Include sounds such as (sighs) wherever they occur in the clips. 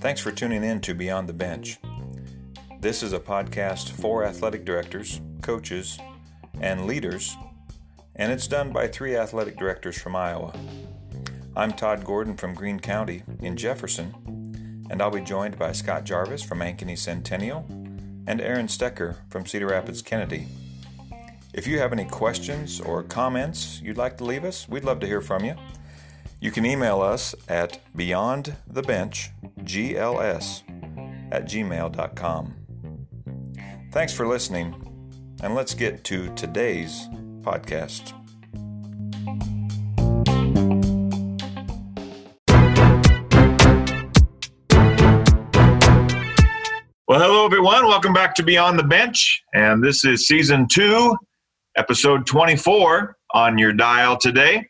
Thanks for tuning in to Beyond the Bench. This is a podcast for athletic directors, coaches, and leaders, and it's done by three athletic directors from Iowa. I'm Todd Gordon from Greene County in Jefferson, and I'll be joined by Scott Jarvis from Ankeny Centennial and Aaron Stecker from Cedar Rapids Kennedy. If you have any questions or comments you'd like to leave us, we'd love to hear from you. You can email us at beyondthebenchgls at gmail.com. Thanks for listening, and let's get to today's podcast. Well, hello, everyone. Welcome back to Beyond the Bench. And this is season two, episode 24 on your dial today.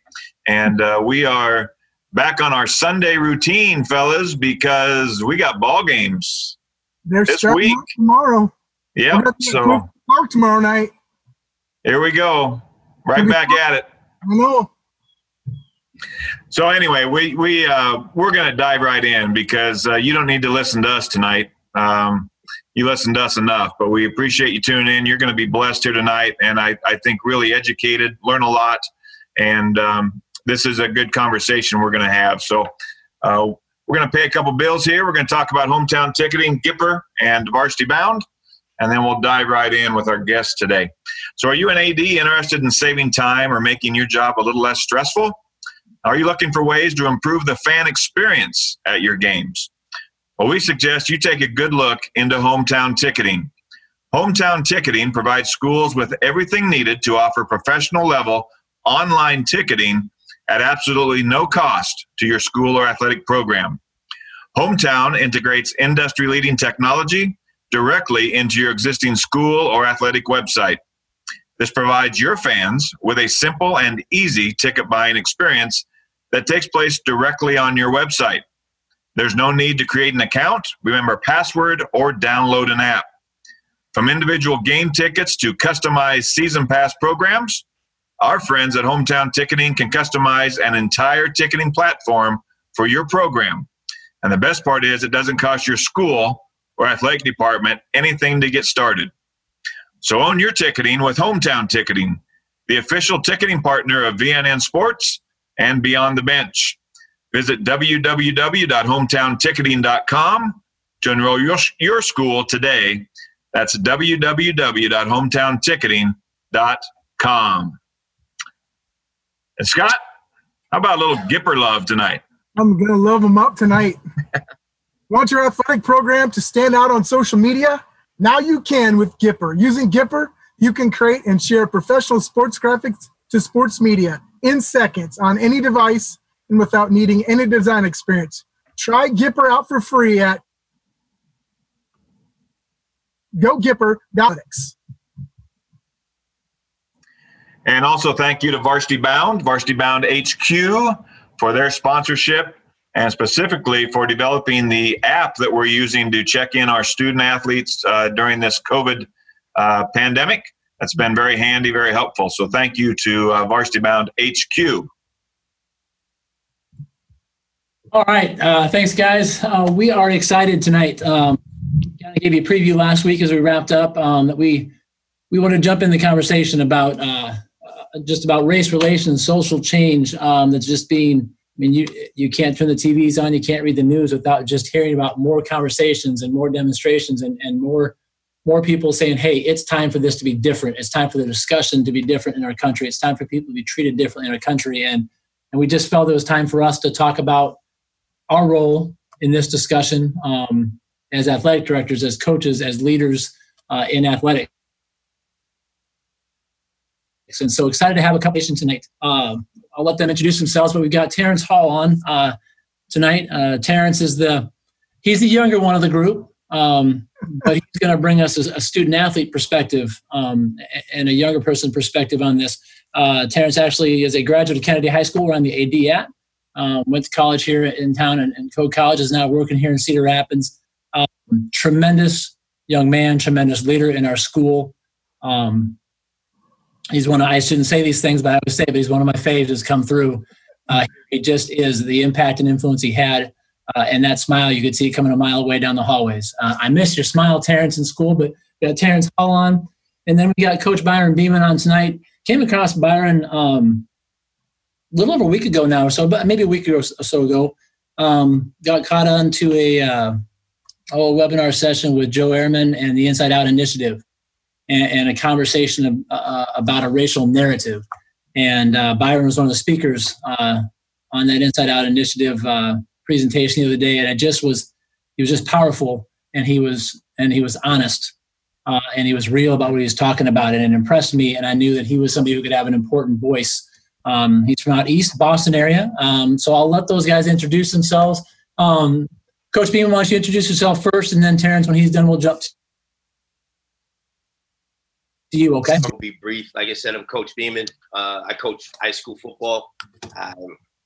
And uh, we are back on our Sunday routine, fellas, because we got ball games They're this starting week. tomorrow. Yeah. We're gonna be at So Park tomorrow night. here we go. Right back at it. I know. So anyway, we we uh, we're going to dive right in because uh, you don't need to listen to us tonight. Um, you listened to us enough, but we appreciate you tuning in. You're going to be blessed here tonight, and I I think really educated, learn a lot, and um, this is a good conversation we're going to have. So. Uh, we're going to pay a couple bills here. We're going to talk about hometown ticketing, Gipper, and varsity bound, and then we'll dive right in with our guests today. So, are you an AD interested in saving time or making your job a little less stressful? Are you looking for ways to improve the fan experience at your games? Well, we suggest you take a good look into hometown ticketing. Hometown ticketing provides schools with everything needed to offer professional level online ticketing at absolutely no cost to your school or athletic program. Hometown integrates industry leading technology directly into your existing school or athletic website. This provides your fans with a simple and easy ticket buying experience that takes place directly on your website. There's no need to create an account, remember password, or download an app. From individual game tickets to customized season pass programs, our friends at Hometown Ticketing can customize an entire ticketing platform for your program. And the best part is, it doesn't cost your school or athletic department anything to get started. So own your ticketing with Hometown Ticketing, the official ticketing partner of VNN Sports and Beyond the Bench. Visit www.hometownticketing.com to enroll your, your school today. That's www.hometownticketing.com. And Scott, how about a little Gipper love tonight? I'm gonna love them up tonight. (laughs) Want your athletic program to stand out on social media? Now you can with Gipper. Using Gipper, you can create and share professional sports graphics to sports media in seconds on any device and without needing any design experience. Try Gipper out for free at gogipper.x. And also thank you to Varsity Bound, Varsity Bound HQ for their sponsorship and specifically for developing the app that we're using to check in our student athletes uh, during this COVID uh, pandemic. That's been very handy, very helpful. So thank you to uh, Varsity Bound HQ. All right. Uh, thanks, guys. Uh, we are excited tonight. Um, I gave you a preview last week as we wrapped up um, that we we want to jump in the conversation about uh, uh, just about race relations, social change um, that's just being. I mean, you you can't turn the TVs on, you can't read the news without just hearing about more conversations and more demonstrations and, and more more people saying, "Hey, it's time for this to be different. It's time for the discussion to be different in our country. It's time for people to be treated differently in our country." And and we just felt it was time for us to talk about our role in this discussion um, as athletic directors, as coaches, as leaders uh, in athletics. And so excited to have a conversation tonight. Um, I'll let them introduce themselves, but we've got Terrence Hall on uh, tonight. Uh, Terrence is the he's the younger one of the group, um, but he's going to bring us a, a student athlete perspective um, and a younger person perspective on this. Uh, Terrence actually is a graduate of Kennedy High School, where I'm the AD at. Um, went to college here in town, and, and Coe College is now working here in Cedar Rapids. Um, tremendous young man, tremendous leader in our school. Um, he's one. Of, I shouldn't say these things, but I would say, but he's one of my faves. Has come through. Uh, it just is the impact and influence he had, uh, and that smile you could see coming a mile away down the hallways. Uh, I missed your smile, Terrence, in school, but got Terrence Hall on, and then we got Coach Byron Beeman on tonight. Came across Byron um, little over a week ago now, or so, but maybe a week or so ago. Um, got caught on to a uh, oh, webinar session with Joe Ehrmann and the Inside Out Initiative, and, and a conversation uh, about a racial narrative. And uh, Byron was one of the speakers uh, on that Inside Out Initiative uh, presentation the other day, and it just was he was just powerful, and he was and he was honest, uh, and he was real about what he was talking about, and it impressed me. And I knew that he was somebody who could have an important voice. Um, he's from out east Boston area, um, so I'll let those guys introduce themselves. Um, Coach Beeman, why don't you introduce yourself first, and then Terrence, when he's done, we'll jump to you. Okay. I'll be brief. Like I said, I'm Coach Beeman. Uh, I coach high school football. I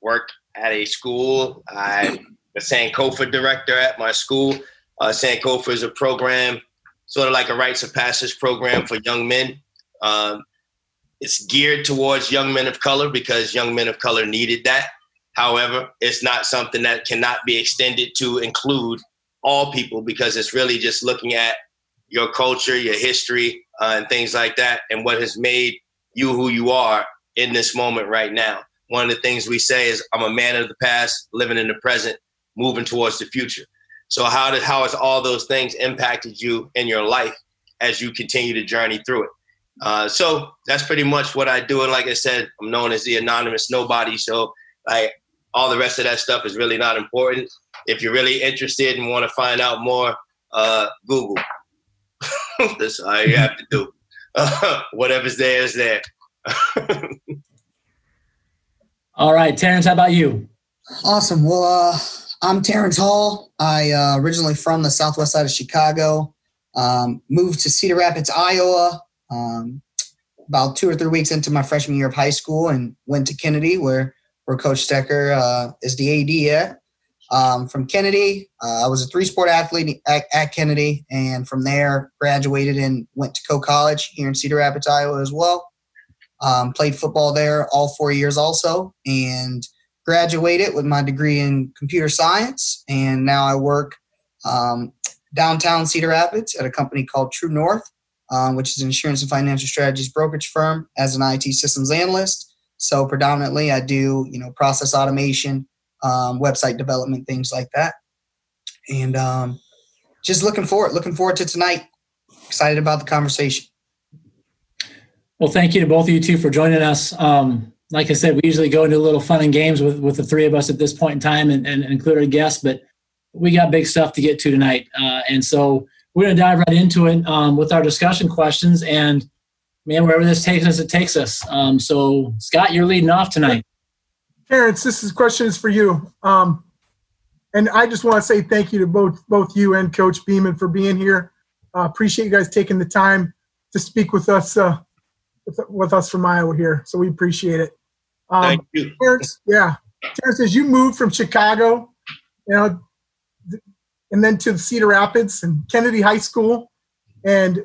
work at a school. I'm the Sankofa director at my school. Uh, Sankofa is a program, sort of like a rites of passage program for young men. Um, it's geared towards young men of color because young men of color needed that. However, it's not something that cannot be extended to include all people because it's really just looking at your culture, your history, uh, and things like that, and what has made you who you are in this moment right now. One of the things we say is, "I'm a man of the past, living in the present, moving towards the future." So, how did how has all those things impacted you in your life as you continue to journey through it? Uh, so that's pretty much what I do. And like I said, I'm known as the anonymous nobody. So I all the rest of that stuff is really not important. If you're really interested and want to find out more, uh, Google. (laughs) That's all you have to do. Uh, (laughs) whatever's there is there. (laughs) all right, Terrence, how about you? Awesome. Well, uh, I'm Terrence Hall. I uh, originally from the southwest side of Chicago. Um, moved to Cedar Rapids, Iowa, um, about two or three weeks into my freshman year of high school, and went to Kennedy, where where Coach Stecker uh, is the AD at. Um, from Kennedy, uh, I was a three sport athlete at, at, Kennedy, and from there graduated and went to Coe College here in Cedar Rapids, Iowa as well. Um, played football there all four years also, and graduated with my degree in computer science. And now I work um, downtown Cedar Rapids at a company called True North, um, which is an insurance and financial strategies brokerage firm as an IT systems analyst. So predominantly, I do you know process automation, um, website development, things like that, and um, just looking forward looking forward to tonight. Excited about the conversation. Well, thank you to both of you two for joining us. Um, like I said, we usually go into a little fun and games with, with the three of us at this point in time and, and include our guests, but we got big stuff to get to tonight. Uh, and so we're going to dive right into it um, with our discussion questions. And man, wherever this takes us, it takes us. Um, so, Scott, you're leading off tonight. Terrence, this is, question is for you. Um, and I just want to say thank you to both both you and Coach Beeman for being here. Uh, appreciate you guys taking the time to speak with us uh, with, with, us from Iowa here. So we appreciate it. Um, thank you, Terrence. Yeah, Terrence, as you moved from Chicago, you know, and then to Cedar Rapids and Kennedy High School, and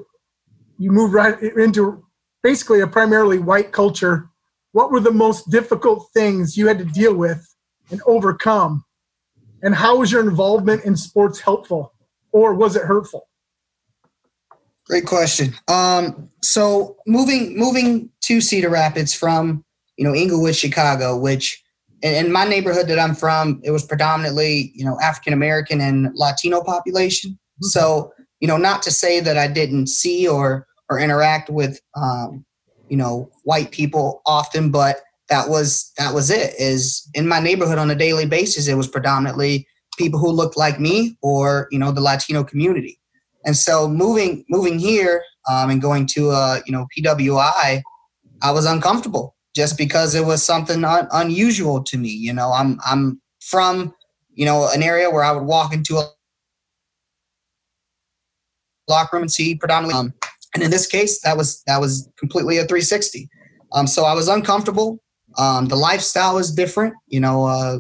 you moved right into basically a primarily white culture, what were the most difficult things you had to deal with and overcome? And how was your involvement in sports helpful or was it hurtful? Great question. Um, so moving moving to Cedar Rapids from you know Englewood, Chicago, which in, in my neighborhood that I'm from, it was predominantly you know African American and Latino population. Mm-hmm. So you know, not to say that I didn't see or or interact with um, you know white people often but that was that was it is in my neighborhood on a daily basis it was predominantly people who looked like me or you know the latino community and so moving moving here um, and going to a you know pwi i was uncomfortable just because it was something un- unusual to me you know i'm i'm from you know an area where i would walk into a locker room and see predominantly um, and in this case, that was that was completely a 360. Um, so I was uncomfortable. Um, the lifestyle was different. You know, uh,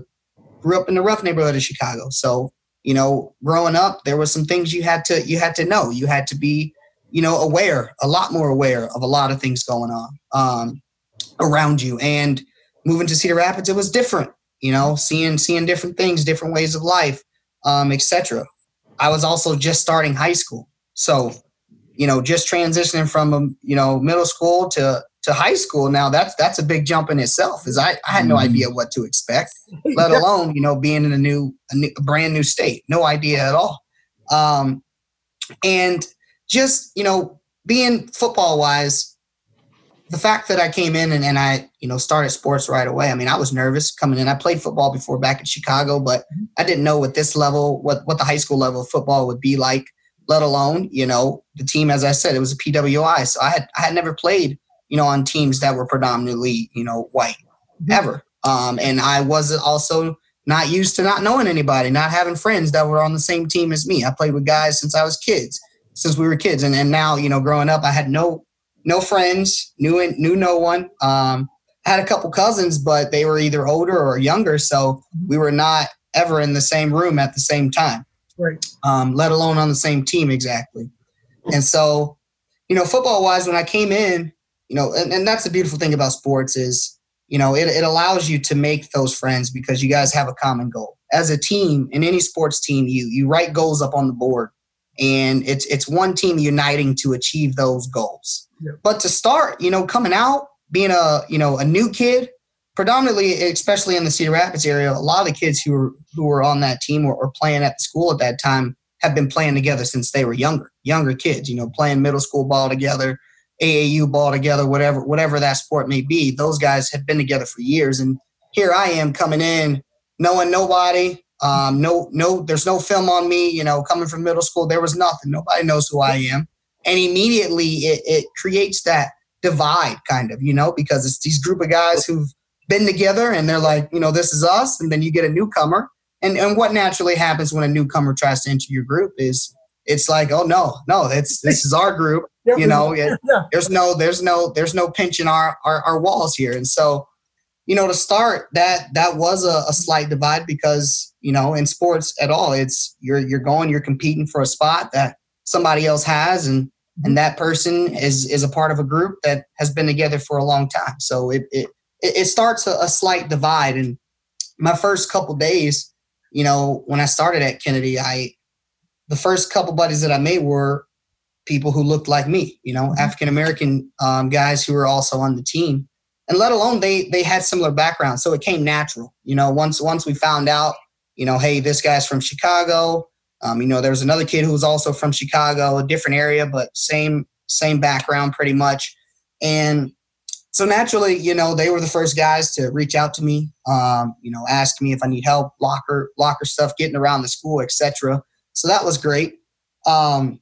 grew up in the rough neighborhood of Chicago, so you know, growing up, there were some things you had to you had to know. You had to be you know, aware, a lot more aware of a lot of things going on um, around you. And moving to Cedar Rapids, it was different. You know, seeing seeing different things, different ways of life, um, etc. I was also just starting high school, so you know, just transitioning from um, you know middle school to to high school now that's that's a big jump in itself is I, I had no idea what to expect (laughs) let alone you know being in a new a, new, a brand new state no idea at all um, and just you know being football wise the fact that i came in and, and i you know started sports right away i mean i was nervous coming in. I played football before back in chicago but i didn't know what this level what what the high school level of football would be like let alone you know the team as i said it was a pwi so i had i had never played you know on teams that were predominantly you know white ever. Um, and i was also not used to not knowing anybody not having friends that were on the same team as me. I played with guys since i was kids since we were kids and, and now you know growing up i had no no friends knew knew no one. Um, I had a couple cousins but they were either older or younger so we were not ever in the same room at the same time. Right. um, let alone on the same team exactly. And so you know football wise when i came in you know and, and that's the beautiful thing about sports is you know it, it allows you to make those friends because you guys have a common goal. As a team in any sports team you you write goals up on the board and it's it's one team uniting to achieve those goals But to start you know coming out being a you know a new kid predominantly especially in the cedar rapids area a lot of the kids who were who were on that team or, or playing at the school at that time have been playing together since they were younger younger kids you know playing middle school ball together AAU ball together, whatever whatever that sport may be. Those guys have been together for years, and here I am coming in, knowing nobody. Um, no, no, there's no film on me. You know, coming from middle school, there was nothing. Nobody knows who I am, and immediately it, it creates that divide, kind of, you know, because it's these group of guys who've been together, and they're like, you know, this is us, and then you get a newcomer, and and what naturally happens when a newcomer tries to enter your group is it's like, oh no, no, it's this is our group (laughs) you know it, (laughs) yeah. there's no there's no there's no pinching our, our our walls here. And so you know to start that that was a, a slight divide because you know in sports at all it's you're you're going you're competing for a spot that somebody else has and and that person is is a part of a group that has been together for a long time so it it it starts a, a slight divide and my first couple days you know when i started at kennedy i the first couple buddies that i made were people who looked like me, you know, African American um, guys who were also on the team, and let alone they they had similar backgrounds, so it came natural. You know, once once we found out, you know, hey, this guy's from Chicago. Um, you know, there was another kid who was also from Chicago, a different area, but same same background pretty much, and so naturally, you know, they were the first guys to reach out to me, um, you know, ask me if I need help, locker locker stuff, getting around the school, etc. So that was great. Um,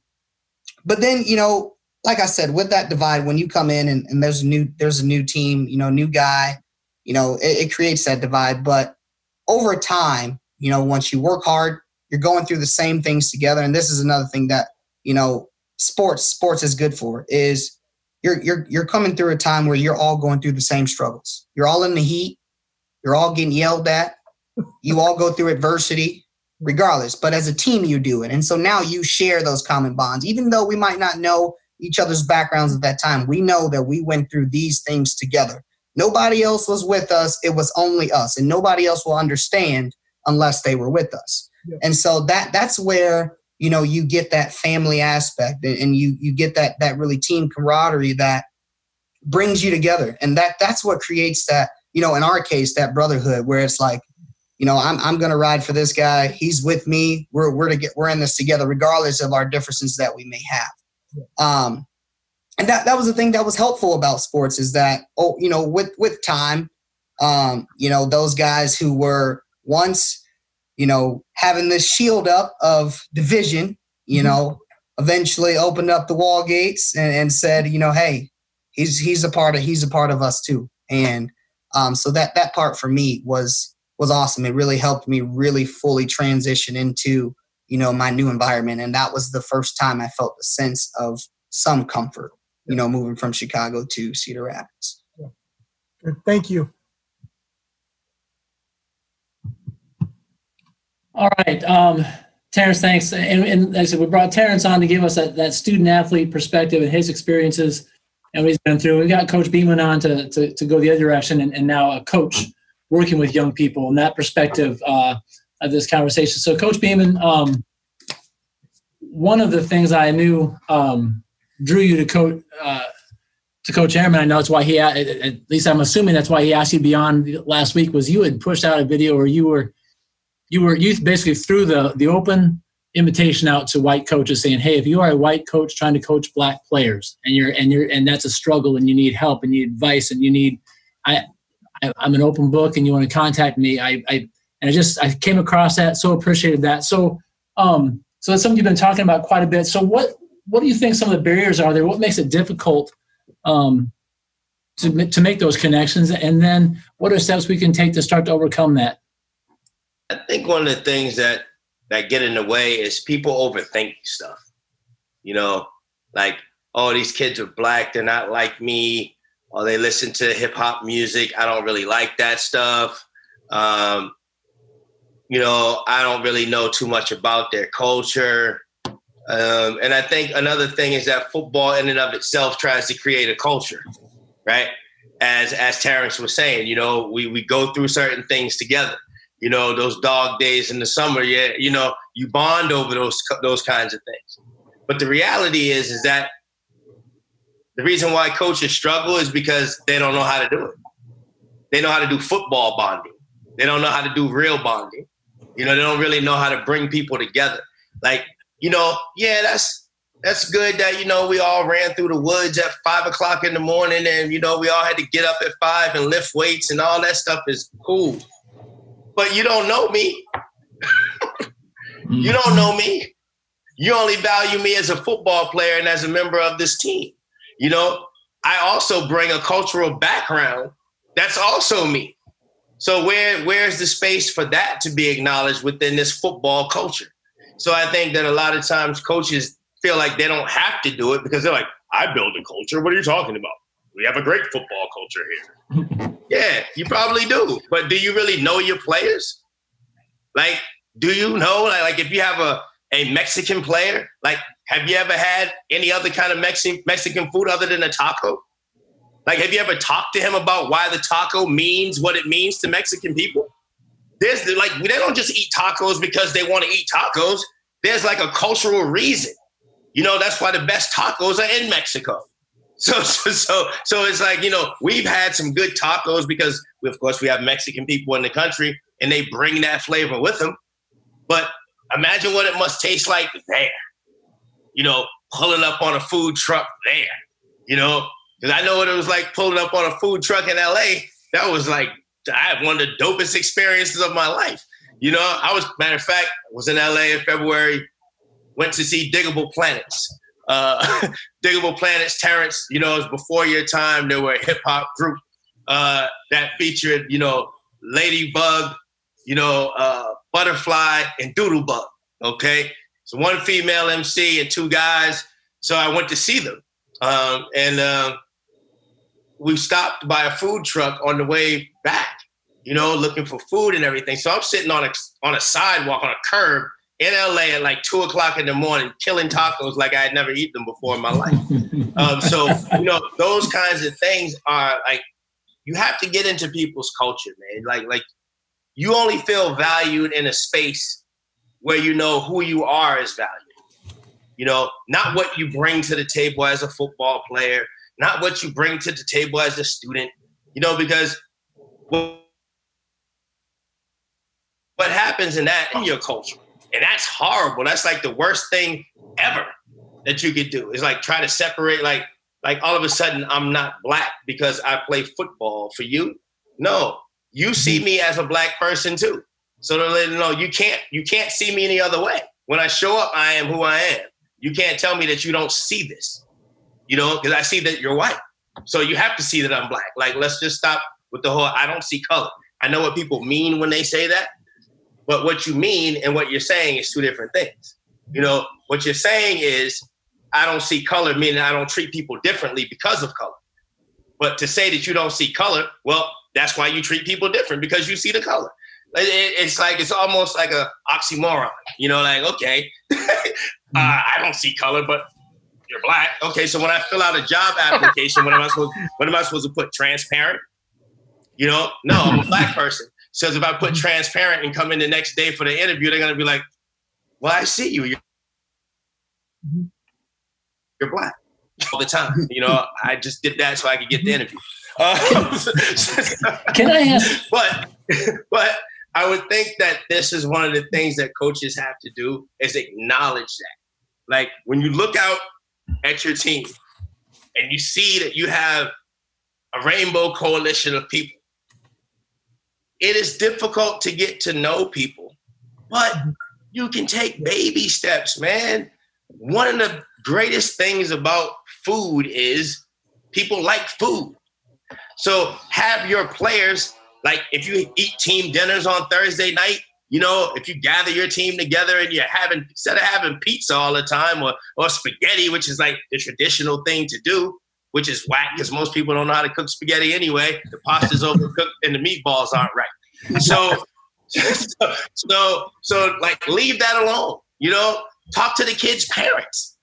but then you know like i said with that divide when you come in and, and there's a new there's a new team you know new guy you know it, it creates that divide but over time you know once you work hard you're going through the same things together and this is another thing that you know sports sports is good for is you're you're you're coming through a time where you're all going through the same struggles you're all in the heat you're all getting yelled at you all go through adversity regardless. But as a team, you do it. And so now you share those common bonds. Even though we might not know each other's backgrounds at that time, we know that we went through these things together. Nobody else was with us, it was only us. And nobody else will understand unless they were with us. Yeah. And so that that's where you know you get that family aspect and, you you get that that really team camaraderie that brings you together. And that that's what creates that, you know, in our case, that brotherhood where it's like, you know, I'm I'm gonna ride for this guy. He's with me. We're we're to get we're in this together, regardless of our differences that we may have. Um, and that that was the thing that was helpful about sports is that oh, you know, with with time, um, you know, those guys who were once, you know, having this shield up of division, you Mhm. know, eventually opened up the wall gates and, and said, you know, hey, he's he's a part of he's a part of us too. And um, so that that part for me was was awesome. It really helped me really fully transition into you know my new environment, and that was the first time I felt a sense of some comfort. You know, moving from Chicago to Cedar Rapids. Thank you. All right. Um, Terrence, thanks. And, and I said, we brought Terrence on to give us that, that student athlete perspective and his experiences and what he's been through. We got Coach Beeman on to, to, to go the other direction and, and now a coach working with young people and that perspective uh, of this conversation. So, Coach Beeman, um, one of the things I knew um, drew you to coach uh, to Coach Ehrmann. I know that's why he, at least I'm assuming that's why he asked you to be on last week. Was you had pushed out a video where you were you were you basically threw the the open invitation out to white coaches saying, "Hey, if you are a white coach trying to coach black players and you're and you're and that's a struggle and you need help and you need advice and you need I, I am an open book and you want to contact me. I I and I just I came across that so appreciated that. So um so that's something you've been talking about quite a bit. So what what do you think some of the barriers are there? What makes it difficult um to to make those connections and then what are steps we can take to start to overcome that? I think one of the things that that get in the way is people overthink stuff. You know, like, oh, these kids are black, they're not like me, or they listen to hip hop music. I don't really like that stuff. Um, you know, I don't really know too much about their culture. Um, and I think another thing is that football in and of itself tries to create a culture, right? As as Terrence was saying, you know, we we go through certain things together you know those dog days in the summer yeah you know you bond over those those kinds of things. But the reality is is that the reason why coaches struggle is because they don't know how to do it. They know how to do football bonding. They don't know how to do real bonding. You know they don't really know how to bring people together. Like you know yeah that's that's good that you know we all ran through the woods at five o'clock in the morning and you know we all had to get up at five and lift weights and all that stuff is cool but you don't know me. (laughs) you don't know me. You only value me as a football player and as a member of this team. You know, I also bring a cultural background that's also me. So where where's the space for that to be acknowledged within this football culture? So I think that a lot of times coaches feel like they don't have to do it because they're like, I build a culture. What are you talking about? We have a great football culture here. (laughs) yeah, you probably do. But do you really know your players? Like, do you know, like, like if you have a, a Mexican player, like, have you ever had any other kind of Mexican Mexican food other than a taco? Like, have you ever talked to him about why the taco means what it means to Mexican people? There's like they don't just eat tacos because they want to eat tacos. There's like a cultural reason. You know, that's why the best tacos are in Mexico. So, so, so, so it's like, you know, we've had some good tacos because, we, of course, we have Mexican people in the country and they bring that flavor with them. But imagine what it must taste like there, you know, pulling up on a food truck there, you know, because I know what it was like pulling up on a food truck in LA. That was like, I had one of the dopest experiences of my life. You know, I was, matter of fact, was in LA in February, went to see Digable Planets uh, (laughs) Digable Planets, Terrence, you know, it was before your time. There were a hip hop group uh, that featured, you know, Ladybug, you know, uh, Butterfly, and Doodlebug. Okay, so one female MC and two guys. So I went to see them, um, and uh, we stopped by a food truck on the way back. You know, looking for food and everything. So I'm sitting on a on a sidewalk on a curb in LA at like two o'clock in the morning, killing tacos like I had never eaten them before in my life. (laughs) um, so you know, those kinds of things are like you have to get into people's culture, man. Like like you only feel valued in a space where you know who you are is valued. You know, not what you bring to the table as a football player, not what you bring to the table as a student. You know, because what happens in that in your culture and that's horrible. That's like the worst thing ever that you could do. Is like try to separate like like all of a sudden I'm not black because I play football for you. No, you see me as a black person too. So to let you know, you can't you can't see me any other way. When I show up, I am who I am. You can't tell me that you don't see this. You know, because I see that you're white. So you have to see that I'm black. Like, let's just stop with the whole I don't see color. I know what people mean when they say that, but what you mean and what you're saying is two different things. You know, what you're saying is, I don't see color, meaning I don't treat people differently because of color. But to say that you don't see color, well, that's why you treat people different because you see the color. it's like it's almost like a oxymoron. You know, like okay, (laughs) uh, I don't see color, but you're black. Okay, so when I fill out a job (laughs) application, what am I supposed? What am I supposed to put? Transparent? You know, no, I'm a black person. So if I put mm-hmm. transparent and come in the next day for the interview, they're gonna be like, "Well, I see you. You're, mm-hmm. you're black all the time." Mm-hmm. You know, I just did that so I could get the interview. Um, (laughs) Can I ask? But but I would think that this is one of the things that coaches have to do is acknowledge that. Like when you look out at your team and you see that you have a rainbow coalition of people, it is difficult to get to know people, but you can take baby steps, man. One of the greatest things about food is people like food. So have your players like if you eat team dinners on Thursday night, you know, if you gather your team together and you're having instead of having pizza all the time or or spaghetti, which is like the traditional thing to do, which is whack because most people don't know how to cook spaghetti anyway. The pasta's overcooked and the meatballs aren't right. So, so, (laughs) so, so, like, leave that alone. You know, talk to the kids' parents.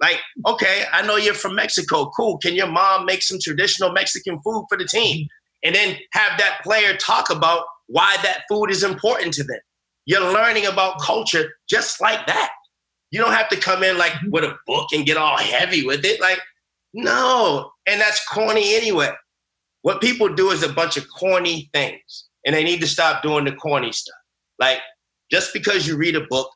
Like, okay, I know you're from Mexico. Cool. Can your mom make some traditional Mexican food for the team? And then have that player talk about why that food is important to them. You're learning about culture just like that. You don't have to come in like with a book and get all heavy with it. Like, no. And that's corny anyway. What people do is a bunch of corny things, and they need to stop doing the corny stuff. Like, just because you read a book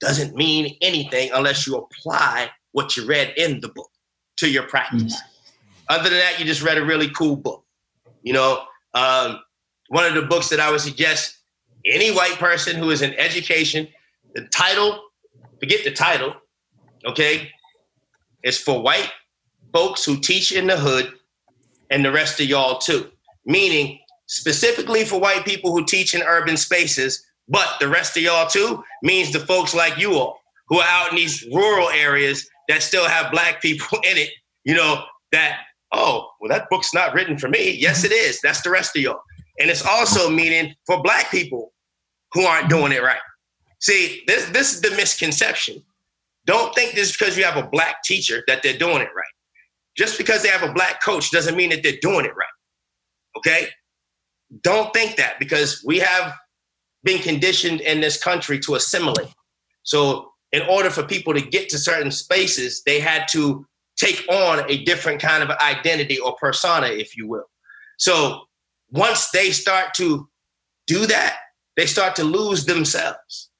doesn't mean anything unless you apply what you read in the book to your practice. Mm. Other than that, you just read a really cool book. You know, um, one of the books that I would suggest any white person who is in education, the title, forget the title, okay, is for white folks who teach in the hood and the rest of y'all too. Meaning, specifically for white people who teach in urban spaces, but the rest of y'all too means the folks like you all who are out in these rural areas that still have black people (laughs) in it, you know, that, oh, well, that book's not written for me. Yes, it is. That's the rest of y'all. And it's also meaning for black people who aren't doing it right. See, this this is the misconception. Don't think this is because you have a black teacher that they're doing it right. Just because they have a black coach doesn't mean that they're doing it right. Okay? Don't think that because we have been conditioned in this country to assimilate. So, in order for people to get to certain spaces, they had to take on a different kind of identity or persona, if you will. So, once they start to do that, they start to lose themselves.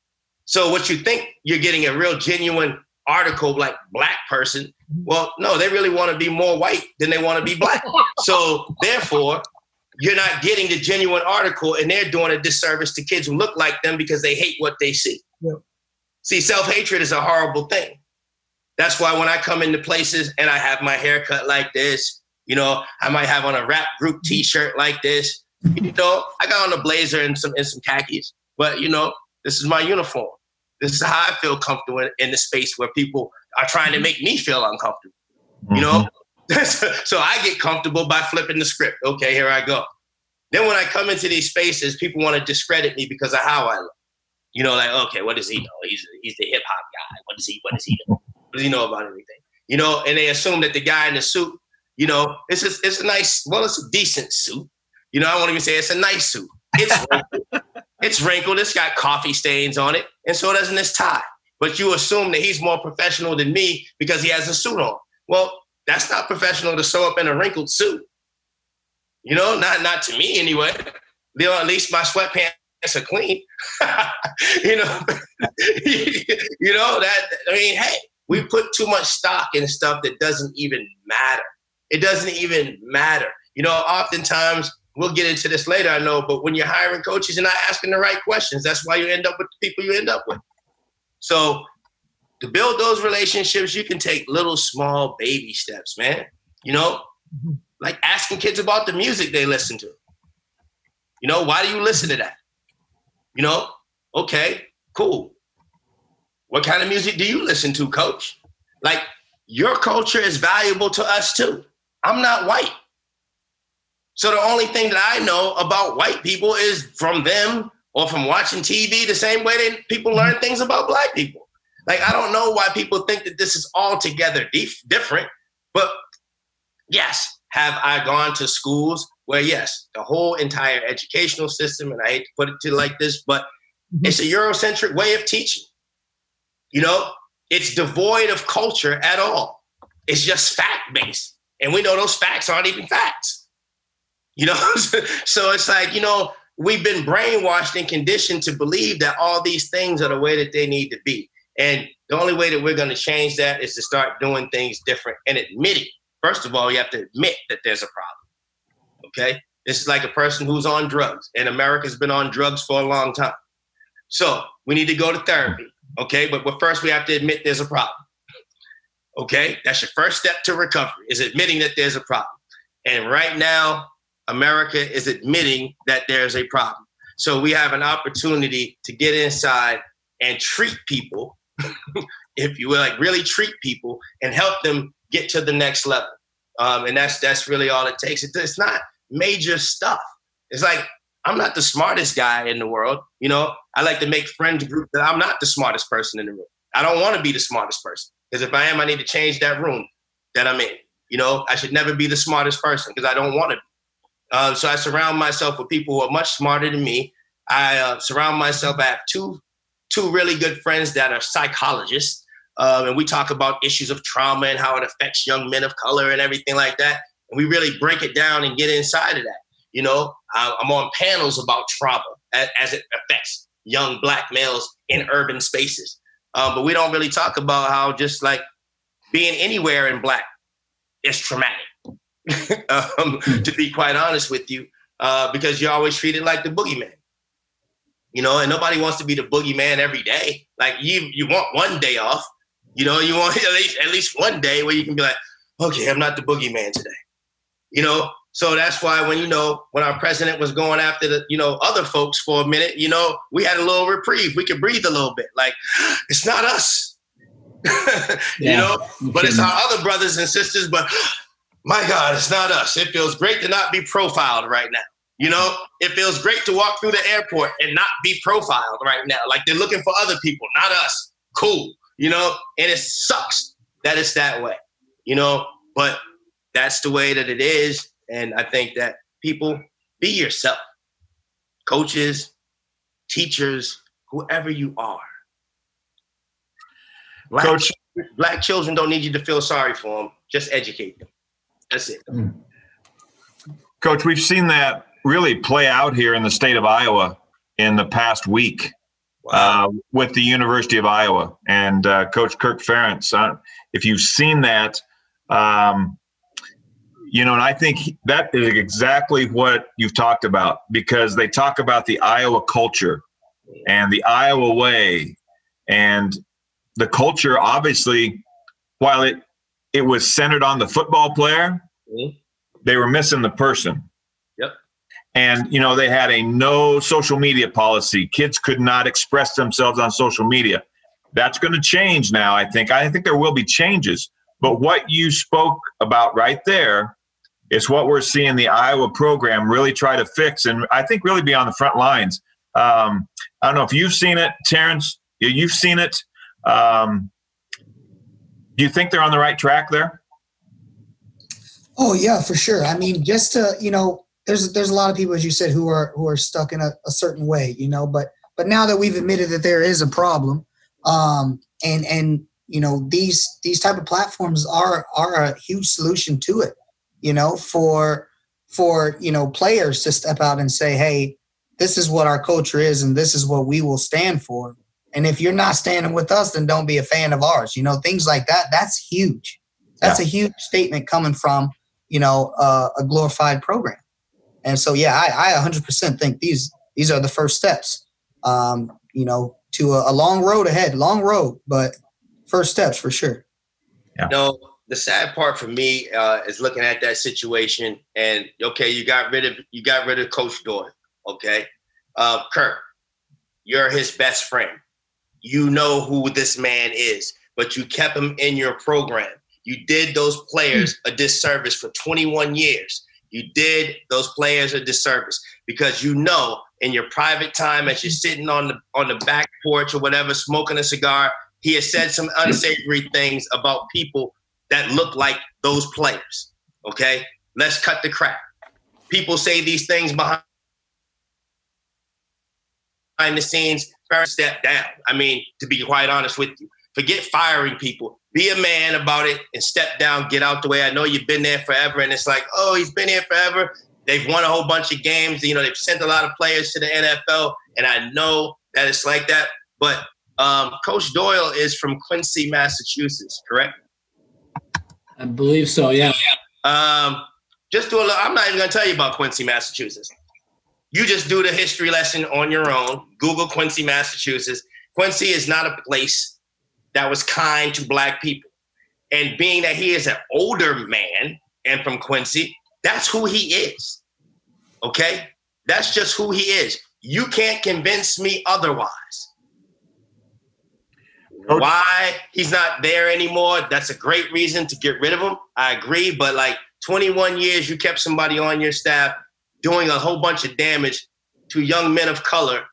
So what you think you're getting a real genuine article like black person, well, no, they really want to be more white than they want to be black. (laughs) so therefore, you're not getting the genuine article and they're doing a disservice to kids who look like them because they hate what they see. Yep. See, self-hatred is a horrible thing. That's why when I come into places and I have my hair cut like this, you know, I might have on a rap group mm-hmm. T-shirt like this. You know, I got on a blazer and some and some khakis, but you know, this is my uniform. This is how I feel comfortable in, in the space where people are trying to make me feel uncomfortable. You know, mm-hmm. (laughs) so I get comfortable by flipping the script. Okay, here I go. Then when I come into these spaces, people want to discredit me because of how I look. You know, like, okay, what does he know? He's he's the hip hop guy. What does he what does he know? What does he know about everything? You know, and they assume that the guy in the suit you know, it's a, it's a nice, well, it's a decent suit. You know, I won't even say it's a nice suit. It's wrinkled. (laughs) it's wrinkled. It's got coffee stains on it, and so doesn't this tie. But you assume that he's more professional than me because he has a suit on. Well, that's not professional to sew up in a wrinkled suit. You know, not not to me anyway. You know, at least my sweatpants are clean. (laughs) you know, (laughs) you know that. I mean, hey, we put too much stock in stuff that doesn't even matter. It doesn't even matter. You know, oftentimes we'll get into this later, I know, but when you're hiring coaches, you're not asking the right questions. That's why you end up with the people you end up with. So to build those relationships, you can take little small baby steps, man. You know, mm-hmm. like asking kids about the music they listen to. You know, why do you listen to that? You know, okay, cool. What kind of music do you listen to, coach? Like, your culture is valuable to us too. I'm not white. So the only thing that I know about white people is from them or from watching TV the same way that people learn things about black people. Like I don't know why people think that this is altogether dif- different, but yes, have I gone to schools where yes, the whole entire educational system, and I hate to put it to like this, but mm-hmm. it's a Eurocentric way of teaching. You know, it's devoid of culture at all. It's just fact based. And we know those facts aren't even facts. You know, (laughs) so it's like, you know, we've been brainwashed and conditioned to believe that all these things are the way that they need to be. And the only way that we're going to change that is to start doing things different and admitting. First of all, you have to admit that there's a problem. Okay? This is like a person who's on drugs, and America's been on drugs for a long time. So we need to go to therapy. Okay, but, but first we have to admit there's a problem. Okay, that's your first step to recovery is admitting that there's a problem. And right now, America is admitting that there's a problem. So we have an opportunity to get inside and treat people, (laughs) if you will, like really treat people and help them get to the next level. Um, and that's that's really all it takes. it's not major stuff. It's like I'm not the smartest guy in the world. You know, I like to make friends group that I'm not the smartest person in the room. I don't want to be the smartest person because if I am, I need to change that room that I'm in. You know, I should never be the smartest person because I don't want to be. Uh, so I surround myself with people who are much smarter than me. I uh, surround myself. I have two two really good friends that are psychologists, uh, and we talk about issues of trauma and how it affects young men of color and everything like that. And we really break it down and get inside of that. You know, I'm on panels about trauma as, it affects young black males in urban spaces. Um, but we don't really talk about how just like being anywhere in black is traumatic. (laughs) um, to be quite honest with you, uh, because you're always treated like the boogeyman. You know, and nobody wants to be the boogeyman every day. Like you, you want one day off. You know, you want (laughs) at least at least one day where you can be like, okay, I'm not the boogeyman today. You know, so that's why when you know when our president was going after the you know other folks for a minute, you know we had a little reprieve. We could breathe a little bit. Like (gasps) it's not us, (laughs) you know, but it's our other brothers and sisters. But my God, it's not us. It feels great to not be profiled right now. You know, it feels great to walk through the airport and not be profiled right now. Like they're looking for other people, not us. Cool, you know, and it sucks that it's that way, you know, but that's the way that it is and I think that people be yourself, coaches, teachers, whoever you are. Black, Coach, black children don't need you to feel sorry for them. Just educate them. That's it. Hmm. Coach, we've seen that really play out here in the state of Iowa in the past week wow. uh, with the University of Iowa and uh, Coach Kirk Ferentz. Uh, if you've seen that, um, you know, and I think that is exactly what you've talked about because they talk about the Iowa culture and the Iowa way and the culture obviously while it it was centered on the football player mm-hmm. they were missing the person yep and you know they had a no social media policy kids could not express themselves on social media that's going to change now i think i think there will be changes but what you spoke about right there is what we're seeing the Iowa program really try to fix, and I think really be on the front lines. Um, I don't know if you've seen it, Terrence. You've seen it. Um, do you think they're on the right track there? Oh yeah, for sure. I mean, just to you know, there's there's a lot of people, as you said, who are who are stuck in a, a certain way, you know. But but now that we've admitted that there is a problem, um, and and you know these these type of platforms are are a huge solution to it you know, for for you know players to step out and say, "Hey, this is what our culture is, and this is what we will stand for." And if you're not standing with us, then don't be a fan of ours. You know, things like that. That's huge. That's yeah. a huge statement coming from you know uh, a glorified program. And so, yeah, I, I 100% think these these are the first steps. Um, you know, to a, a long road ahead, long road, but first steps for sure. Yeah. No, the sad part for me uh, is looking at that situation and okay, you got rid of you got rid of Coach Doyle. Okay, uh, Kirk, you're his best friend. You know who this man is, but you kept him in your program. You did those players a disservice for 21 years. You did those players a disservice because you know in your private time as you're sitting on the on the back porch or whatever, smoking a cigar, he has said some unsavory things about people that look like those players. Okay, let's cut the crap. People say these things behind behind the scenes. Step down. I mean, to be quite honest with you, forget firing people. Be a man about it and step down. Get out the way. I know you've been there forever, and it's like, oh, he's been here forever. They've won a whole bunch of games. You know, they've sent a lot of players to the NFL, and I know that it's like that. But um, Coach Doyle is from Quincy, Massachusetts, correct? I believe so. Yeah. Um, just do a little. I'm not even going to tell you about Quincy, Massachusetts. You just do the history lesson on your own. Google Quincy, Massachusetts. Quincy is not a place that was kind to black people. And being that he is an older man and from Quincy, that's who he is. Okay? That's just who he is. You can't convince me otherwise. Coach- Why he's not there anymore, that's a great reason to get rid of him. I agree, but like 21 years you kept somebody on your staff doing a whole bunch of damage to young men of color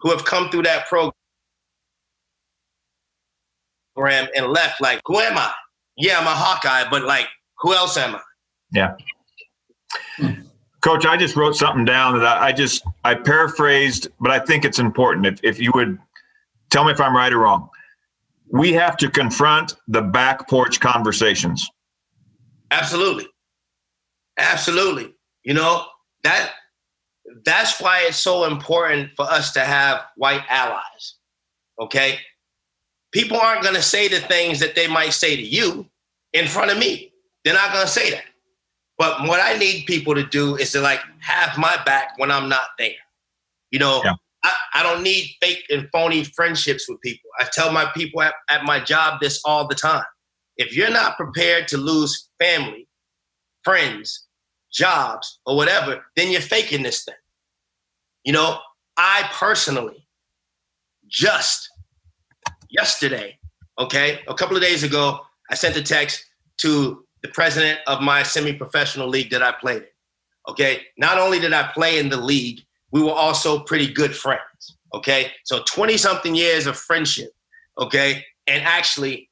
who have come through that program and left like, who am I? Yeah, I'm a Hawkeye, but like, who else am I? Yeah. Coach, I just wrote something down that I, I just I paraphrased, but I think it's important. If if you would tell me if I'm right or wrong. We have to confront the back porch conversations. Absolutely. Absolutely. You know, that that's why it's so important for us to have white allies. Okay? People aren't going to say the things that they might say to you in front of me. They're not going to say that. But what I need people to do is to like have my back when I'm not there. You know, Yeah. I, I don't need fake and phony friendships with people. I tell my people at, at my job this all the time. If you're not prepared to lose family, friends, jobs, or whatever, then you're faking this thing. You know, I personally just yesterday, okay, a couple of days ago, I sent a text to the president of my semi-professional league that I played in. Okay, not only did I play in the league, we were also pretty good friends. Okay, so 20 something years of friendship. Okay, and actually,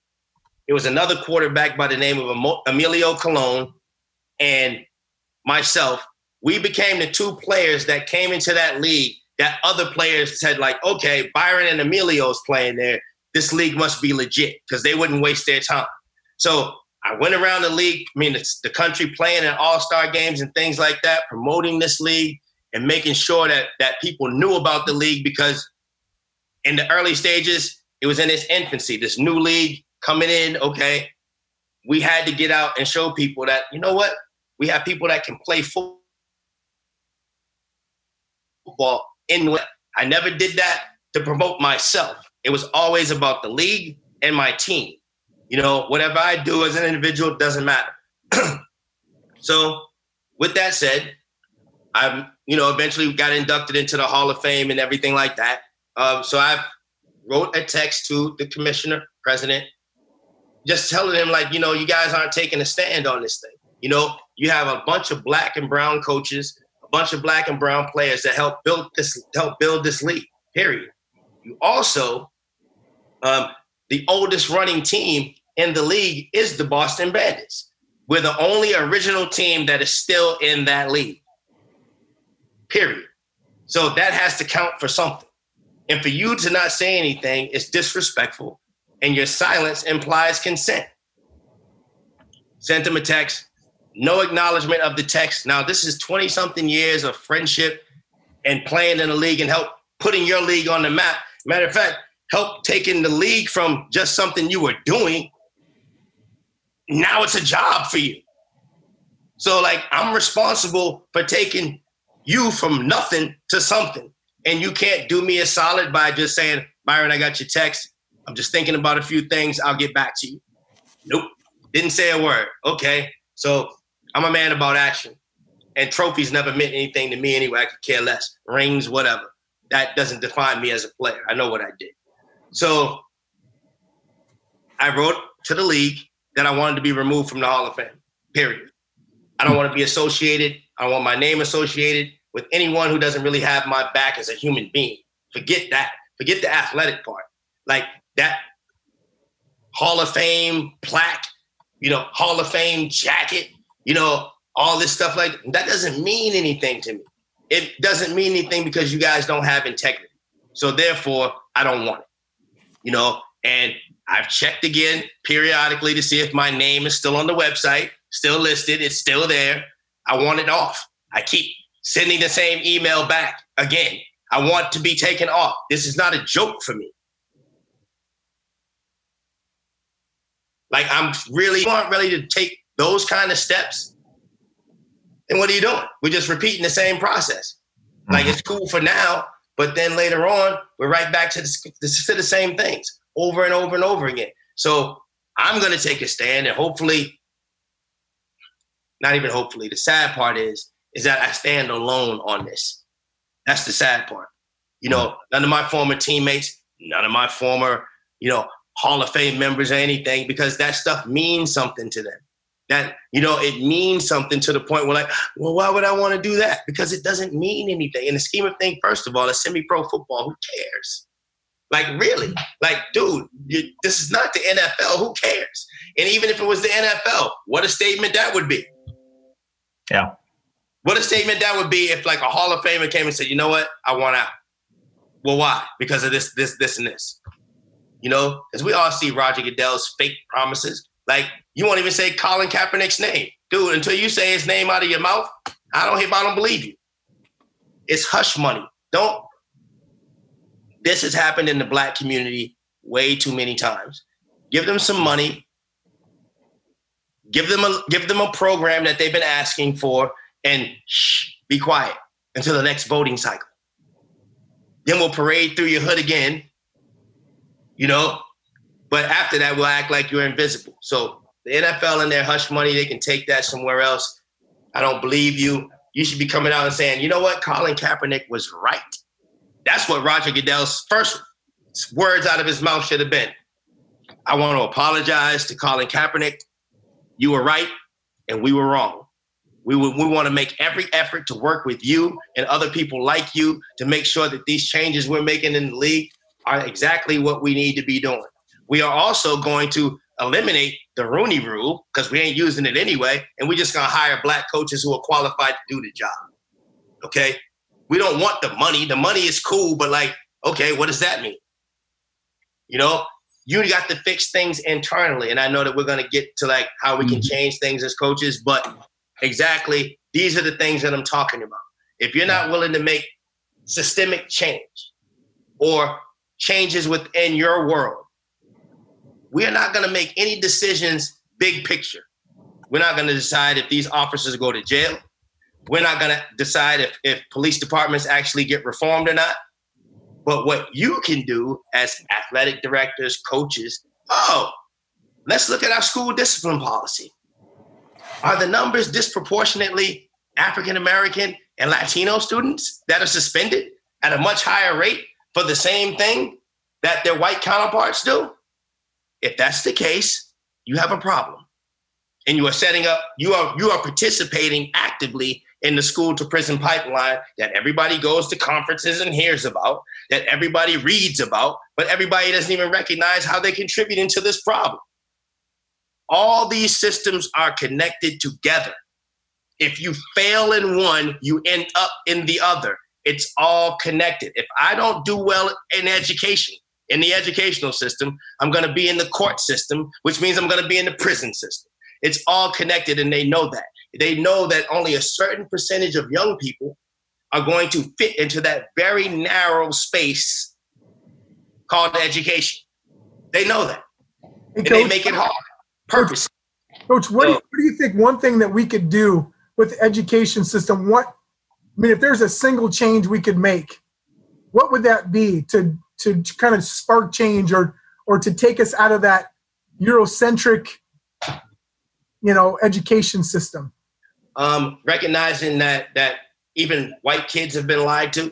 it was another quarterback by the name of Emilio Colon and myself. We became the two players that came into that league that other players said, like, okay, Byron and Emilio's playing there. This league must be legit because they wouldn't waste their time. So I went around the league, I mean, the country playing in all star games and things like that, promoting this league and making sure that, that people knew about the league because in the early stages, it was in its infancy. This new league coming in, okay, we had to get out and show people that, you know what? We have people that can play fo- football in. I never did that to promote myself. It was always about the league and my team. You know, whatever I do as an individual doesn't matter. (clears throat) so, with that said, I'm, you know, eventually got inducted into the Hall of Fame and everything like that. Um, so I wrote a text to the commissioner, president, just telling him like, you know, you guys aren't taking a stand on this thing. You know, you have a bunch of black and brown coaches, a bunch of black and brown players that help build this, help build this league. Period. You also, um, the oldest running team in the league is the Boston Bandits. We're the only original team that is still in that league. Period. So that has to count for something. And for you to not say anything is disrespectful, and your silence implies consent. Sent him a text, no acknowledgement of the text. Now, this is 20 something years of friendship and playing in the league and help putting your league on the map. Matter of fact, help taking the league from just something you were doing. Now it's a job for you. So, like, I'm responsible for taking you from nothing to something. And you can't do me a solid by just saying, Byron, I got your text. I'm just thinking about a few things. I'll get back to you. Nope. Didn't say a word. Okay. So I'm a man about action. And trophies never meant anything to me anyway. I could care less. Rings, whatever. That doesn't define me as a player. I know what I did. So I wrote to the league that I wanted to be removed from the Hall of Fame, period. I don't want to be associated. I want my name associated with anyone who doesn't really have my back as a human being. Forget that. Forget the athletic part. Like that Hall of Fame plaque, you know, Hall of Fame jacket, you know, all this stuff like that doesn't mean anything to me. It doesn't mean anything because you guys don't have integrity. So therefore, I don't want it. You know, and I've checked again periodically to see if my name is still on the website, still listed, it's still there. I want it off. I keep sending the same email back again. I want to be taken off. This is not a joke for me. Like I'm really aren't ready to take those kind of steps. And what are you doing? We're just repeating the same process. Like mm-hmm. it's cool for now, but then later on, we're right back to the, to the same things over and over and over again. So I'm going to take a stand and hopefully, not even hopefully, the sad part is, is that I stand alone on this. That's the sad part. You know, mm-hmm. none of my former teammates, none of my former, you know, Hall of Fame members or anything, because that stuff means something to them. That, you know, it means something to the point where, like, well, why would I want to do that? Because it doesn't mean anything. In the scheme of things, first of all, it's semi pro football. Who cares? Like, really? Like, dude, you, this is not the NFL. Who cares? And even if it was the NFL, what a statement that would be. Yeah. What a statement that would be if, like, a Hall of Famer came and said, you know what? I want out. Well, why? Because of this, this, this, and this. You know, because we all see Roger Goodell's fake promises. Like, you won't even say Colin Kaepernick's name. Dude, until you say his name out of your mouth, I don't I don't believe you. It's hush money. Don't this has happened in the black community way too many times. Give them some money. Give them a give them a program that they've been asking for, and shh, be quiet until the next voting cycle. Then we'll parade through your hood again. You know, but after that, we'll act like you're invisible. So the NFL and their hush money, they can take that somewhere else. I don't believe you. You should be coming out and saying, you know what, Colin Kaepernick was right. That's what Roger Goodell's first words out of his mouth should have been. I want to apologize to Colin Kaepernick. You were right, and we were wrong. We, we want to make every effort to work with you and other people like you to make sure that these changes we're making in the league are exactly what we need to be doing. We are also going to eliminate the Rooney rule because we ain't using it anyway, and we're just to hire black coaches who are qualified to do the job. Okay? we don't want the money. The money is cool, but like, okay, what does that mean? You know, you got to fix things internally. And I know that we're to get to like how we can mm-hmm. change things as coaches, but exactly these are the things that I'm talking about. If you're not willing to make systemic change or changes within your world, we are not going to make any decisions big picture. We're not going to decide if these officers go to jail. We're not going to decide if, if police departments actually get reformed or not. But what you can do as athletic directors, coaches, oh, let's look at our school discipline policy. Are the numbers disproportionately African American and Latino students that are suspended at a much higher rate for the same thing that their white counterparts do? If that's the case, you have a problem. And you are setting up, you are you are participating actively in the school to prison pipeline that everybody goes to conferences and hears about, that everybody reads about, but everybody doesn't even recognize how they contribute into this problem. All these systems are connected together. If you fail in one, you end up in the other. It's all connected. If I don't do well in education, in the educational system, I'm going to be in the court system, which means I'm going to be in the prison system. It's all connected, and they know that. They know that only a certain percentage of young people are going to fit into that very narrow space called education. They know that. and Coach, they make it hard. Purpose. Coach, what, so, do you, what do you think one thing that we could do with the education system? What I mean, if there's a single change we could make, what would that be to to kind of spark change or or to take us out of that Eurocentric, you know, education system? um, recognizing that that even white kids have been lied to,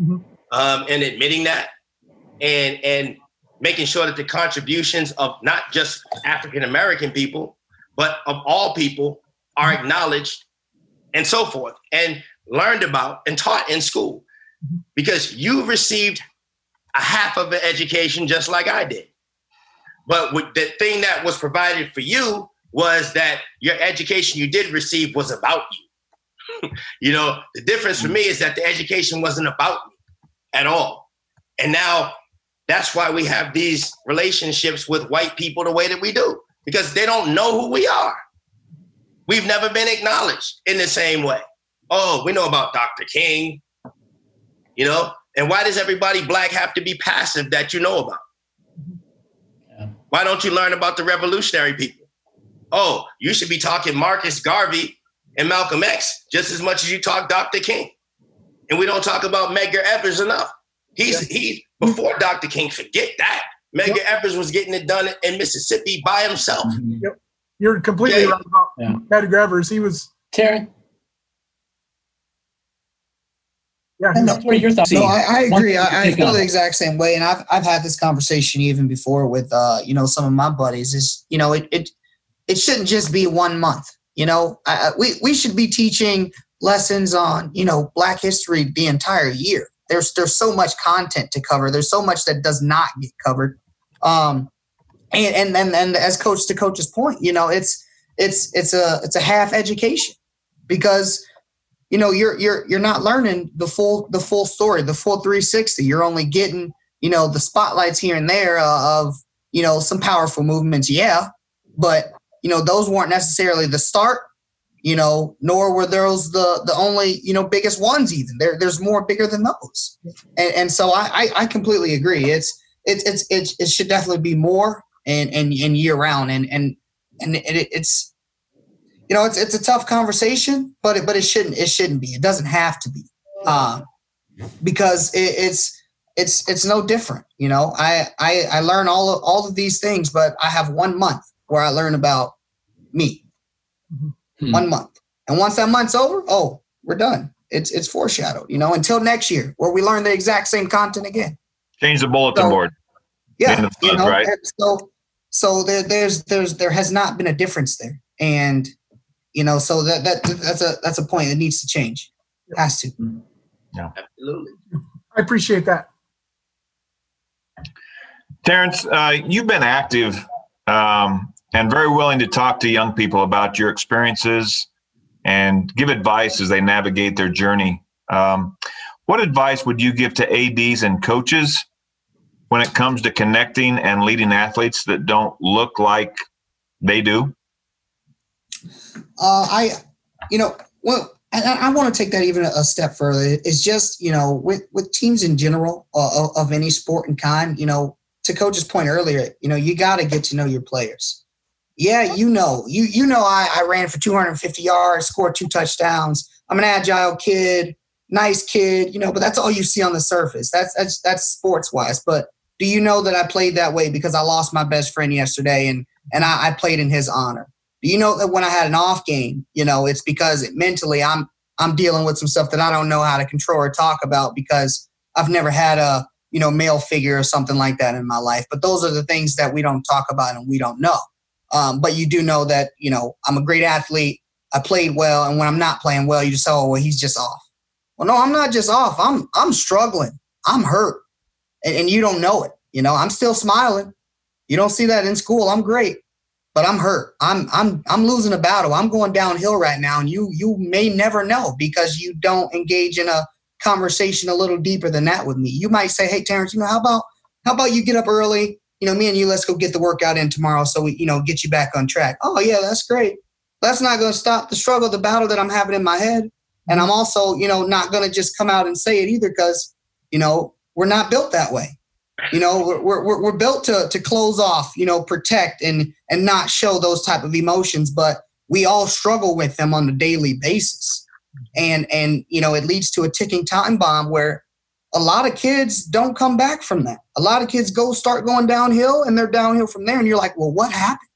mm-hmm. um, and admitting that, and and making sure that the contributions of not just African American people, but of all people are acknowledged and so forth, and learned about and taught in school. Because you received a half of an education just like I did. But the thing that was provided for you was that your education you did receive was about you. (laughs) you know, the difference for me is that the education wasn't about me at all. And now that's why we have these relationships with white people the way that we do, because they don't know who we are. We've never been acknowledged in the same way. Oh, we know about Dr. King, you know, and why does everybody black have to be passive that you know about? Yeah. Why don't you learn about the revolutionary people? Oh, you should be talking Marcus Garvey and Malcolm X just as much as you talk Dr. King. And we don't talk about Medgar Evers enough. He's yeah. he before Dr. King, forget that. Medgar yep. Evers was getting it done in Mississippi by himself. Mm-hmm. Yep. You're completely yeah. right about yeah. Medgar Evers. He was Terry. Yeah, no, what are your thoughts? No, I, I agree. I, I feel the exact same way, and I've I've had this conversation even before with uh, you know some of my buddies. Is you know it it it shouldn't just be one month. You know, I, we we should be teaching lessons on you know Black history the entire year. There's there's so much content to cover. There's so much that does not get covered. Um, and and and, and as coach to coach's point, you know, it's it's it's a it's a half education because you know you're you're you're not learning the full the full story the full 360 you're only getting you know the spotlights here and there uh, of you know some powerful movements yeah. But you know those weren't necessarily the start you know nor were those the the only you know biggest ones even there there's more bigger than those. And, and so I, I i completely agree. It's it's it's it, it should definitely be more and and, and year round. And and and it, it's you know, it's it's a tough conversation, but it, but it shouldn't it shouldn't be. It doesn't have to be, um, because it, it's it's it's no different. You know, I I I learn all of, all of these things, but I have one month where I learn about me. Hmm. One month, and once that month's over, oh, we're done. It's it's foreshadowed. You know, until next year where we learn the exact same content again. Change the bulletin so, board. Yeah, you know, right? so so there there's there's there has not been a difference there, and you know, so that that that's a that's a point that needs to change. It has to. Yeah, absolutely. I appreciate that. Terrence, uh, you've been active um, and very willing to talk to young people about your experiences and give advice as they navigate their journey. Um, what advice would you give to ADs and coaches when it comes to connecting and leading athletes that don't look like they do? Uh, I, you know, well, I, I want to take that even a step further. It's just, you know, with, with teams in general uh, of, of any sport and kind, you know, to coach's point earlier, you know, you got to get to know your players. Yeah, you know, you you know, I, I ran for 250 yards, scored two touchdowns. I'm an agile kid, nice kid, you know, but that's all you see on the surface. That's that's that's sports wise. But do you know that I played that way because I lost my best friend yesterday and and I, I played in his honor? Do you know that when I had an off game, you know, it's because it, mentally I'm I'm dealing with some stuff that I don't know how to control or talk about because I've never had a you know male figure or something like that in my life. But those are the things that we don't talk about and we don't know. Um, but you do know that you know I'm a great athlete. I played well, and when I'm not playing well, you just "Oh, well, he's just off." Well, no, I'm not just off. I'm I'm struggling. I'm hurt, and, and you don't know it. You know, I'm still smiling. You don't see that in school. I'm great but I'm hurt. I'm I'm I'm losing a battle. I'm going downhill right now, and you you may never know because you don't engage in a conversation a little deeper than that with me. You might say, "Hey, Terrence, you know how about how about you get up early? You know, me and you, let's go get the workout in tomorrow, so we you know get you back on track." Oh yeah, that's great. That's not going to stop the struggle, the battle that I'm having in my head, and I'm also you know not going to just come out and say it either because you know we're not built that way. You know, we're, we're, we're built to, to close off, you know, protect and, and not show those type of emotions, but we all struggle with them on a daily basis. And, and, you know, it leads to a ticking time bomb where a lot of kids don't come back from that. A lot of kids go start going downhill and they're downhill from there. And you're like, well, what happened?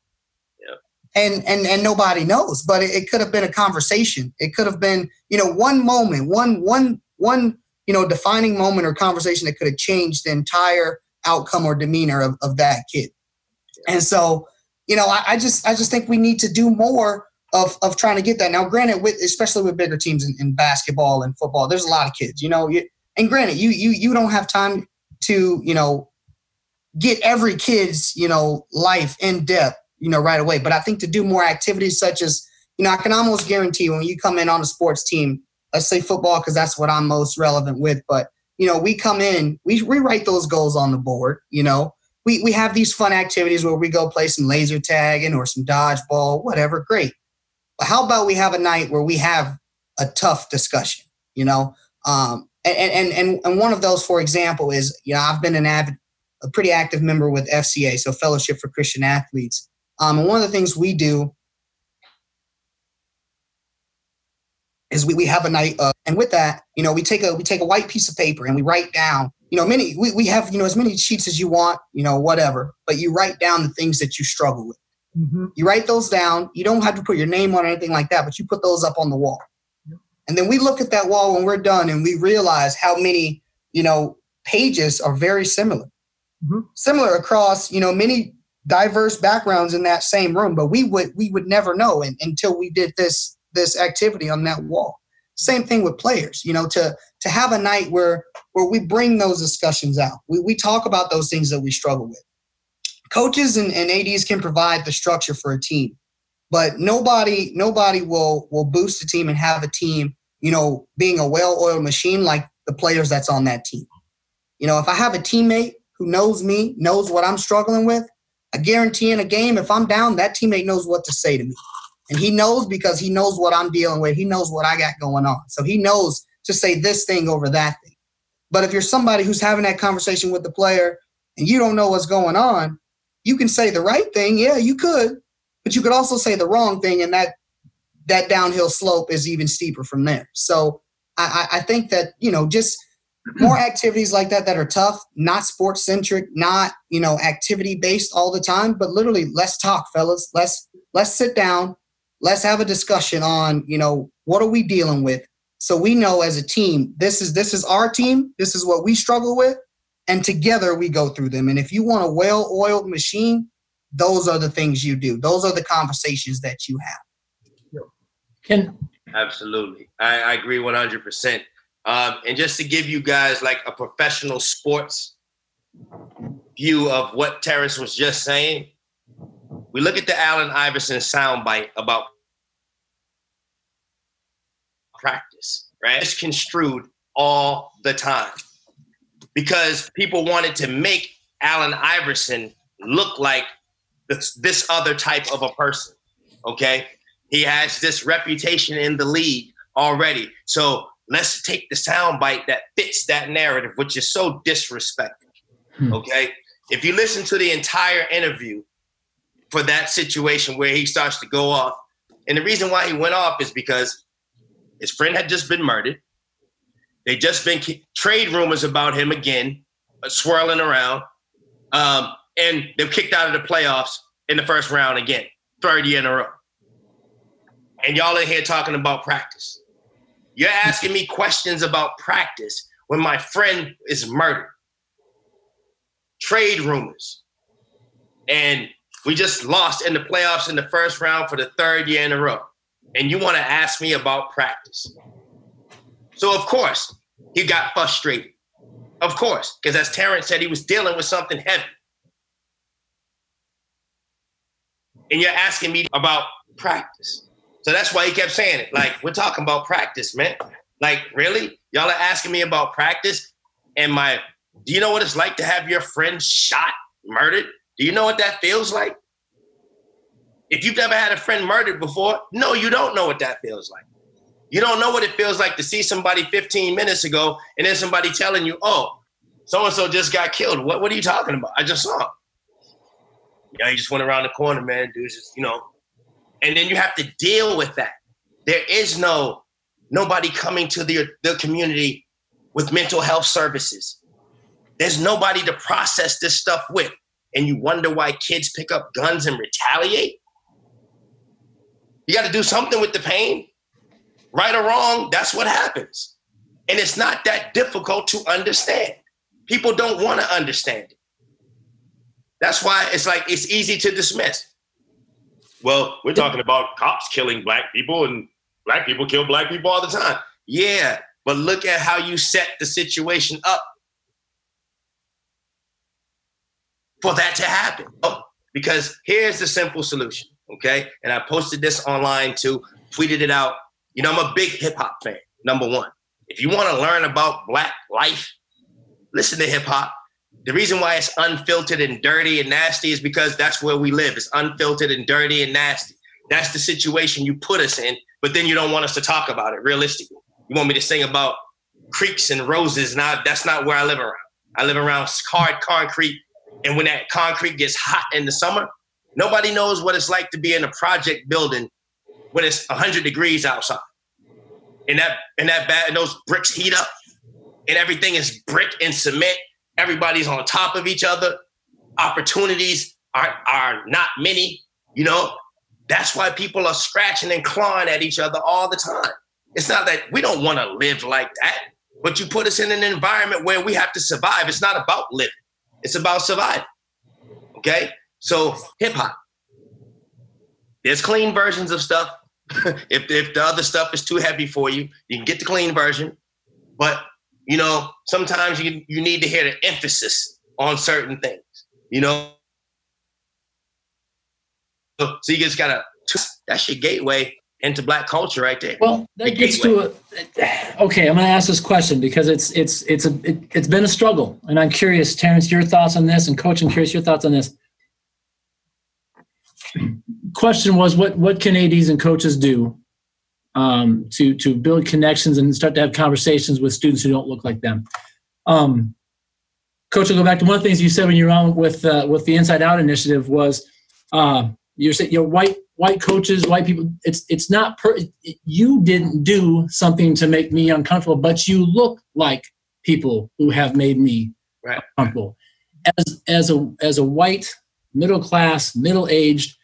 yeah. and and and nobody knows but it, it, could have been a conversation it could have been you know one moment one one one you know defining moment or conversation that could have changed the entire outcome or demeanor of, of that kid. And so, you know, I, I just I just think we need to do more of of trying to get that. Now, granted, with especially with bigger teams in, in basketball and football, there's a lot of kids. You know, you, and granted, you you you don't have time to you know get every kid's you know life in depth you know right away. But I think to do more activities such as you know, I can almost guarantee when you come in on a sports team, let's say football because that's what I'm most relevant with, but you know, we come in, we rewrite those goals on the board, you know. We, we have these fun activities where we go play some laser tagging or some dodgeball, whatever, great. But how about we have a night where we have a tough discussion, you know? Um, and, and, and, and one of those, for example, is, you know, I've been an avid, a pretty active member with FCA, so Fellowship for Christian Athletes. Um, and one of the things we do is we, we have a night uh, and with that you know we take a we take a white piece of paper and we write down you know many we, we have you know as many sheets as you want you know whatever but you write down the things that you struggle with. Mm-hmm. you write those down. You don't have to put your name on anything like that but you put those up on the wall. And then we look at that wall when we're done and we realize how many you know pages are very similar. Mm-hmm. similar across you know many diverse backgrounds in that same room but we would we would never know in, until we did this this activity on that wall. Same thing with players, you know, to to have a night where where we bring those discussions out. We we talk about those things that we struggle with. Coaches and, and ADs can provide the structure for a team, but nobody nobody will will boost a team and have a team, you know, being a well-oiled machine like the players that's on that team. You know, if I have a teammate who knows me, knows what I'm struggling with, I guarantee in a game, if I'm down, that teammate knows what to say to me. And he knows because he knows what I'm dealing with. He knows what I got going on. So he knows to say this thing over that thing. But if you're somebody who's having that conversation with the player and you don't know what's going on, you can say the right thing. Yeah, you could, but you could also say the wrong thing, and that that downhill slope is even steeper from there. So I, I think that you know just more activities like that that are tough, not sports centric, not you know activity based all the time, but literally let's talk, fellas. Let's let's sit down let's have a discussion on you know what are we dealing with? So we know as a team this is this is our team this is what we struggle with and together we go through them. And if you want a well-oiled machine those are the things you do. Those are the conversations that you have. Can absolutely. I, I agree 100% um, and just to give you guys like a professional sports view of what terrence was just saying we look at the Allen Iverson soundbite about practice, right? It's construed all the time because people wanted to make Allen Iverson look like this, this other type of a person. Okay. He has this reputation in the league already. So let's take the soundbite that fits that narrative, which is so disrespectful. Hmm. Okay. If you listen to the entire interview for that situation where he starts to go off, and the reason why he went off is because his friend had just been murdered. They just been trade rumors about him again, uh, swirling around, um, and they're kicked out of the playoffs in the first round again, third year in a row. And y'all in here talking about practice. You're asking me questions about practice when my friend is murdered. Trade rumors. And we just lost in the playoffs in the first round for the third year in a row and you want to ask me about practice. So, of course, he got frustrated. Of course, because as Terrence said, he was dealing with something heavy. And you're asking me about practice. So that's why he kept saying it. Like, we're talking about practice, man. Like, really? Y'all are asking me about practice? And my, do you know what it's like to have your friend shot, murdered? Do you know what that feels like? If you've never had a friend murdered before, no, you don't know what that feels like. You don't know what it feels like to see somebody 15 minutes ago and then somebody telling you, oh, so and so just got killed. What, what are you talking about? I just saw him. Yeah, he just went around the corner, man. Dude's just, you know. And then you have to deal with that. There is no nobody coming to the, the community with mental health services. There's nobody to process this stuff with. And you wonder why kids pick up guns and retaliate? You got to do something with the pain. Right or wrong, that's what happens. And it's not that difficult to understand. People don't want to understand it. That's why it's like it's easy to dismiss. well, we're talking about cops killing black people and black people kill black people all the time. Yeah, but look at how you set the situation up for that to happen. Oh, because here's the simple solution, okay? And I posted this online too, tweeted it out. You know, I'm a big hip hop fan, number one. If you want to learn about black life, listen to hip hop. The reason why it's unfiltered and dirty and nasty is because that's where we live. It's unfiltered and dirty and nasty. That's the situation you put us in, but then you don't want us to talk about it realistically. You want me to sing about creeks and roses. Now that's not where I live around. I live around hard concrete. And when that concrete gets hot in the summer, nobody knows what it's like to be in a project building when it's 100 degrees outside. And that and that bad and those bricks heat up and everything is brick and cement. Everybody's on top of each other. Opportunities are are not many, you know. That's why people are scratching and clawing at each other all the time. It's not that we don't want to live like that, but you put us in an environment where we have to survive. It's not about living, it's about surviving. Okay? So, hip hop. There's clean versions of stuff. (laughs) if, if the other stuff is too heavy for you, you can get the clean version. But, you know, sometimes you, you need to hear the emphasis on certain things, you know? So, you just gotta, that's your gateway into black culture right there. Well, that gets to a, okay. I'm going to ask this question because it's it's it's a it, has been a struggle, and I'm curious, Terrence, your thoughts on this, and Coach, I'm curious your thoughts on this. Question was, what what can ads and coaches do um, to to build connections and start to have conversations with students who don't look like them? Um, Coach, I'll go back to one of the things you said when you were on with uh, with the Inside Out initiative was uh, you're saying you're white white coaches, white people. It's it's not per. You didn't do something to make me uncomfortable, but you look like people who have made me right. uncomfortable. As as a as a white middle class middle aged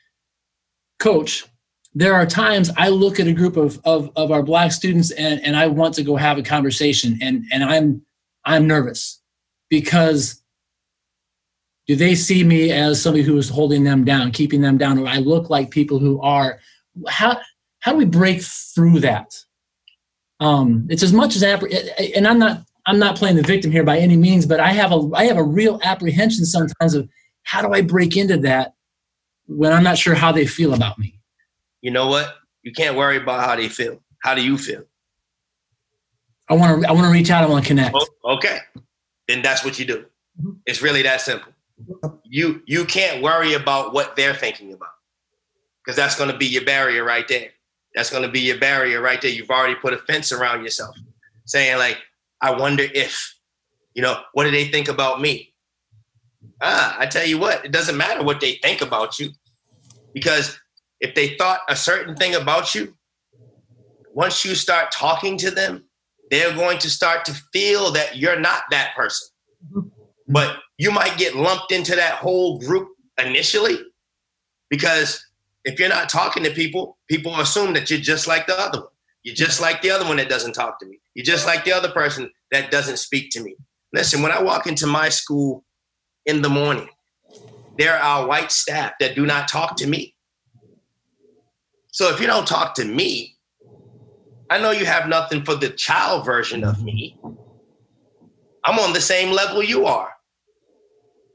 coach, there are times I look at a group of of of our black students and and I want to go have a conversation and and I'm I'm nervous because do they see me as somebody who is holding them down, keeping them down, or I look like people who are? How how do we break through that? Um, it's as much as and I'm not I'm not playing the victim here by any means, but I have a I have a real apprehension sometimes of how do I break into that when I'm not sure how they feel about me. You know what? You can't worry about how they feel. How do you feel? I want to I want to reach out. I want to connect. Okay, then that's what you do. Mm-hmm. It's really that simple you you can't worry about what they're thinking about because that's going to be your barrier right there that's going to be your barrier right there you've already put a fence around yourself saying like i wonder if you know what do they think about me ah i tell you what it doesn't matter what they think about you because if they thought a certain thing about you once you start talking to them they're going to start to feel that you're not that person mm-hmm. but you might get lumped into that whole group initially because if you're not talking to people, people assume that you're just like the other one. You're just like the other one that doesn't talk to me. You're just like the other person that doesn't speak to me. Listen, when I walk into my school in the morning, there are white staff that do not talk to me. So if you don't talk to me, I know you have nothing for the child version of me. I'm on the same level you are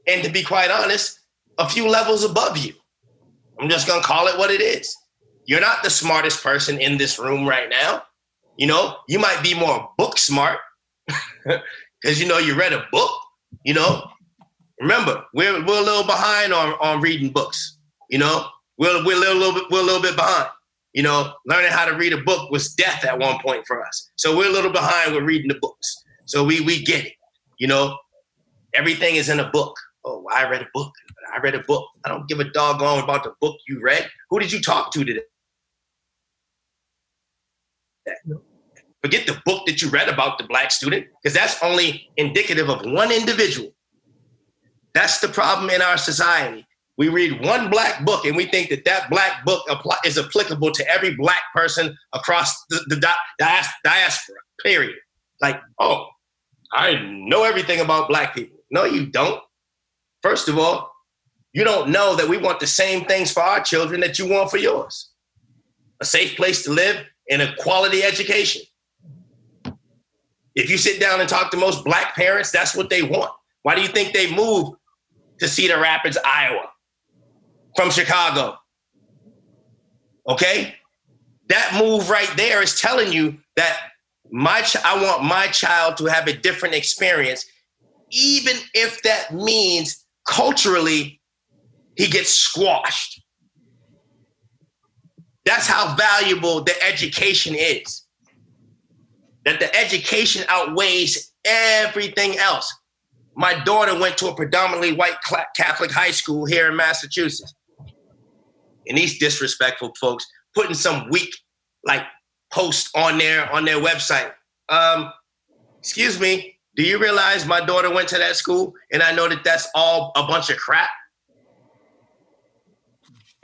and to be quite honest, a few levels above you. I'm just gonna call it what it is. You're not the smartest person in this room right now. You know, you might be more book smart (laughs) because you know you read a book. You know, remember we're we're a little behind on on reading books. You know, we're we're a little, little bit we're a little bit behind. You know, learning how to read a book was death at one point for us. So we're a little behind with reading the books. So we we get it. You know, everything is in a book oh, I read a book. I read a book. I don't give a doggone about the book you read. Who did you talk to today? Forget the book that you read about the black student, because that's only indicative of one individual. That's the problem in our society. We read one black book and we think that that black book is applicable to every black person across the, the di- diaspora, period. Like, oh, I know everything about black people. No, you don't. First of all, You don't know that we want the same things for our children that you want for yours. A safe place to live and a quality education. If you sit down and talk to most black parents, that's what they want. Why do you think they moved to Cedar Rapids, Iowa from Chicago? Okay? That move right there is telling you that my ch- I want my child to have a different experience even if that means culturally he gets squashed. That's how valuable the education is. That the education outweighs everything else. My daughter went to a predominantly white Catholic high school here in Massachusetts. And these disrespectful folks putting some weak like post on their on their website. Um, excuse me, do you realize my daughter went to that school and I know that that's all a bunch of crap?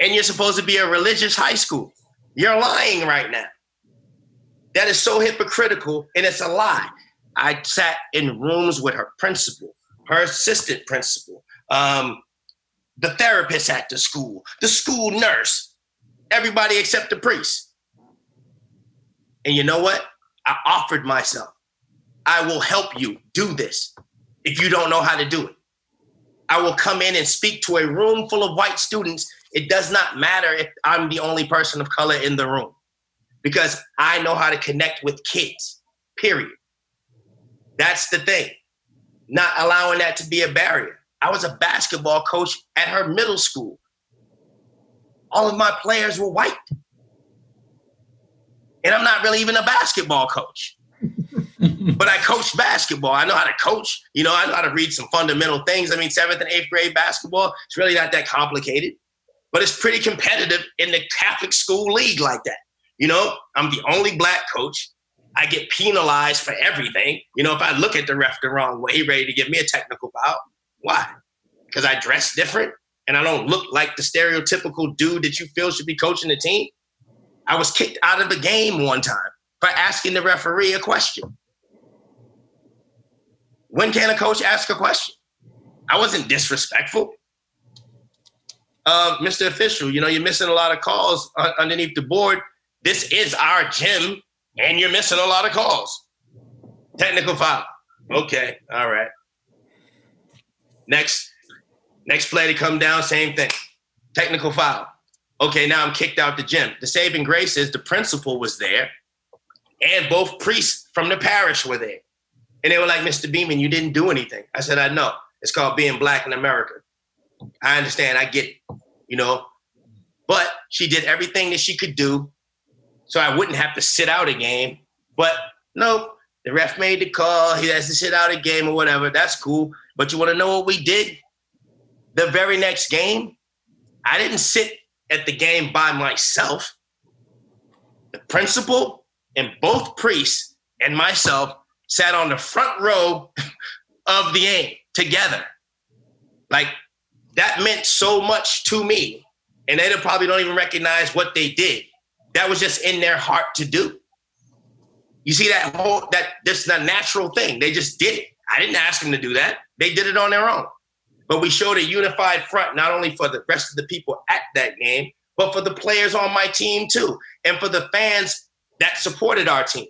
And you're supposed to be a religious high school. You're lying right now. That is so hypocritical and it's a lie. I sat in rooms with her principal, her assistant principal, um, the therapist at the school, the school nurse, everybody except the priest. And you know what? I offered myself. I will help you do this if you don't know how to do it. I will come in and speak to a room full of white students. It does not matter if I'm the only person of color in the room because I know how to connect with kids, period. That's the thing. Not allowing that to be a barrier. I was a basketball coach at her middle school. All of my players were white. And I'm not really even a basketball coach. (laughs) but I coach basketball. I know how to coach. You know, I know how to read some fundamental things. I mean, seventh and eighth grade basketball, it's really not that complicated, but it's pretty competitive in the Catholic school league like that. You know, I'm the only black coach. I get penalized for everything. You know, if I look at the ref the wrong way, ready to give me a technical foul. Why? Because I dress different and I don't look like the stereotypical dude that you feel should be coaching the team. I was kicked out of the game one time for asking the referee a question. When can a coach ask a question? I wasn't disrespectful. Uh, Mr. Official, you know, you're missing a lot of calls underneath the board. This is our gym, and you're missing a lot of calls. Technical foul. Okay, all right. Next, next play to come down, same thing. Technical foul. Okay, now I'm kicked out the gym. The saving grace is the principal was there, and both priests from the parish were there. And they were like, Mr. Beeman, you didn't do anything. I said, I know. It's called being black in America. I understand. I get it, you know. But she did everything that she could do so I wouldn't have to sit out a game. But nope, the ref made the call. He has to sit out a game or whatever. That's cool. But you want to know what we did? The very next game, I didn't sit at the game by myself. The principal and both priests and myself sat on the front row (laughs) of the game together. Like that meant so much to me. And they probably don't even recognize what they did. That was just in their heart to do. You see that whole that this is a natural thing. They just did it. I didn't ask them to do that. They did it on their own. But we showed a unified front, not only for the rest of the people at that game, but for the players on my team too, and for the fans that supported our team.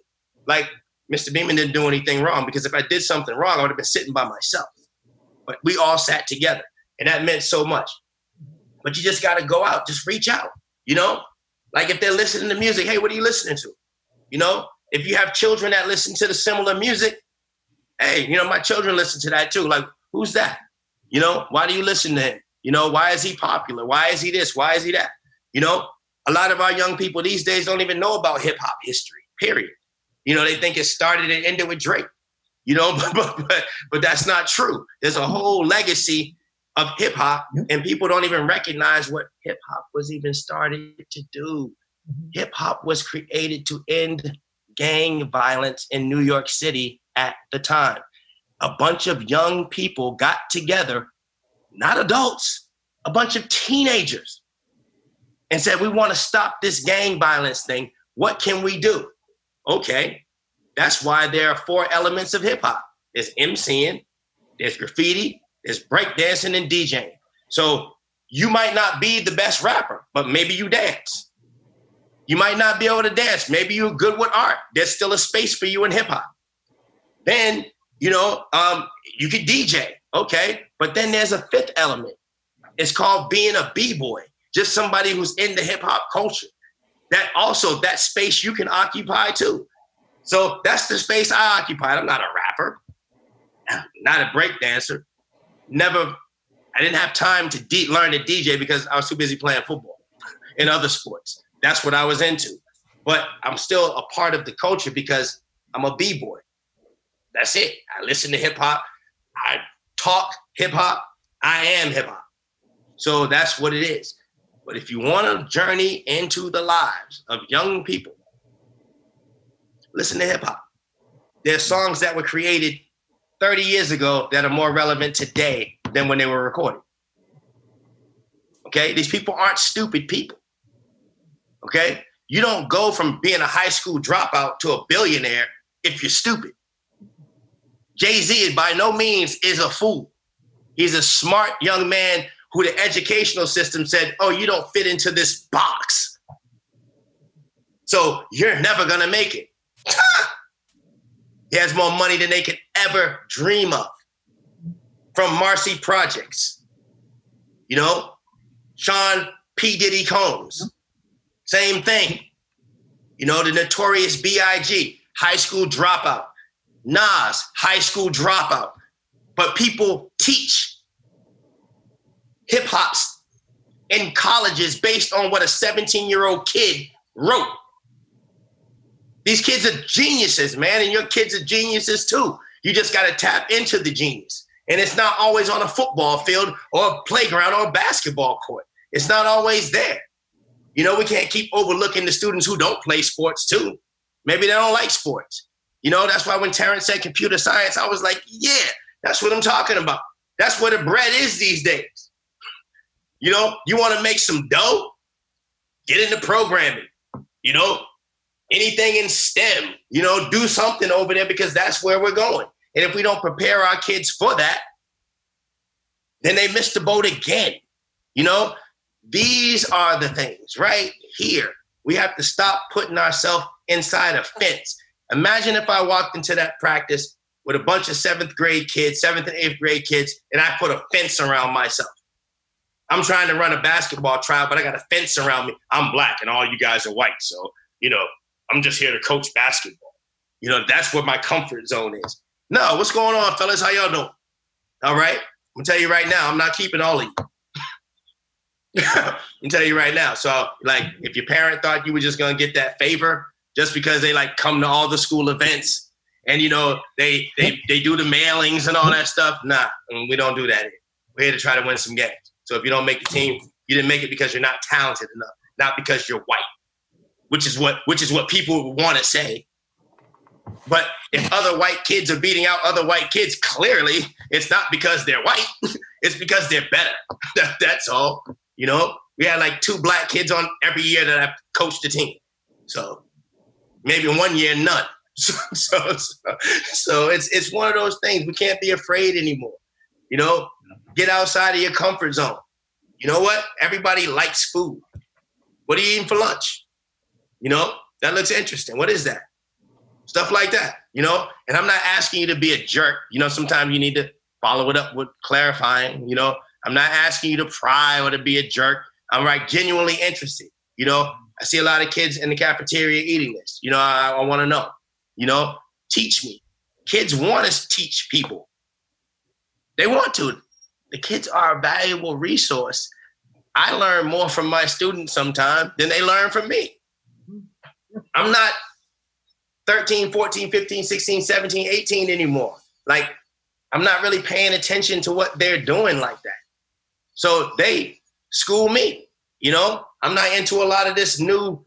Like Mr. Beeman didn't do anything wrong because if I did something wrong, I would have been sitting by myself. But we all sat together, and that meant so much. But you just got to go out, just reach out. You know, like if they're listening to music, hey, what are you listening to? You know, if you have children that listen to the similar music, hey, you know, my children listen to that too. Like, who's that? You know, why do you listen to him? You know, why is he popular? Why is he this? Why is he that? You know, a lot of our young people these days don't even know about hip hop history, period. You know, they think it started and ended with Drake. You know, (laughs) but but but, that's not true. There's a whole legacy of hip hop, and people don't even recognize what hip hop was even started to do. Mm-hmm. Hip hop was created to end gang violence in New York City at the time. A bunch of young people got together, not adults, a bunch of teenagers, and said, We want to stop this gang violence thing. What can we do? Okay, that's why there are four elements of hip hop. There's MCing, there's graffiti, there's breakdancing and DJing. So you might not be the best rapper, but maybe you dance. You might not be able to dance. Maybe you're good with art. There's still a space for you in hip hop. Then, you know, um, you could DJ, okay? But then there's a fifth element. It's called being a b-boy, just somebody who's in the hip hop culture. That also, that space you can occupy too. So that's the space I occupied. I'm not a rapper, not a break dancer. Never, I didn't have time to de- learn to DJ because I was too busy playing football and other sports. That's what I was into. But I'm still a part of the culture because I'm a b-boy. That's it. I listen to hip hop. I talk hip hop. I am hip hop. So that's what it is. But if you want to journey into the lives of young people, listen to hip hop. There's songs that were created 30 years ago that are more relevant today than when they were recorded. Okay? These people aren't stupid people. Okay? You don't go from being a high school dropout to a billionaire if you're stupid. Jay Z, is by no means, is a fool. He's a smart young man who the educational system said, oh, you don't fit into this box. So you're never gonna make it. (laughs) he has more money than they could ever dream of from Marcy Projects. You know, Sean P. Diddy Combs, same thing. You know, the notorious B.I.G., high school dropout. Nas, high school dropout. But people teach hip hops in colleges based on what a 17 year old kid wrote. These kids are geniuses, man, and your kids are geniuses too. You just got to tap into the genius. And it's not always on a football field or a playground or a basketball court. It's not always there. You know, we can't keep overlooking the students who don't play sports too. Maybe they don't like sports. You know, that's why when Terrence said computer science, I was like, yeah, that's what I'm talking about. That's where the bread is these days. You know, you want to make some dough? Get into programming. You know, anything in STEM, you know, do something over there because that's where we're going. And if we don't prepare our kids for that, then they miss the boat again. You know, these are the things right here. We have to stop putting ourselves inside a fence. Imagine if I walked into that practice with a bunch of seventh grade kids, seventh and eighth grade kids, and I put a fence around myself. I'm trying to run a basketball trial, but I got a fence around me. I'm black and all you guys are white. So, you know, I'm just here to coach basketball. You know, that's where my comfort zone is. No, what's going on, fellas? How y'all doing? All right. I'm gonna tell you right now, I'm not keeping all of you. (laughs) I'm gonna tell you right now. So, like, if your parent thought you were just gonna get that favor just because they like come to all the school events and you know they they they do the mailings and all that stuff, nah, we don't do that. We're here to try to win some games. So if you don't make the team, you didn't make it because you're not talented enough, not because you're white, which is what which is what people want to say. But if other white kids are beating out other white kids, clearly it's not because they're white. (laughs) it's because they're better. (laughs) That, that's all. You know, we had like two black kids on every year that I coached the team. So maybe one year none. So, (laughs) so, so, so it's it's one of those things. We can't be afraid anymore. You know, get outside of your comfort zone. You know what? Everybody likes food. What are you eating for lunch? You know, that looks interesting. What is that? Stuff like that, you know? And I'm not asking you to be a jerk. You know, sometimes you need to follow it up with clarifying, you know? I'm not asking you to pry or to be a jerk. I'm like genuinely interested. You know, I see a lot of kids in the cafeteria eating this. You know, I, I want to know. You know, teach me. Kids want to teach people. They want to. The kids are a valuable resource. I learn more from my students sometimes than they learn from me. I'm not 13, 14, 15, 16, 17, 18 anymore. Like, I'm not really paying attention to what they're doing like that. So they school me. You know, I'm not into a lot of this new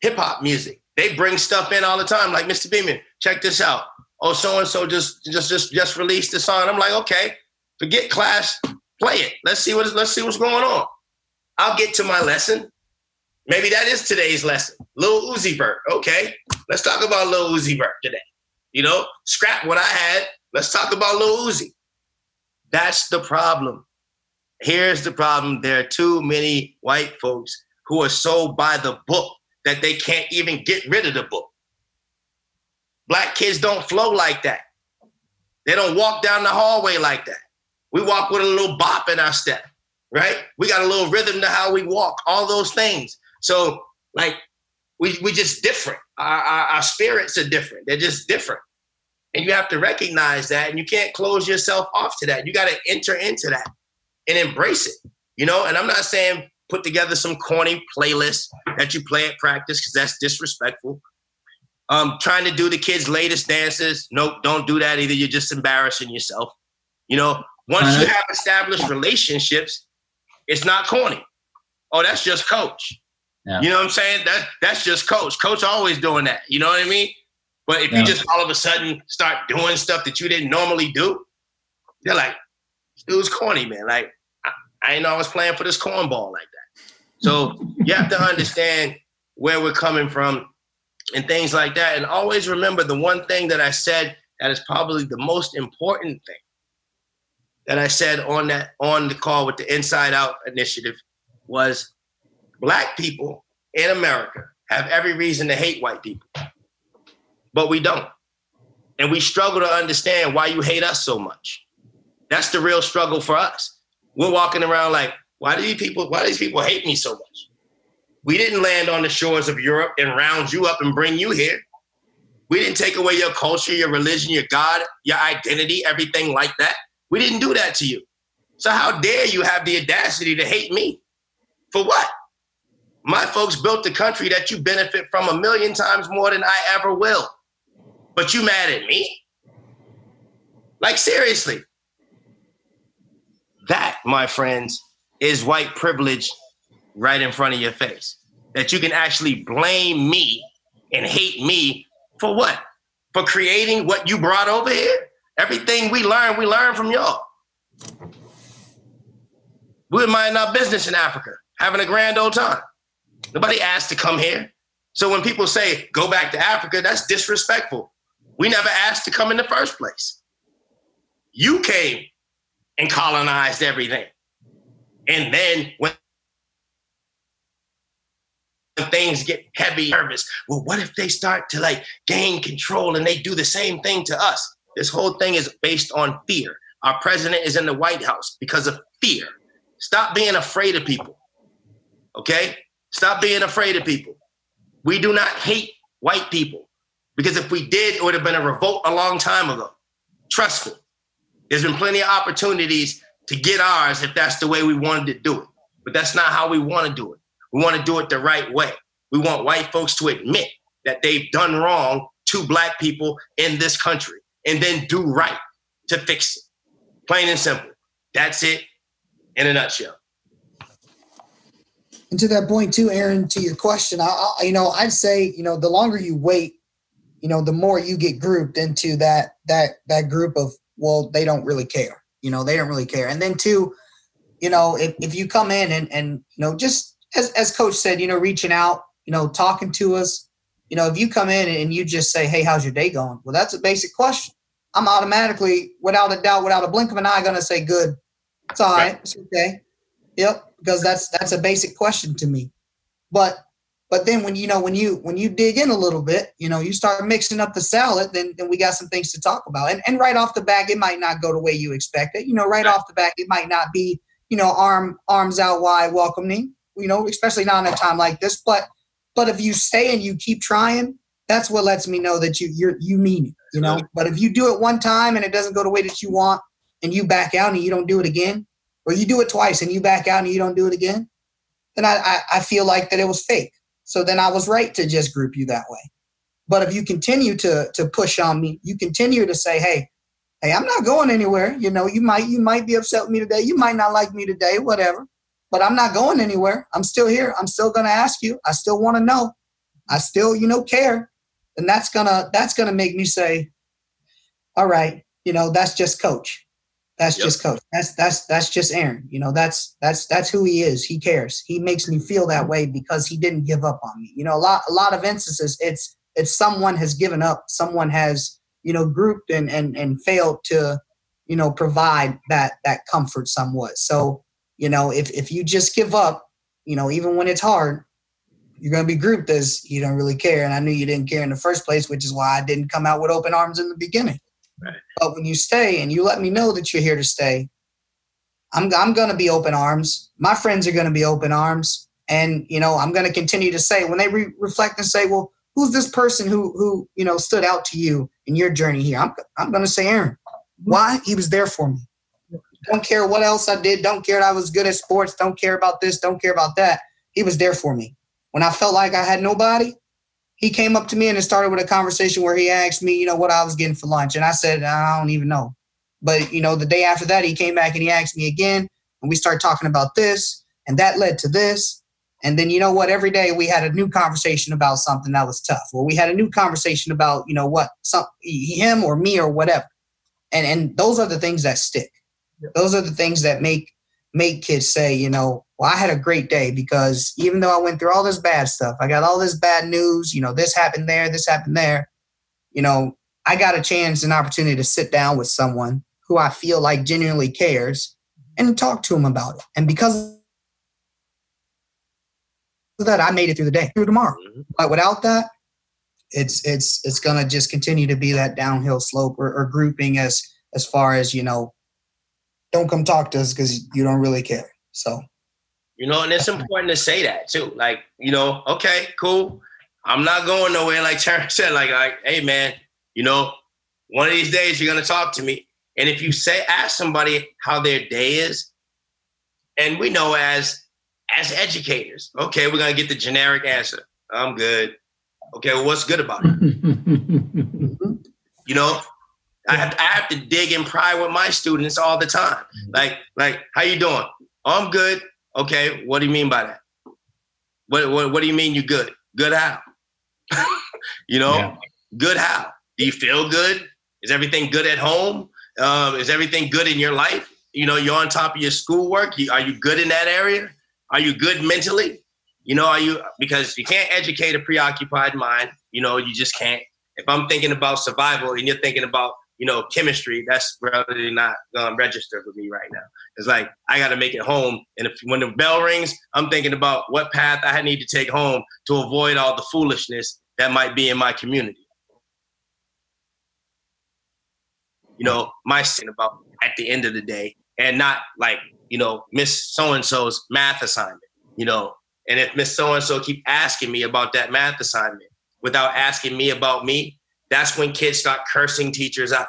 hip hop music. They bring stuff in all the time, like Mr. Beeman, check this out. Oh, so and so just just just just released the song. I'm like, okay, forget class, play it. Let's see what let's see what's going on. I'll get to my lesson. Maybe that is today's lesson. Little Uzi Vert. Okay, let's talk about Lil Uzi Vert today. You know, scrap what I had. Let's talk about Lil Uzi. That's the problem. here's the problem: there are too many white folks who are so by the book that they can't even get rid of the book. Black kids don't flow like that. They don't walk down the hallway like that. We walk with a little bop in our step, right? We got a little rhythm to how we walk, all those things. So, like, we we just different. Our, our, our spirits are different. They're just different. And you have to recognize that, and you can't close yourself off to that. You got to enter into that and embrace it, you know. And I'm not saying put together some corny playlist that you play at practice because that's disrespectful. Um, trying to do the kids' latest dances. Nope, don't do that either. You're just embarrassing yourself. You know, once you have established relationships, it's not corny. Oh, that's just coach. Yeah. You know what I'm saying? That that's just coach. Coach always doing that. You know what I mean? But if yeah. you just all of a sudden start doing stuff that you didn't normally do, they're like, it was corny, man. Like, I, I I was playing for this cornball like that. So you have to understand where we're coming from and things like that. And always remember the one thing that I said that is probably the most important thing that I said on that on the call with the Inside Out initiative was black people in America have every reason to hate white people. But we don't. And we struggle to understand why you hate us so much. That's the real struggle for us. We're walking around like, why do these people, why do these people hate me so much? We didn't land on the shores of Europe and round you up and bring you here. We didn't take away your culture, your religion, your God, your identity, everything like that. We didn't do that to you. So how dare you have the audacity to hate me? For what? My folks built the country that you benefit from a million times more than I ever will. But you mad at me? Like seriously. That, my friends, is white privilege right in front of your face. That you can actually blame me and hate me for what? For creating what you brought over here? Everything we learn, we learn from y'all. We're minding our business in Africa, having a grand old time. Nobody asked to come here. So when people say go back to Africa, that's disrespectful. We never asked to come in the first place. You came and colonized everything. And then when things get heavy, nervous, well, what if they start to like gain control and they do the same thing to us? This whole thing is based on fear. Our president is in the White House because of fear. Stop being afraid of people. Okay? Stop being afraid of people. We do not hate white people because if we did, it would have been a revolt a long time ago. Trust me. There's been plenty of opportunities to get ours if that's the way we wanted to do it. But that's not how we want to do it. We want to do it the right way. We want white folks to admit that they've done wrong to black people in this country and then do right to fix it. Plain and simple. That's it in a nutshell. And to that point too, Aaron, to your question, I, I, you know, I'd say, you know, the longer you wait, you know, the more you get grouped into that that that group of, well, they don't really care. You know, they don't really care. And then two, you know, if, if you come in and and you know, just as as coach said, you know, reaching out, you know, talking to us, you know, if you come in and you just say, Hey, how's your day going? Well, that's a basic question. I'm automatically, without a doubt, without a blink of an eye, gonna say, "Good, it's all right, it's okay." Yep, because that's that's a basic question to me. But but then when you know when you when you dig in a little bit, you know, you start mixing up the salad, then then we got some things to talk about. And and right off the back, it might not go the way you expect it. You know, right off the back, it might not be you know arm arms out wide welcoming. You know, especially not in a time like this. But but if you stay and you keep trying, that's what lets me know that you you're you mean it you know but if you do it one time and it doesn't go the way that you want and you back out and you don't do it again or you do it twice and you back out and you don't do it again then i i, I feel like that it was fake. So then i was right to just group you that way. But if you continue to to push on me you continue to say hey hey i'm not going anywhere. You know you might you might be upset with me today. You might not like me today whatever but i'm not going anywhere. I'm still here. I'm still to ask you. I still want to know. I still you know care. And that's gonna that's gonna make me say, all right, you know, that's just coach. That's yep. just coach. That's that's that's just Aaron. You know, that's that's that's who he is. He cares. He makes me feel that way because he didn't give up on me. You know, a lot a lot of instances it's it's someone has given up, someone has, you know, grouped and and and failed to, you know, provide that that comfort somewhat. So you know, if if you just give up, you know, even when it's hard, you're going to be grouped as you don't really care. And I knew you didn't care in the first place, which is why I didn't come out with open arms in the beginning. Right. But when you stay and you let me know that you're here to stay, I'm, I'm going to be open arms. My friends are going to be open arms. And, you know, I'm going to continue to say when they re- reflect and say, well, who's this person who, who, you know, stood out to you in your journey here? I'm, I'm going to say Aaron. Why? He was there for me. Don't care what else I did. Don't care that I was good at sports. Don't care about this. Don't care about that. He was there for me. When I felt like I had nobody, he came up to me and it started with a conversation where he asked me, you know, what I was getting for lunch. And I said, I don't even know. But, you know, the day after that, he came back and he asked me again. And we started talking about this. And that led to this. And then, you know what? Every day we had a new conversation about something that was tough, Well, we had a new conversation about, you know, what, some, him or me or whatever. And, and those are the things that stick. Those are the things that make make kids say, you know, well, I had a great day because even though I went through all this bad stuff, I got all this bad news, you know, this happened there, this happened there, you know, I got a chance, an opportunity to sit down with someone who I feel like genuinely cares and talk to them about it. And because of that, I made it through the day, through tomorrow. Mhm. But without that, it's it's it's gonna just continue to be that downhill slope or, or grouping as as far as you know. Don't come talk to us because you don't really care. So You know, and it's important to say that too. Like, you know, okay, cool. I'm not going nowhere. Like Terrence said, like, like, hey man, you know, one of these days you're gonna talk to me. And if you say ask somebody how their day is, and we know as as educators, okay, we're gonna get the generic answer. I'm good. Okay, well, what's good about it? (laughs) You know, I have, I have to dig and pry with my students all the time. Like, like, how you doing? Oh, I'm good. Okay, what do you mean by that? What what, what do you mean you good? Good how? (laughs) you know, Yeah. good how? Do you feel good? Is everything good at home? Um, is everything good in your life? You know, you're on top of your schoolwork. You, are you good in that area? Are you good mentally? You know, are you because you can't educate a preoccupied mind. You know, you just can't. If I'm thinking about survival and you're thinking about you know chemistry, that's really not gonna register with me right now. It's like I got to make it home, and if when the bell rings, I'm thinking about what path I need to take home to avoid all the foolishness that might be in my community. You know, my sin about at the end of the day, and not like you know Miss So and So's math assignment. You know, and if Miss So and So keep asking me about that math assignment without asking me about me, that's when kids start cursing teachers out.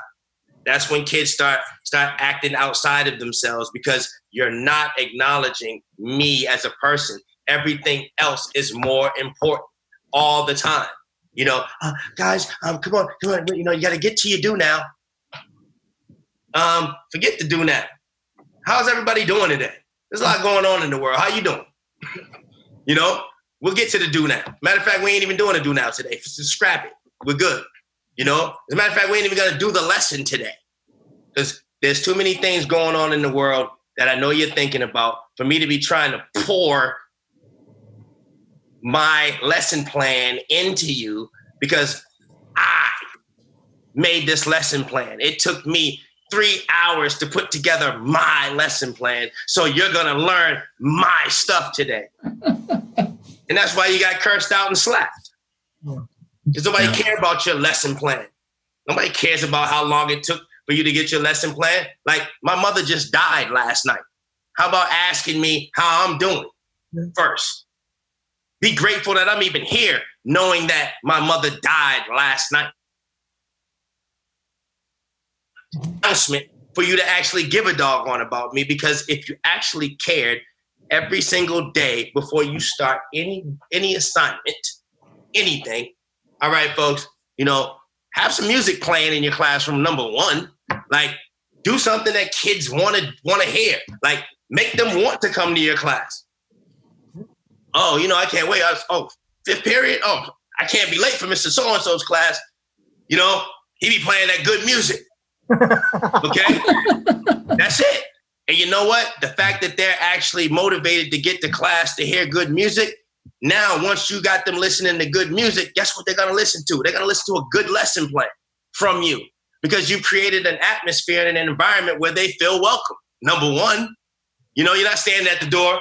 That's when kids start start acting outside of themselves because you're not acknowledging me as a person. Everything else is more important all the time. You know, "Uh, guys, um, come on, come on. You know, you got to get to your do now. Um, forget the do now. How's everybody doing today? There's a lot going on in the world. How you doing? (laughs) You know, we'll get to the do now. Matter of fact, we ain't even doing a do now today. Just scrap it. We're good. You know, as a matter of fact, we ain't even gonna do the lesson today because there's too many things going on in the world that I know you're thinking about for me to be trying to pour my lesson plan into you because I made this lesson plan. It took me three hours to put together my lesson plan. So you're gonna learn my stuff today. (laughs) and that's why you got cursed out and slapped. Hmm. Because nobody Yeah. care about your lesson plan. Nobody cares about how long it took for you to get your lesson plan. Like my mother just died last night. How about asking me how I'm doing Yeah. first? Be grateful that I'm even here, knowing that my mother died last night. Announcement for you to actually give a dog doggone about me because if you actually cared every single day before you start any any assignment, anything, all right, folks, you know, have some music playing in your classroom. Number one, like do something that kids want to want to hear. Like make them want to come to your class. Oh, you know, I can't wait. I was, oh, fifth period. Oh, I can't be late for Mr. So and So's class. You know, he be playing that good music. (laughs) Okay, that's it. And you know what? The fact that they're actually motivated to get to class to hear good music. Now, once you got them listening to good music, guess what they're gonna listen to? They're gonna listen to a good lesson plan from you because you've created an atmosphere and an environment where they feel welcome. Number one, You know, you're not standing at the door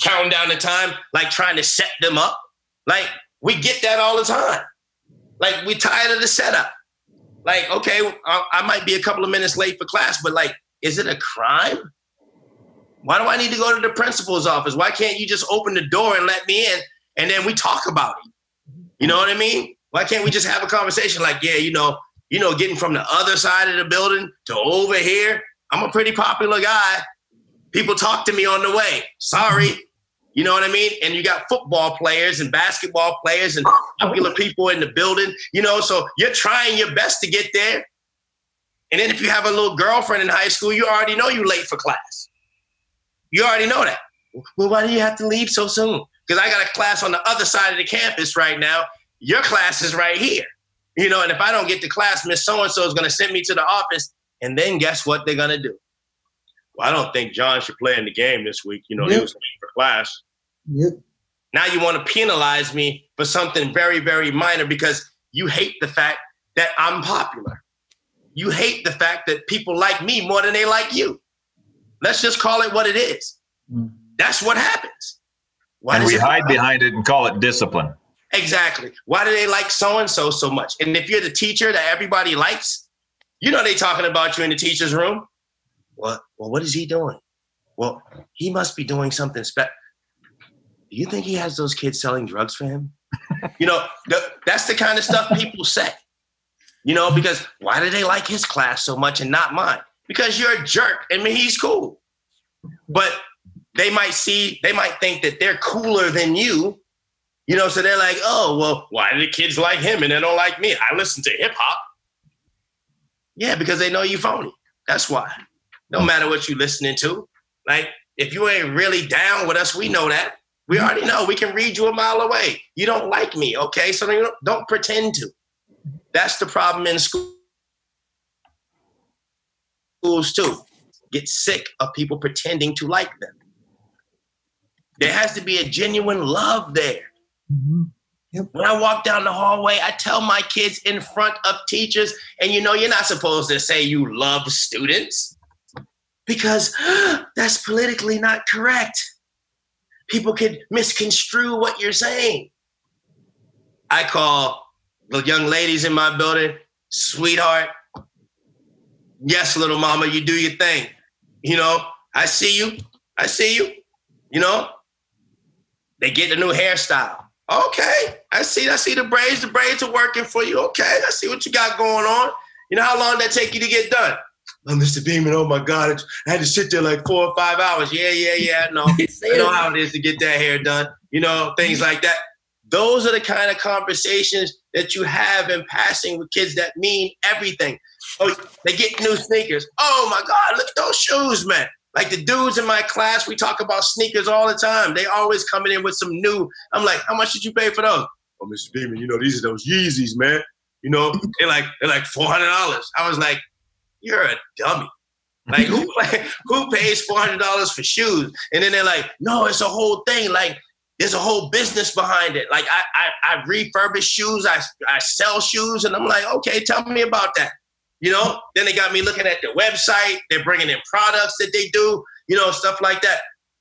counting down the time, like trying to set them up. Like we get that all the time. Like we tired of the setup. Like, okay, I might be a couple of minutes late for class, but like, is it a crime? Why do I need to go to the principal's office? Why can't you just open the door and let me in and then we talk about it? You know what I mean? Why can't we just have a conversation like, yeah, you know, you know, getting from the other side of the building to over here, I'm a pretty popular guy. People talk to me on the way. Sorry. You know what I mean? And you got football players and basketball players and popular people in the building, you know, so you're trying your best to get there. And then if you have a little girlfriend in high school, you already know you're late for class. You already know that. Well, why do you have to leave so soon? Because I got a class on the other side of the campus right now. Your class is right here. You know, and if I don't get to class, Miss So and so is going to send me to the office. And then guess what they're going to do? Well, I don't think John should play in the game this week. You know, yep. he was late for class. Yep. Now you want to penalize me for something very, very minor because you hate the fact that I'm popular. You hate the fact that people like me more than they like you. Let's just call it what it is. Mm. That's what happens. Why and we hide behind it and call it discipline. Exactly. Why do they like so and so so much? And if you're the teacher that everybody likes, you know they talking about you in the teacher's room. Well, well, what is he doing? Well, he must be doing something special. Do you think he has those kids selling drugs for him? (laughs) you know, that's the kind of stuff people say. You know, because why do they like his class so much and not mine? Because you're a jerk. I mean, he's cool. But they might see, they might think that they're cooler than you you know, so they're like, oh, well, why do the kids like him and they don't like me? I listen to hip hop. Yeah, because they know you phony. That's why. No matter what you listening to. Like, if you ain't really down with us, we know that. We already know. We can read you a mile away. You don't like me, okay? So don't, don't pretend to. That's the problem in school. Schools too. Get sick of people pretending to like them. There has to be a genuine love there. Mm-hmm. Yep. When I walk down the hallway, I tell my kids in front of teachers, and you know, you're not supposed to say you love students because (gasps) that's politically not correct. People could misconstrue what you're saying. I call the young ladies in my building, sweetheart. Yes, little mama, you do your thing. You know, I see you. I see you. You know, they get a new hairstyle. Okay, I see. I see the braids. The braids are working for you. Okay, I see what you got going on. You know how long that take you to get done? Oh, Mr. Beeman, oh my God, I had to sit there like four or five hours. Yeah, yeah, yeah. No, I know (laughs) how it is to get that hair done. You know, things like that. Those are the kind of conversations that you have in passing with kids that mean everything. Oh, they get new sneakers. Oh my God, look at those shoes, man. Like the dudes in my class, we talk about sneakers all the time. They always coming in with some new. I'm like, how much did you pay for those? Oh, Mr. Beeman, you know, these are those Yeezys, man. You know, they're like they're like four hundred dollars. I was like, you're a dummy. Like who like, (laughs) who pays four hundred dollars for shoes? And then they're like, no, it's a whole thing. Like there's a whole business behind it. Like I I, I refurbish shoes, I I sell shoes, and I'm like, okay, tell me about that. You know, then they got me looking at their website. They're bringing in products that they do, you know, stuff like that.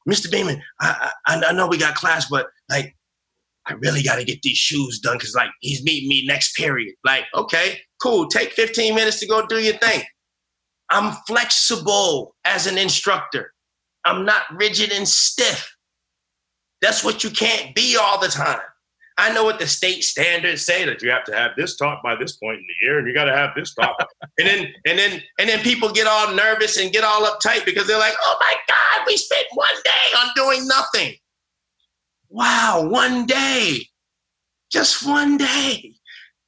Mr. Beeman, I, I, I know we got class, but like, I really got to get these shoes done because like he's meeting me next period. Like, okay, cool. Take 15 minutes to go do your thing. I'm flexible as an instructor. I'm not rigid and stiff. That's what you can't be all the time. I know what the state standards say that you have to have this taught by this point in the year, and you got to have this taught. and then and then and then people get all nervous and get all uptight because they're like, "Oh my God, we spent one day on doing nothing." Wow, one day, just one day.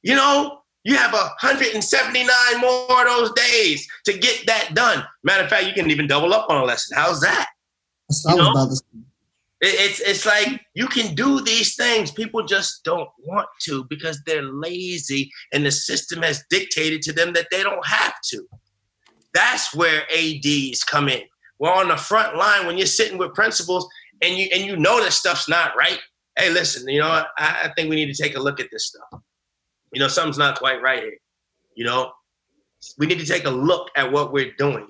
You know, you have 179 more of those days to get that done. Matter of fact, you can even double up on a lesson. How's that? I was about to it's it's like you can do these things. People just don't want to because they're lazy and the system has dictated to them that they don't have to. That's where ADs come in. We're on the front line when you're sitting with principals and you and you know that stuff's not right. Hey, listen, you know, I, I think we need to take a look at this stuff. You know, something's not quite right here. You know, we need to take a look at what we're doing,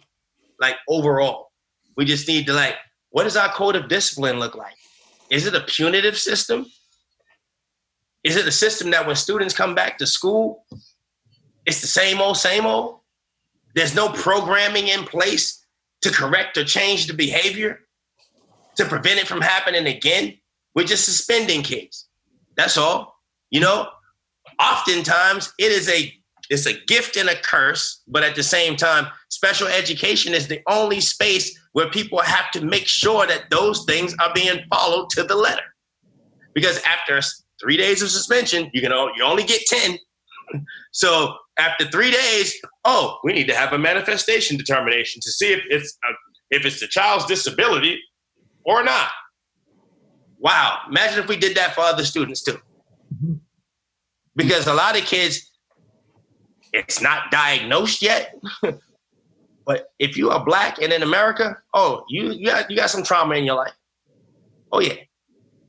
like overall. We just need to like, what does our code of discipline look like? Is it a punitive system? Is it a system that when students come back to school, it's the same old, same old? There's no programming in place to correct or change the behavior, to prevent it from happening again. We're just suspending kids. That's all. You know, oftentimes it is a it's a gift and a curse, but at the same time, special education is the only space where people have to make sure that those things are being followed to the letter. Because after three days of suspension, you can you only get 10. (laughs) So after three days, oh, we need to have a manifestation determination to see if it's a, if it's the child's disability or not. Wow, imagine if we did that for other students too. Mm-hmm. Because a lot of kids, it's not diagnosed yet. (laughs) but if you are black and in America, oh, you you got you got some trauma in your life. Oh yeah.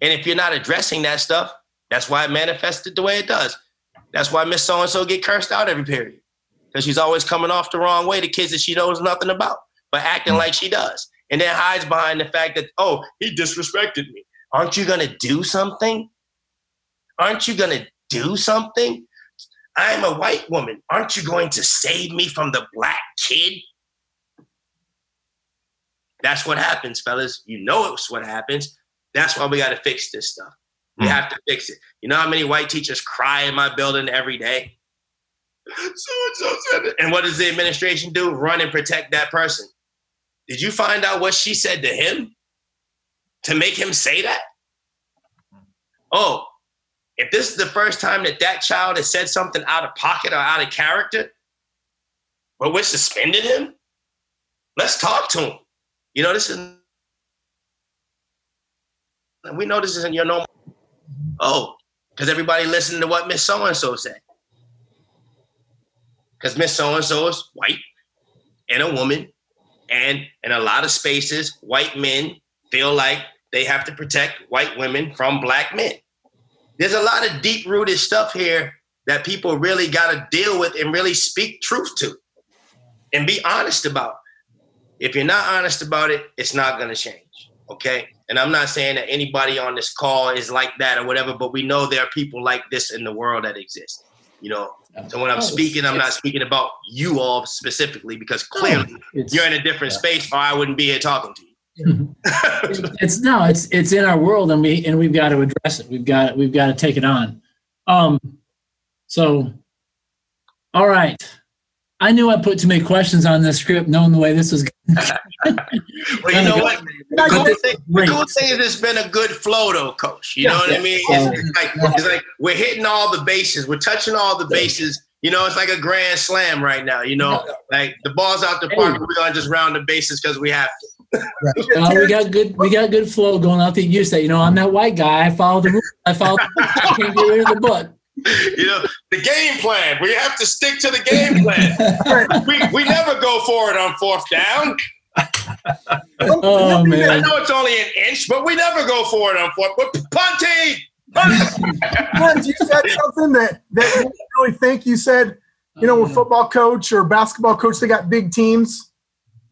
And if you're not addressing that stuff, that's why it manifested the way it does. That's why Miss So and So get cursed out every period because she's always coming off the wrong way to kids that she knows nothing about, but acting like she does, and then hides behind the fact that oh he disrespected me. Aren't you gonna do something? Aren't you gonna do something? I'm a white woman. Aren't you going to save me from the black kid? That's what happens, fellas. You know it's what happens. That's why we got to fix this stuff. We mm. have to fix it. You know how many white teachers cry in my building every day? So and so said it. And what does the administration do? Run and protect that person. Did you find out what she said to him to make him say that? Oh, if this is the first time that that child has said something out of pocket or out of character, but we're suspending him, let's talk to him. You know, this is, we know this isn't your normal. Oh, because everybody listened to what Miss So and so said. Because Miss So and so is white and a woman, and in a lot of spaces, white men feel like they have to protect white women from black men. There's a lot of deep rooted stuff here that people really got to deal with and really speak truth to and be honest about. If you're not honest about it, it's not going to change. Okay. And I'm not saying that anybody on this call is like that or whatever, but we know there are people like this in the world that exist. You know, so when I'm oh, speaking, I'm not speaking about you all specifically because clearly you're in a different yeah. space, or I wouldn't be here talking to you. (laughs) it's no, it's it's in our world, and we and we've got to address it. We've got we've got to take it on. Um, so, all right. I knew I put too many questions on this script, knowing the way this was. Going. (laughs) Well, you know what? The cool, thing, the thing is it's been a good flow, though, Coach. You know what I mean? It's, it's, like it's like we're hitting all the bases, we're touching all the bases. You know, it's like a grand slam right now. You know, like the ball's out the park, we're gonna just round the bases because we have to. uh, we got good. We got good flow going out the you that. You know, I'm that white guy. I follow the rules. I follow. The I can't get rid of the book. (laughs) you know, the game plan. We have to stick to the game plan. (laughs) we, we never go for it on fourth down. oh man! I know it's only an inch, but we never go for it on fourth. But punting. Once you said something that that you really think you said, you know, oh, a football coach or basketball coach, they got big teams,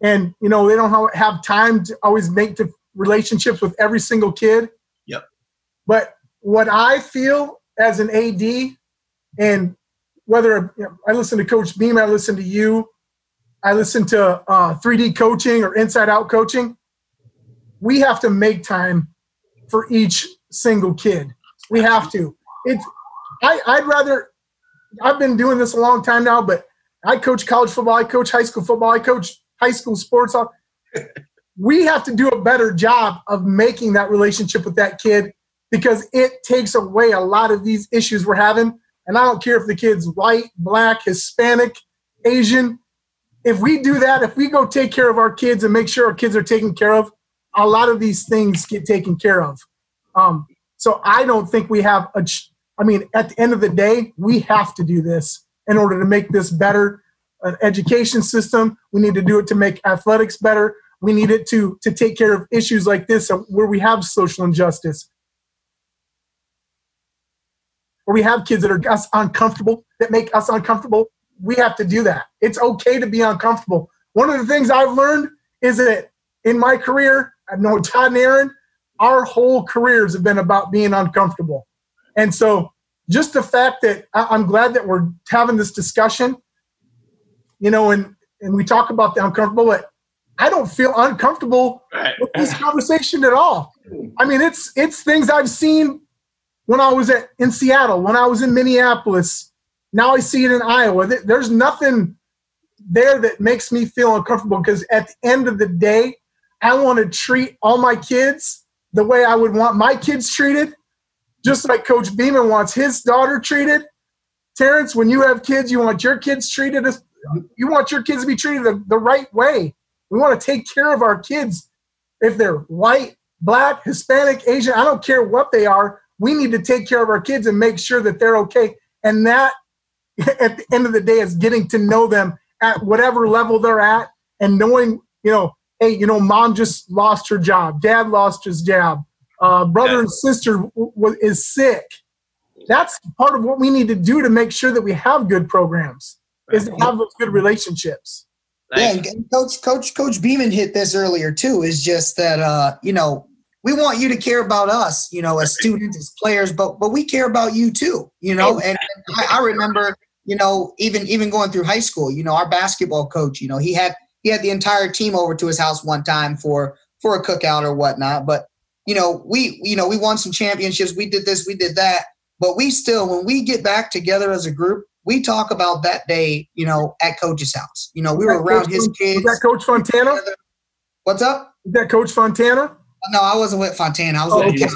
and you know they don't have time to always make the relationships with every single kid. Yep. But what I feel as an AD, and whether you know, I listen to Coach Beam, I listen to you, I listen to uh, 3D coaching or inside out coaching, we have to make time for each single kid. We have to. It's I, I'd rather I've been doing this a long time now, but I coach college football, I coach high school football, I coach high school sports. (laughs) we have to do a better job of making that relationship with that kid because it takes away a lot of these issues we're having. And I don't care if the kid's white, black, Hispanic, Asian. If we do that, if we go take care of our kids and make sure our kids are taken care of, a lot of these things get taken care of. Um, so I don't think we have a. I mean, at the end of the day, we have to do this in order to make this better. An education system. We need to do it to make athletics better. We need it to to take care of issues like this where we have social injustice where we have kids that are us uncomfortable, that make us uncomfortable, we have to do that. It's okay to be uncomfortable. One of the things I've learned is that in my career, I know Todd and Aaron, our whole careers have been about being uncomfortable. And so just the fact that I'm glad that we're having this discussion, you know, and, and we talk about the uncomfortable, but I don't feel uncomfortable right. with this conversation at all. I mean, it's it's things I've seen when I was at in Seattle, when I was in Minneapolis. Now I see it in Iowa. There's nothing there that makes me feel uncomfortable because at the end of the day, I want to treat all my kids the way I would want my kids treated, just like Coach Beeman wants his daughter treated. Terrence, when you have kids, you want your kids treated as you want your kids to be treated the, the right way. We want to take care of our kids. If they're white, black, Hispanic, Asian, I don't care what they are. We need to take care of our kids and make sure that they're okay. And that, (laughs) at the end of the day, is getting to know them at whatever level they're at and knowing, you know, hey, you know, mom just lost her job, dad lost his job, uh, brother yeah. and sister w- w- is sick. That's part of what we need to do to make sure that we have good programs, is to have those good relationships. Yeah, and Coach Coach Coach Beeman hit this earlier too. Is just that uh, you know we want you to care about us, you know, as students, as players, but but we care about you too, you know. And, and I, I, remember, you know, even even going through high school, you know, our basketball coach, you know, he had he had the entire team over to his house one time for for a cookout or whatnot. But you know, we you know we won some championships. We did this, we did that. But we still, when we get back together as a group, we talk about that day, you know, at coach's house. You know, we were around Coach, his kids. That Coach Fontana? What's up? Is that Coach Fontana? No, I wasn't with Fontana. I was oh, with okay.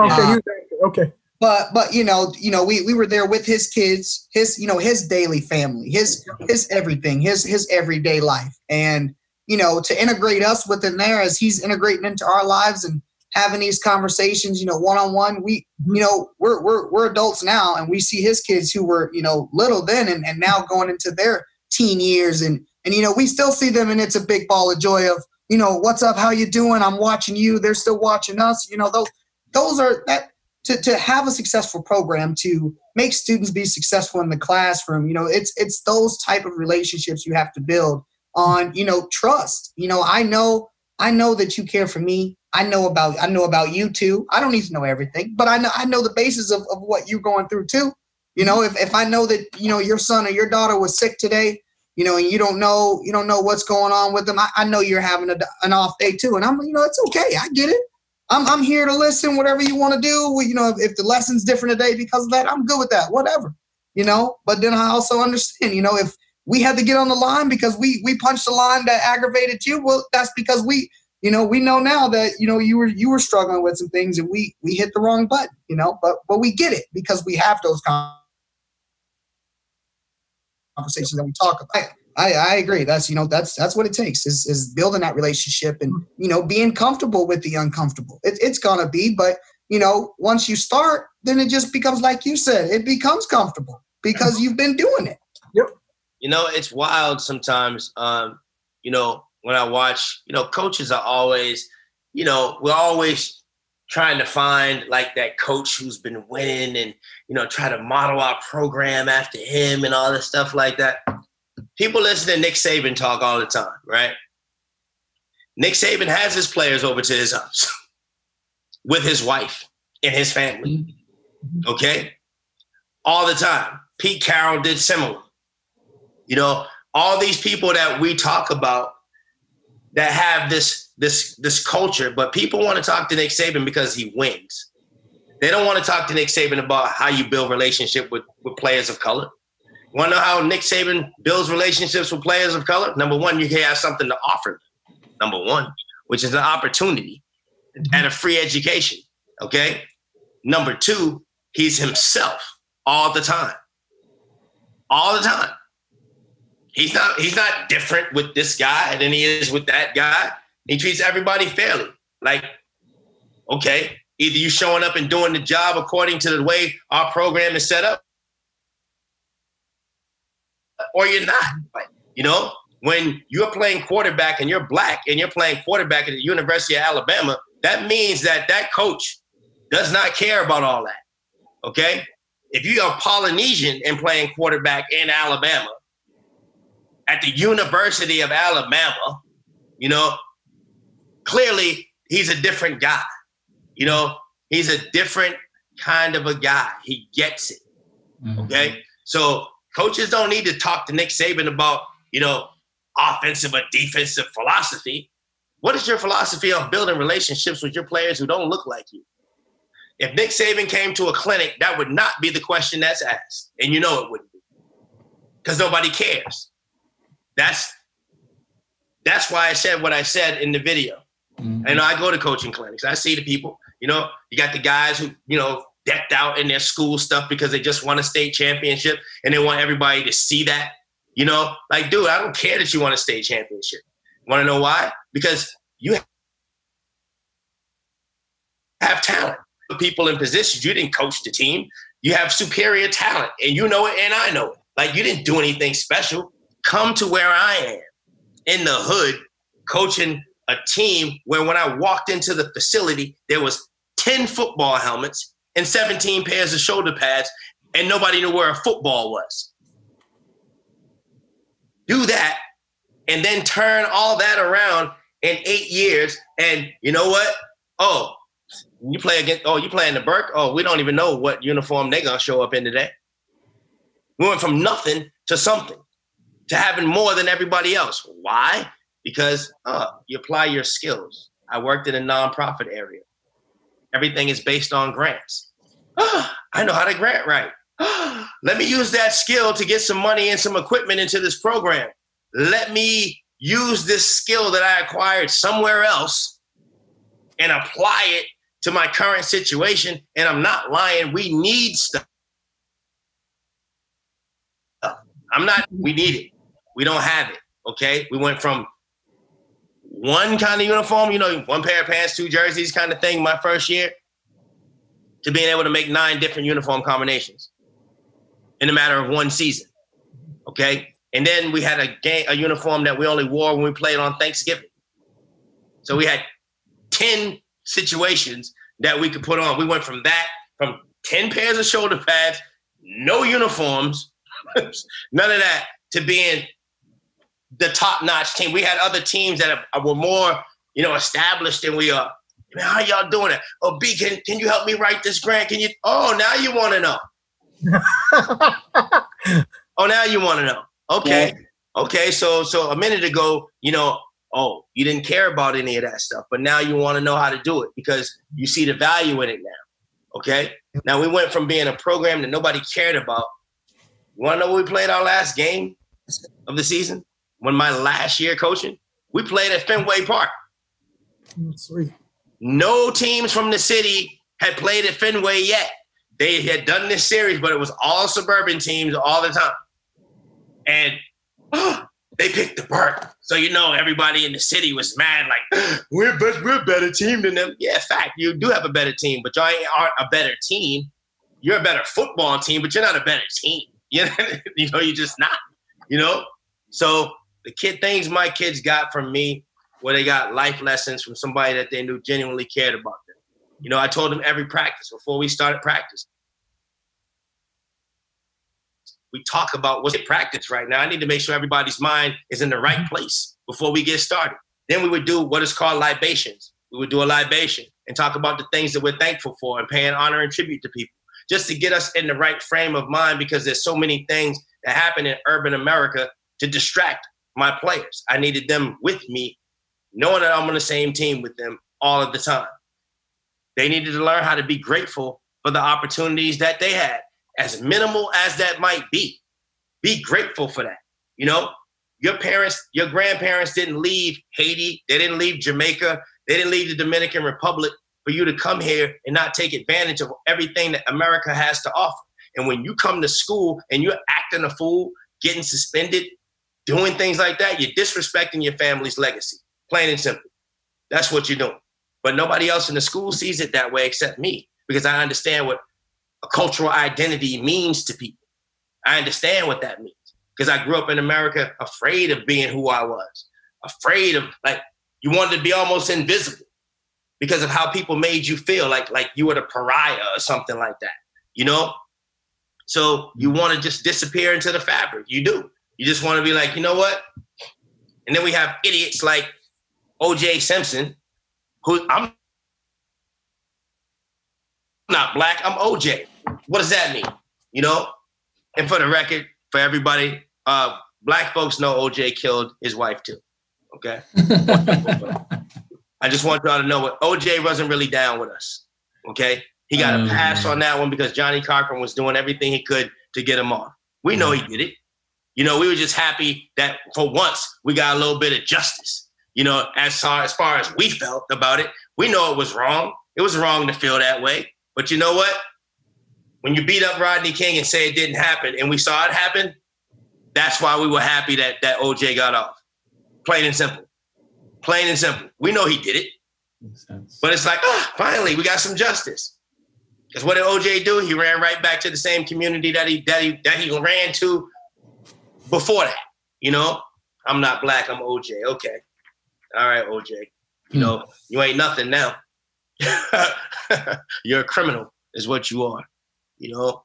Okay, okay. But but you know you know we we were there with his kids, his you know his daily family, his his everything, his his everyday life, and you know to integrate us within there as he's integrating into our lives and having these conversations, you know, one on one. We, you know, we're we're we're adults now, and we see his kids who were, you know, little then, and, and now going into their teen years, and and you know, we still see them, and it's a big ball of joy of, you know, what's up, how you doing? I'm watching you. They're still watching us. You know, those those are that to to have a successful program to make students be successful in the classroom. You know, it's it's those type of relationships you have to build on, you know, trust. You know, I know I know that you care for me. I know about I know about you too. I don't need to know everything, but I know I know the basis of, of what you're going through too. You know, if, if I know that, you know, your son or your daughter was sick today, you know, and you don't know, you don't know what's going on with them, I, I know you're having a, an off day too. And I'm, you know, it's okay. I get it. I'm, I'm here to listen, whatever you want to do. You know, if, if the lesson's different today because of that, I'm good with that, whatever, you know, but then I also understand, you know, if we had to get on the line because we, we punched the line that aggravated you, well, that's because we, you know, we know now that you know you were you were struggling with some things and we we hit the wrong button, you know, but but we get it because we have those that we talk about. I, I agree. That's you know that's that's what it takes is is building that relationship and you know being comfortable with the uncomfortable. It, it's gonna be, but you know once you start, then it just becomes like you said, it becomes comfortable because you've been doing it. Yep. You know, it's wild sometimes. Um, you know, when I watch, you know, coaches are always, you know, we're always trying to find like that coach who's been winning and, you know, try to model our program after him and all this stuff like that. People listen to Nick Saban talk all the time, right? Nick Saban has his players over to his house (laughs) with his wife and his family. Mm-hmm. Okay? All the time. Pete Carroll did similar. You know, all these people that we talk about that have this this this culture, but people want to talk to Nick Saban because he wins. They don't want to talk to Nick Saban about how you build relationship with, with players of color. Want to know how Nick Saban builds relationships with players of color? Number one, you have something to offer. them. Number one, which is an opportunity and a free education. Okay. Number two, he's himself all the time. All the time. He's not he's not different with this guy than he is with that guy. He treats everybody fairly. Like, okay, either you showing up and doing the job according to the way our program is set up, or you're not. You know, when you're playing quarterback and you're black and you're playing quarterback at the University of Alabama, that means that that coach does not care about all that. Okay? If you are Polynesian and playing quarterback in Alabama, at the University of Alabama, you know, clearly he's a different guy. You know, he's a different kind of a guy. He gets it. Mm-hmm. Okay. So coaches don't need to talk to Nick Saban about, you know, offensive or defensive philosophy. What is your philosophy on building relationships with your players who don't look like you? If Nick Saban came to a clinic, that would not be the question that's asked. And you know it wouldn't be. Because nobody cares. That's that's why I said what I said in the video. Mm-hmm. And I go to coaching clinics. I see the people, you know, you got the guys who, you know, decked out in their school stuff because they just won a state championship and they want everybody to see that. You know, like, dude, I don't care that you want a state championship. Want to know why? Because you have talent. People in positions, you didn't coach the team. You have superior talent, and you know it, and I know it. Like you didn't do anything special. Come to where I am in the hood, coaching a team where when I walked into the facility, there was 10 football helmets and 17 pairs of shoulder pads, and nobody knew where a football was. Do that, and then turn all that around in eight years. And you know what? Oh, you play against. Oh, you play in the Burke. Oh, we don't even know what uniform they're gonna show up in today. We went from nothing to something, to having more than everybody else. Why? Because uh, you apply your skills. I worked in a nonprofit area. Everything is based on grants. (gasps) I know how to grant write. (gasps) Let me use that skill to get some money and some equipment into this program. Let me use this skill that I acquired somewhere else and apply it to my current situation. And I'm not lying. We need stuff. I'm not, we need it. We don't have it. Okay. We went from one kind of uniform, you know, one pair of pants, two jerseys kind of thing my first year to being able to make nine different uniform combinations in a matter of one season. Okay. And then we had a game, a uniform that we only wore when we played on Thanksgiving. So we had 10 situations that we could put on. We went from that, from 10 pairs of shoulder pads, no uniforms, (laughs) none of that, to being the top-notch team. We had other teams that were more, you know, established than we are. Man, how y'all doing it? Oh, B, can, can you help me write this grant? Can you? Oh, now you want to know. (laughs) oh, now you want to know. Okay. Yeah. Okay. So so a minute ago, you know, oh, you didn't care about any of that stuff, but now you want to know how to do it because you see the value in it now. Okay. Now we went from being a program that nobody cared about. You want to know what we played our last game of the season? When my last year coaching, we played at Fenway Park. Oh, sweet. No teams from the city had played at Fenway yet. They had done this series, but it was all suburban teams all the time and oh, (gasps) they picked the park. So you know everybody in the city was mad, like (gasps) we're but we're a better team than them. Yeah, fact, you do have a better team, but y'all aren't a better team. You're a better football team, but you're not a better team. (laughs) You know, you know, you're just not. You know, so the kid things my kids got from me, where they got life lessons from somebody that they knew genuinely cared about them. You know, I told them every practice before we started practice we talk about what's in practice right now. I need to make sure everybody's mind is in the right place before we get started. Then we would do what is called libations. We would do a libation and talk about the things that we're thankful for and paying honor and tribute to people, just to get us in the right frame of mind because there's so many things that happen in urban America to distract my players. I needed them with me, knowing that I'm on the same team with them all of the time. They needed to learn how to be grateful for the opportunities that they had as minimal as that might be. Be grateful for that. You know, your parents, your grandparents didn't leave Haiti, they didn't leave Jamaica, they didn't leave the Dominican Republic for you to come here and not take advantage of everything that America has to offer. And when you come to school and you're acting a fool, getting suspended, doing things like that, you're disrespecting your family's legacy, plain and simple. That's what you're doing. But nobody else in the school sees it that way except me because I understand what a cultural identity means to people. I understand what that means because I grew up in America afraid of being who I was, afraid of like you wanted to be almost invisible because of how people made you feel like like you were the pariah or something like that, you know? So you want to just disappear into the fabric. You do. You just want to be like, you know what? And then we have idiots like OJ Simpson Who I'm not black. I'm OJ. What does that mean? You know. And for the record, for everybody, uh, black folks know OJ killed his wife too. Okay. (laughs) I just want y'all to know what OJ wasn't really down with us. Okay. He got a pass on that one because Johnnie Cochran was doing everything he could to get him off. We know he did it. You know, we were just happy that for once we got a little bit of justice. You know, as far as far as we felt about it, we know it was wrong. It was wrong to feel that way. But you know what? When you beat up Rodney King and say it didn't happen, and we saw it happen, that's why we were happy that that OJ got off. Plain and simple. Plain and simple. We know he did it. But it's like, ah, finally, we got some justice. Because what did OJ do? He ran right back to the same community that he that he that he ran to before that. You know, I'm not black. I'm OJ. Okay, all right, OJ. You hmm. know, you ain't nothing now. (laughs) You're a criminal, is what you are. You know,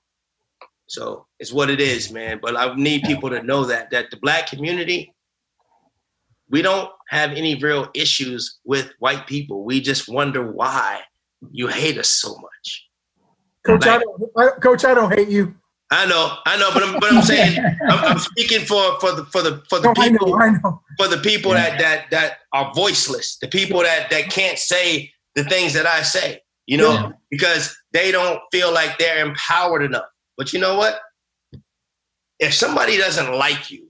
so it's what it is, man. But I need people to know that that the black community, we don't have any real issues with white people. We just wonder why you hate us so much. Coach, I don't, I, Coach, I don't hate you. I know, I know, but I'm, but I'm (laughs) saying I'm, I'm speaking for for the for the for the No, I people know, I know. for the people that that that are voiceless, the people that that can't say the things that I say, you know, Yeah. because they don't feel like they're empowered enough. But you know what? If somebody doesn't like you,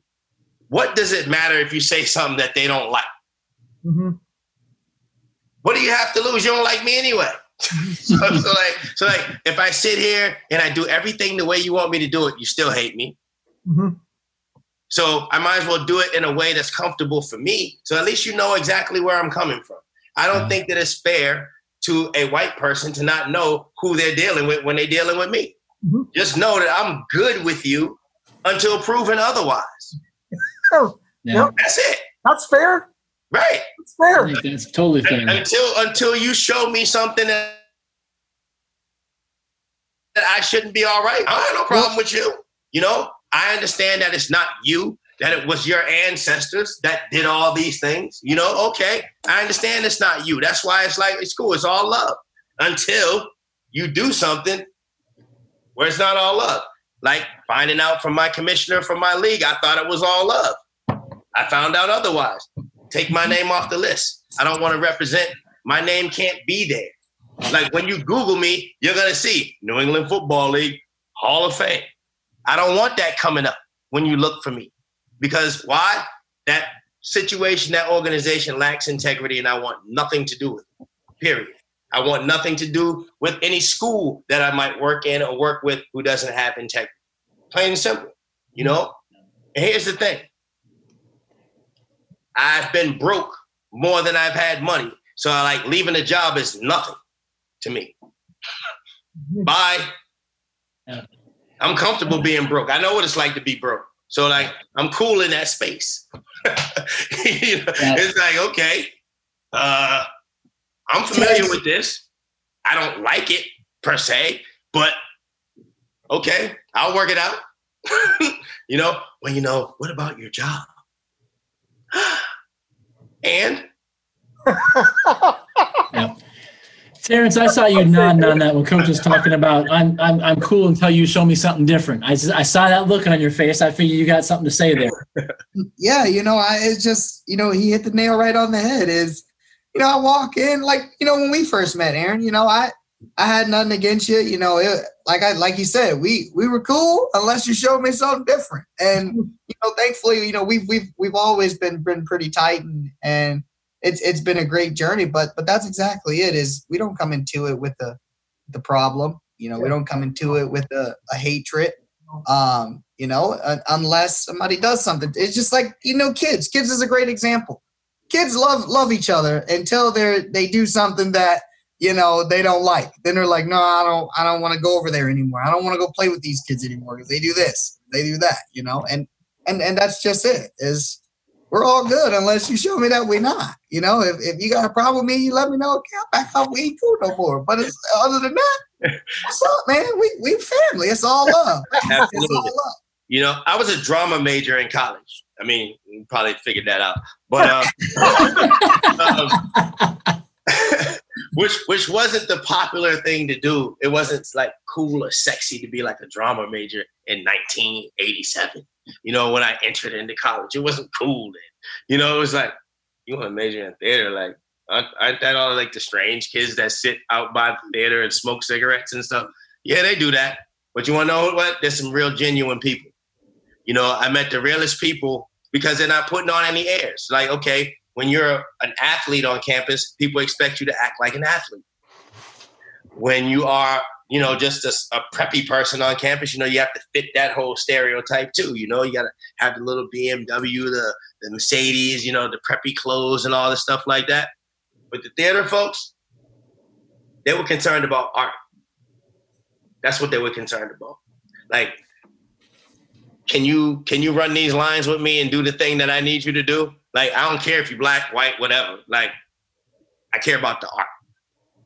what does it matter if you say something that they don't like? hmm What do you have to lose? You don't like me anyway. (laughs) so, so like, so like, if I sit here and I do everything the way you want me to do it, you still hate me. hmm So I might as well do it in a way that's comfortable for me. So at least you know exactly where I'm coming from. I don't Mhm. think that it's fair to a white person to not know who they're dealing with when they're dealing with me. Mhm. Just know that I'm good with you until proven otherwise. Oh, Yeah, That's it. that's fair. Right. That's I fair. think that's totally fair. Until until you show me something that that I shouldn't be all right. I have no problem with you. You know, I understand that it's not you, that it was your ancestors that did all these things. You know, okay. I understand it's not you. That's why it's like it's cool. It's all love. Until you do something where it's not all love. Like finding out from my commissioner from my league, I thought it was all love. I found out otherwise. Take my name off the list. I don't want to represent. My name can't be there. Like when you Google me, you're gonna see New England Football League Hall of Fame. I don't want that coming up when you look for me. Because why? That situation, that organization lacks integrity, and I want nothing to do with it. Period. I want nothing to do with any school that I might work in or work with who doesn't have integrity. Plain and simple. You know? And here's the thing. I've been broke more than I've had money. So like leaving a job is nothing to me. (laughs) Bye. Yeah. I'm comfortable being broke. I know what it's like to be broke. So like I'm cool in that space. (laughs) You know, Yeah. It's like, okay, uh, I'm familiar with this. I don't like it per se, but okay, I'll work it out. (laughs) you know, well, you know, what about your job? And (laughs) Terrence, I saw you nodding on that when Coach was talking about I'm I'm I'm cool until you show me something different. I I saw that look on your face. I figured you got something to say there. (laughs) yeah, you know, I it's just you know he hit the nail right on the head. Is you know I walk in like you know when we first met, Aaron. You know I I had nothing against you. You know, it, like I like you said, we we were cool unless you showed me something different. And you know, thankfully, you know we've we've we've always been been pretty tight and and it's it's been a great journey. But but that's exactly it. Is we don't come into it with the the problem. You know, we don't come into it with a, a hatred um you know uh, unless somebody does something it's just like you know kids kids is a great example kids love love each other until they're they do something that you know they don't like. Then they're like no i don't i don't want to go over there anymore. I don't want to go play with these kids anymore because they do this they do that you know? And and and that's just it is we're all good unless you show me that we're not you know? If, if you got a problem with me you let me know okay I'll back up we ain't cool no more. But it's, other than that what's up man? We we family it's all love. (laughs) It's all Absolutely. love. You know, I was a drama major in college. I mean, you probably figured that out. But uh, (laughs) (laughs) um, which which wasn't the popular thing to do. It wasn't like cool or sexy to be like a drama major in 1987. You know, when I entered into college, it wasn't cool then. You know, it was like you want to major in theater, like aren't that all like the strange kids that sit out by the theater and smoke cigarettes and stuff? Yeah, they do that. But you want to know what? There's some real genuine people. You know, I met the realest people because they're not putting on any airs. Like, okay, when you're an athlete on campus, people expect you to act like an athlete. When you are, you know, just a, a preppy person on campus, you know, you have to fit that whole stereotype too. You know, you got to have the little BMW, the, the Mercedes, you know, the preppy clothes and all the stuff like that. But the theater folks, they were concerned about art. That's what they were concerned about. Like, can you can you run these lines with me and do the thing that I need you to do? Like, I don't care if you're black, white, whatever. Like, I care about the art.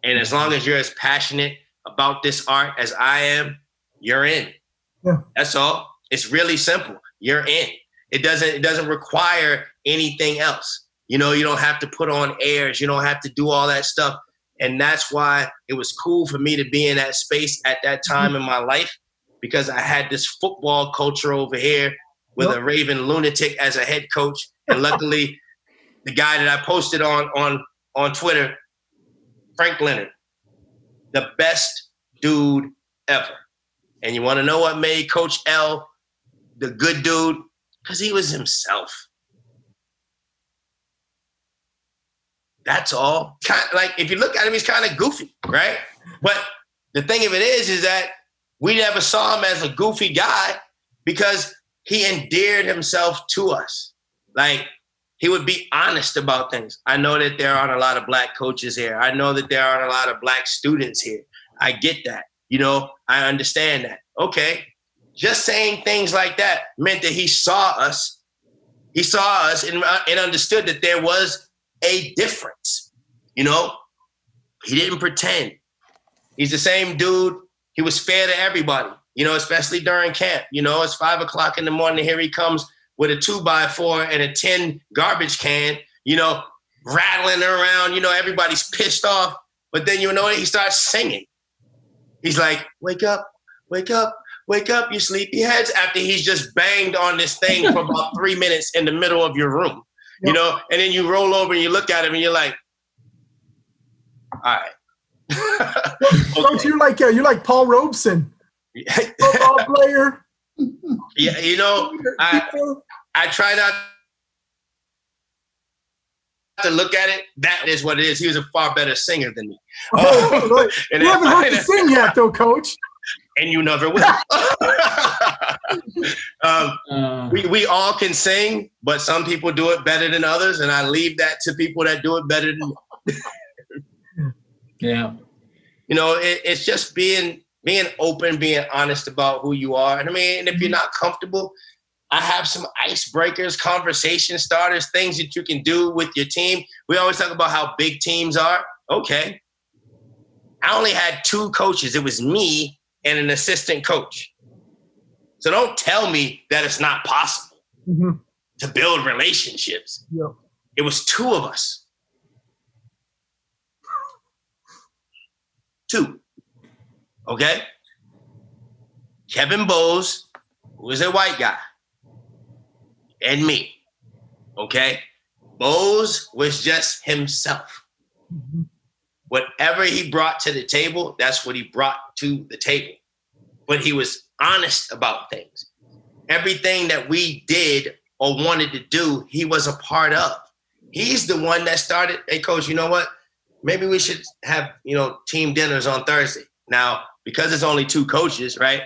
And as long as you're as passionate about this art as I am, you're in. Yeah. That's all. It's really simple. You're in. It doesn't it doesn't require anything else. You know, you don't have to put on airs. You don't have to do all that stuff. And that's why it was cool for me to be in that space at that time mm-hmm. in my life because I had this football culture over here with yep. a Raven lunatic as a head coach and luckily, (laughs) the guy that I posted on on on Twitter, Frank Leonard, the best dude ever. And you want to know what made Coach L the good dude? Because he was himself. That's all. Kind of, like if you look at him, he's kind of goofy, right? But the thing of it is, is that we never saw him as a goofy guy because he endeared himself to us. Like he would be honest about things. I know that there aren't a lot of black coaches here. I know that there aren't a lot of black students here. I get that. You know, I understand that. Okay. Just saying things like that meant that he saw us. He saw us and, uh, and understood that there was a difference. You know, he didn't pretend. He's the same dude. He was fair to everybody, you know, especially during camp. You know, it's five o'clock in the morning. Here he comes with a two by four and a 10 garbage can, you know, rattling around. You know, everybody's pissed off. But then you know he starts singing. He's like, wake up, wake up, wake up, you sleepyheads, after he's just banged on this thing for about (laughs) three minutes in the middle of your room. You know, and then you roll over and you look at him and you're like, all right. (laughs) Don't you like uh, you're like Paul Robeson, football (laughs) player. Yeah, you know, I, I try not to look at it. That is what it is. He was a far better singer than me. Oh, (laughs) and you haven't heard to sing yet, though, Coach. (laughs) And you never will. um, uh, we, we all can sing, but some people do it better than others, and I leave that to people that do it better than me. yeah. You know, it, it's just being being open, being honest about who you are. And I mean, and if you're not comfortable, I have some icebreakers, conversation starters, things that you can do with your team. We always talk about how big teams are. Okay. I only had two coaches. It was me and an assistant coach. So don't tell me that it's not possible mm-hmm. to build relationships. Yep. It was two of us. Two. Okay? Kevin Bowes, who is a white guy and me. Okay? Bowes was just himself. Mm-hmm. Whatever he brought to the table, that's what he brought to the table. But he was honest about things. Everything that we did or wanted to do, he was a part of. He's the one that started, hey, coach, you know what? Maybe we should have, you know, team dinners on Thursday. Now, because it's only two coaches, right?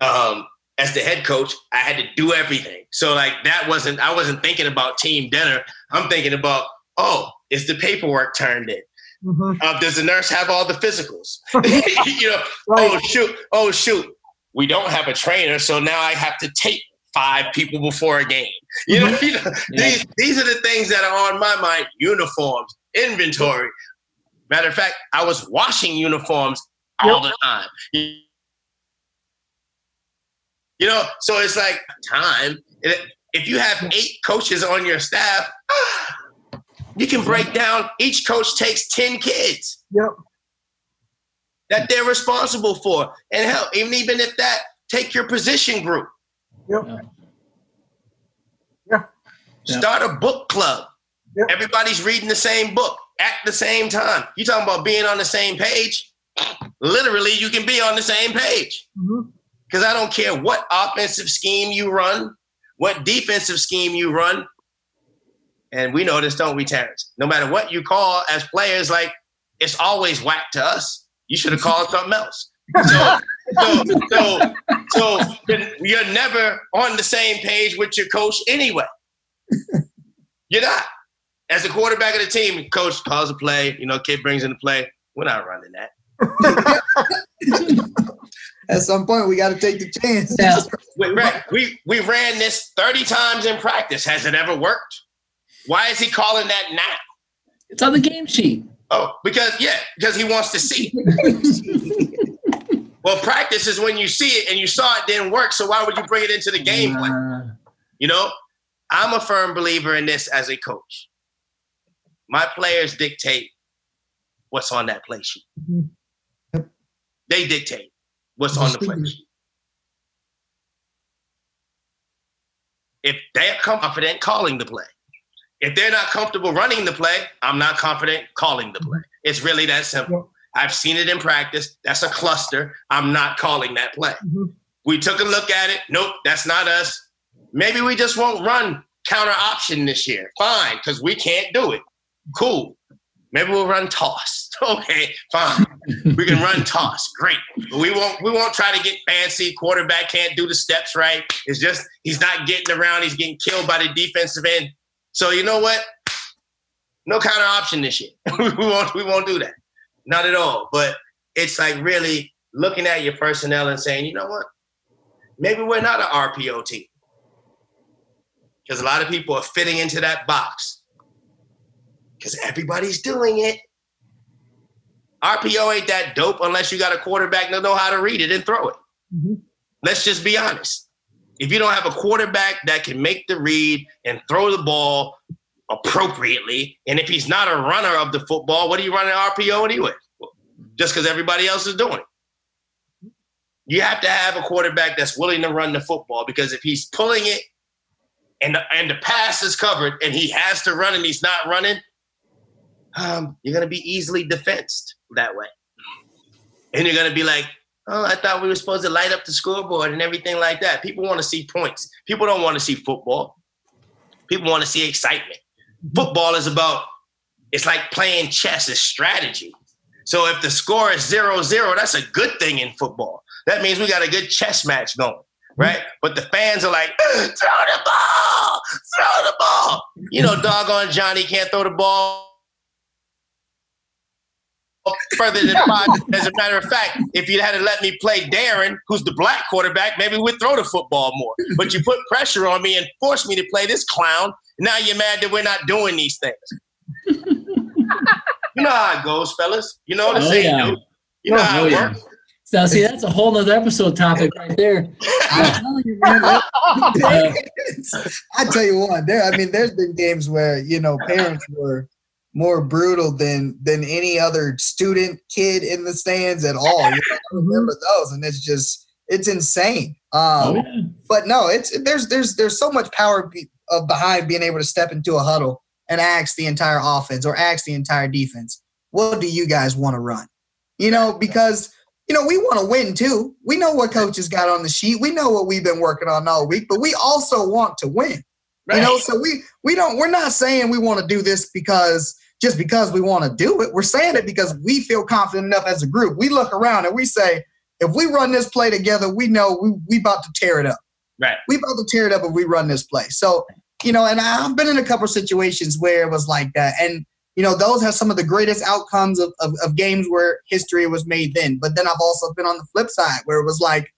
Um, as the head coach, I had to do everything. So like that wasn't I wasn't thinking about team dinner. I'm thinking about oh, is the paperwork turned in? Mm-hmm. Uh, does the nurse have all the physicals? (laughs) (laughs) you know, right. oh shoot, oh shoot, we don't have a trainer, so now I have to take five people before a game. (laughs) You know, mm-hmm. you know yeah. these these are the things that are on my mind: uniforms, inventory. Matter of fact, I was washing uniforms all yep. the time. You know, so it's like time. If you have eight coaches on your staff, (sighs) You can break down each coach takes 10 kids Yep. that they're responsible for. And hell, even even if that, take your position group. Yep. Yeah. Yeah. Yeah. Start a book club. Yep. Everybody's reading the same book at the same time. You talking about being on the same page? Literally, you can be on the same page. Mhm. Because I don't care what offensive scheme you run, what defensive scheme you run. And we know this, don't we, Terrence? No matter what you call as players, like it's always whack to us. You should have called (laughs) something else. So, so, so, so you're never on the same page with your coach anyway. (laughs) You're not. As a quarterback of the team, coach calls a play, you know, kid brings in the play. We're not running that. (laughs) At some point, we got to take the chance. Yeah. We, right, we we ran this 30 times in practice. Has it ever worked? Why is he calling that now? It's on the game sheet. Oh, because yeah, because he wants to see. (laughs) well, practice is when you see it and you saw it didn't work. So why would you bring it into the game plan? You know, I'm a firm believer in this as a coach. My players dictate what's on that play sheet. Mhm. They dictate what's on the play. If they're confident calling the play, if they're not comfortable running the play, I'm not confident calling the play. It's really that simple. I've seen it in practice. That's a cluster. I'm not calling that play. Mhm. We took a look at it. Nope, that's not us. Maybe we just won't run counter option this year. Fine, because we can't do it. Cool. Maybe we'll run toss. (laughs) Okay, fine. We can run (laughs) toss. Great. But we won't we won't try to get fancy. Quarterback can't do the steps right. It's just he's not getting around. He's getting killed by the defensive end. So you know what? No counter option this year. (laughs) we won't we won't do that. Not at all. But it's like really looking at your personnel and saying, you know what? Maybe we're not an RPO team. Because a lot of people are fitting into that box. Because everybody's doing it. RPO ain't that dope unless you got a quarterback that know how to read it and throw it. Mhm. Let's just be honest. If you don't have a quarterback that can make the read and throw the ball appropriately, and if he's not a runner of the football, what are you running RPO anyway? Just because everybody else is doing it. You have to have a quarterback that's willing to run the football because if he's pulling it and the, and the pass is covered and he has to run and he's not running, um, you're to be easily defensed that way. And you're to be like, oh, I thought we were supposed to light up the scoreboard and everything like that. People want to see points. People don't want to see football. People want to see excitement. Football is about, it's like playing chess, it's strategy. So if the score is zero zero, that's a good thing in football. That means we got a good chess match going, right? But the fans are like, throw the ball, throw the ball. You know, doggone Johnny can't throw the ball further than five. As a matter of fact, if you had to let me play Darren, who's the black quarterback, maybe we'd throw the football more. But you put pressure on me and forced me to play this clown. Now you're mad that we're not doing these things. you know how it goes, fellas. You know what I'm Oh, saying? yeah. You know how Oh, it yeah. works. So see, that's a whole nother episode topic right there. I'm (laughs) telling you, man, that- uh, (laughs) I tell you what, there. I mean, there's been games where you know parents were more brutal than than any other student kid in the stands at all. You know, I remember those, and it's just it's insane. oh, Um, yeah. but no, it's there's there's there's so much power be, of behind being able to step into a huddle and ask the entire offense or ask the entire defense, what do you guys want to run? You know, because you know we want to win too. We know what coaches got on the sheet. We know what we've been working on all week, but we also want to win. You know, so we we don't we're not saying we want to do this because just because we want to do it. We're saying it because we feel confident enough as a group. We look around and we say, if we run this play together, we know we we about to tear it up. Right. We about to tear it up if we run this play. So, you know, and I've been in a couple situations where it was like that. And you know, those have some of the greatest outcomes of, of, of games where history was made then. But then I've also been on the flip side where it was like,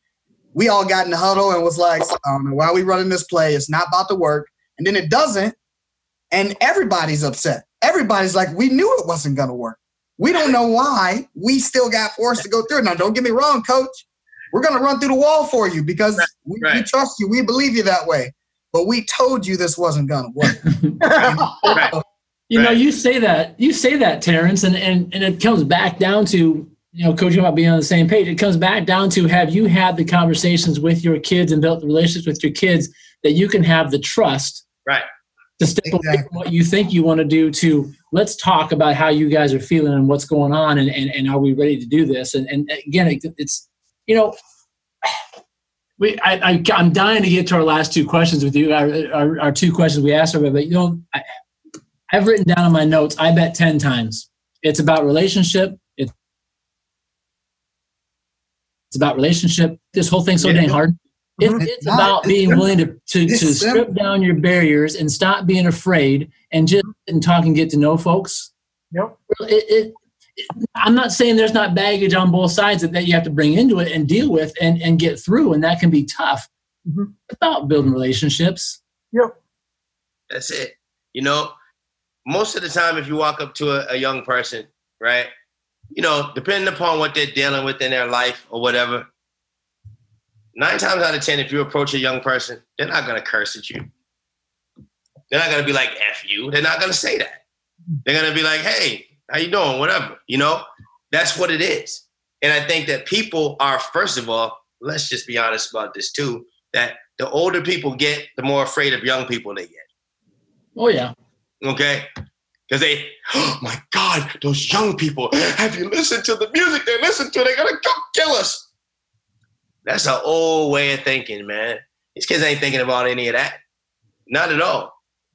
we all got in the huddle and was like, I don't know why are we running this play? It's not about to work. And then it doesn't. And everybody's upset. Everybody's like, we knew it wasn't going to work. We don't know why we still got forced to go through it. Now, don't get me wrong, coach. We're going to run through the wall for you because we, we right. trust you. We believe you that way. But we told you this wasn't going to work. (laughs) Right. You know, you say that, you say that, Terrence, and, and, and it comes back down to, you know, coaching about being on the same page. It comes back down to have you had the conversations with your kids and built the relationships with your kids that you can have the trust Right. To step away from what you think you want to do to let's talk about how you guys are feeling and what's going on and, and, and are we ready to do this? And, and again, it, it's, you know, we, I, I, I'm dying to get to our last two questions with you, our, our, our two questions we asked everybody, but you know, I, I've written down in my notes, I bet 10 times. It's about relationship. It's, it's about relationship. This whole thing's so Yeah. dang hard. It, Mhm. it's It's not. about It's being simple. willing to, to, It's to simple. strip down your barriers and stop being afraid and just and talk and get to know folks. Yep. It, it, it, I'm not saying there's not baggage on both sides that, that you have to bring into it and deal with and, and get through, and that can be tough. Mhm. It's about building relationships. Yep. That's it. You know, most of the time, if you walk up to a, a young person, right, you know, depending upon what they're dealing with in their life or whatever, nine times out of 10, if you approach a young person, they're not going to curse at you. They're not going to be like, F you. They're not going to say that. They're going to be like, hey, how you doing? Whatever. You know, that's what it is. And I think that people are, first of all, let's just be honest about this too, that the older people get, the more afraid of young people they get Oh yeah. okay? Because they, oh my God, those young people, have you listened to the music they listen to? They're gonna go kill us. That's an old way of thinking, man. These kids ain't thinking about any of that. Not at all.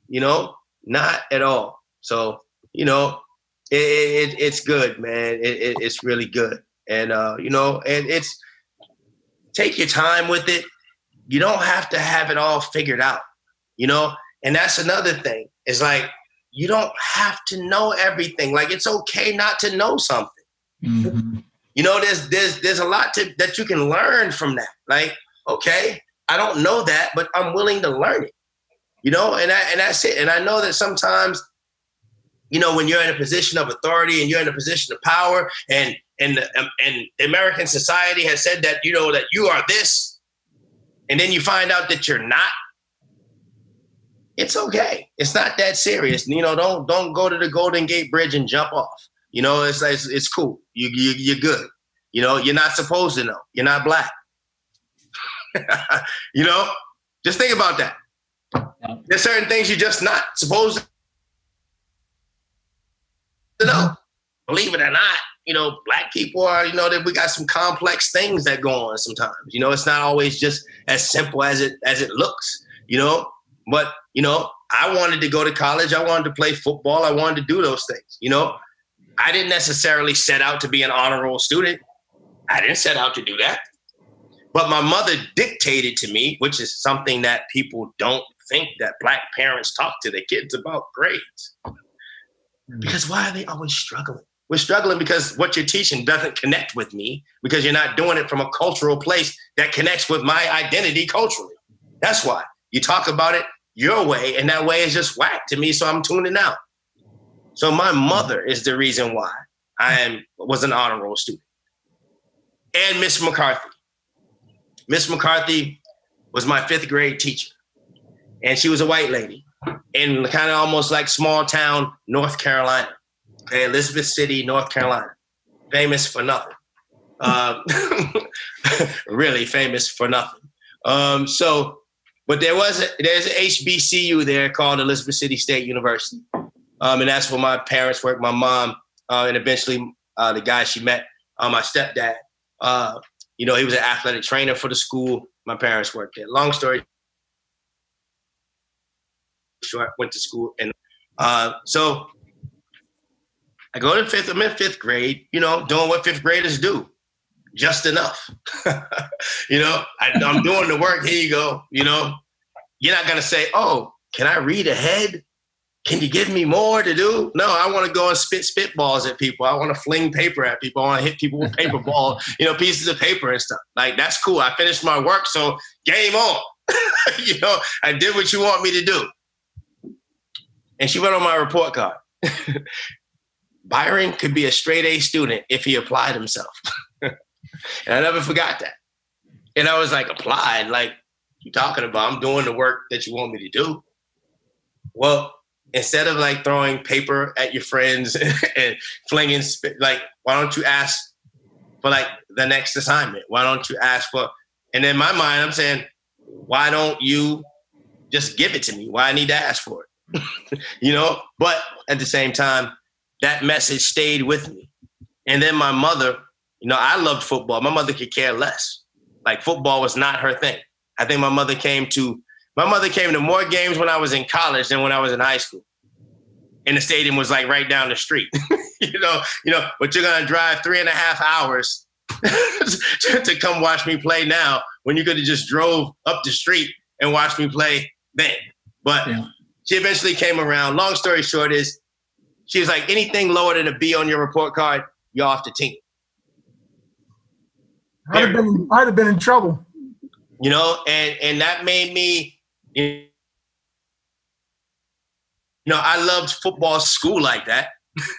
You know, not at all. So, you know, it, it, it's good, man. It, it, it's really good. And, uh, you know, and it's, take your time with it. You don't have to have it all figured out, you know? And that's another thing. It's like you don't have to know everything. Like it's okay not to know something. Mhm. You know, there's there's there's a lot to, that you can learn from that. Like, okay, I don't know that, but I'm willing to learn it. You know, and I, and that's it. And I know that sometimes, you know, when you're in a position of authority and you're in a position of power, and and um, and American society has said that you know that you are this, and then you find out that you're not. It's okay. It's not that serious. You know, don't don't go to the Golden Gate Bridge and jump off. You know, it's it's, it's cool. You, you you're good. You know, you're not supposed to know. You're not black. (laughs) you know, just think about that. Yeah. There's certain things you're just not supposed to know. Believe it or not, you know, black people are, you know, that we got some complex things that go on sometimes. You know, it's not always just as simple as it as it looks, you know. But, you know, I wanted to go to college, I wanted to play football, I wanted to do those things, you know. I didn't necessarily set out to be an honor roll student. I didn't set out to do that. But my mother dictated to me, which is something that people don't think that black parents talk to their kids about grades. Because why are they always struggling? We're struggling because what you're teaching doesn't connect with me because you're not doing it from a cultural place that connects with my identity culturally. That's why. You talk about it your way, and that way is just whack to me, so I'm tuning out. So my mother is the reason why I am was an honor roll student. And Miss McCarthy. Miss McCarthy was my fifth grade teacher. And she was a white lady in kind of almost like small town North Carolina. Okay, Elizabeth City, North Carolina. Famous for nothing. Um, (laughs) really famous for nothing. Um, so, but there was a, there's an HBCU there called Elizabeth City State University. Um, and that's where my parents worked. My mom, uh, and eventually uh, the guy she met, uh, my stepdad. Uh, you know, he was an athletic trainer for the school. My parents worked there. Long story short, went to school, and uh, so I go to fifth. I'm in fifth grade. You know, doing what fifth graders do, just enough. (laughs) you know, I, I'm doing the work. Here you go. You know, you're not gonna say, "Oh, can I read ahead?" Can you give me more to do? No, I want to go and spit spitballs at people. I want to fling paper at people. I want to hit people with paper ball, (laughs) you know, pieces of paper and stuff. Like that's cool. I finished my work, so game on. (laughs) you know, I did what you want me to do. And she wrote on my report card. (laughs) Byron could be a straight A student if he applied himself. and I never forgot that. And I was like, applied? Like, you talking about? I'm doing the work that you want me to do. Well, instead of like throwing paper at your friends (laughs) and flinging like why don't you ask for like the next assignment? Why don't you ask for and in my mind i'm saying why don't you just give it to me? Why i need to ask for it? (laughs) You know? But at the same time that message stayed with me. And then my mother you know i loved football. My mother could care less. Like football was not her thing. I think my mother came to my mother came to more games when I was in college than when I was in high school. And the stadium was like right down the street. (laughs) you know, you know, but you're gonna drive three and a half hours (laughs) to come watch me play now when you could have just drove up the street and watched me play then. But yeah. she eventually came around. Long story short is she was like, anything lower than a B on your report card, you're off the team. I'd have been I'd have been in trouble. You know, and and that made me you know, I loved football school like that.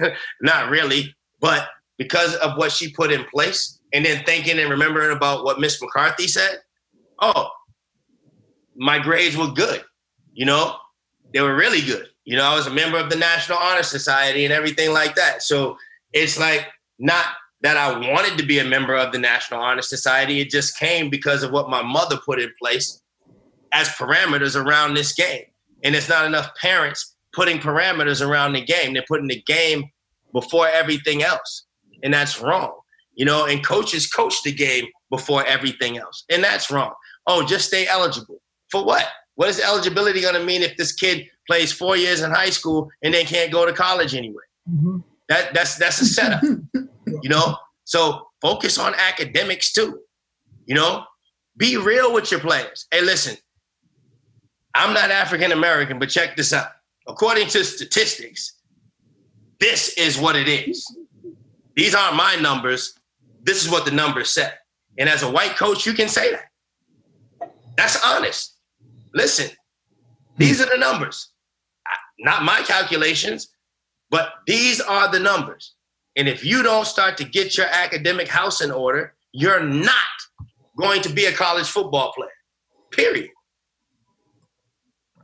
(laughs) Not really, but because of what she put in place, and then thinking and remembering about what Miss McCarthy said, oh, my grades were good. You know, they were really good. You know, I was a member of the National Honor Society and everything like that. So it's like not that I wanted to be a member of the National Honor Society. It just came because of what my mother put in place as parameters around this game. And it's not enough parents putting parameters around the game. They're putting the game before everything else. And that's wrong. You know, and coaches coach the game before everything else. And that's wrong. Oh, just stay eligible. For what? What is eligibility going to mean if this kid plays four years in high school and then can't go to college anyway? Mm-hmm. That that's that's a setup. (laughs) you know? So focus on academics too. You know, be real with your players. Hey, listen, I'm not African American, but check this out. According to statistics, this is what it is. These aren't my numbers. This is what the numbers say. And as a white coach, you can say that. That's honest. Listen, these are the numbers. Not my calculations, but these are the numbers. And if you don't start to get your academic house in order, you're not going to be a college football player. Period.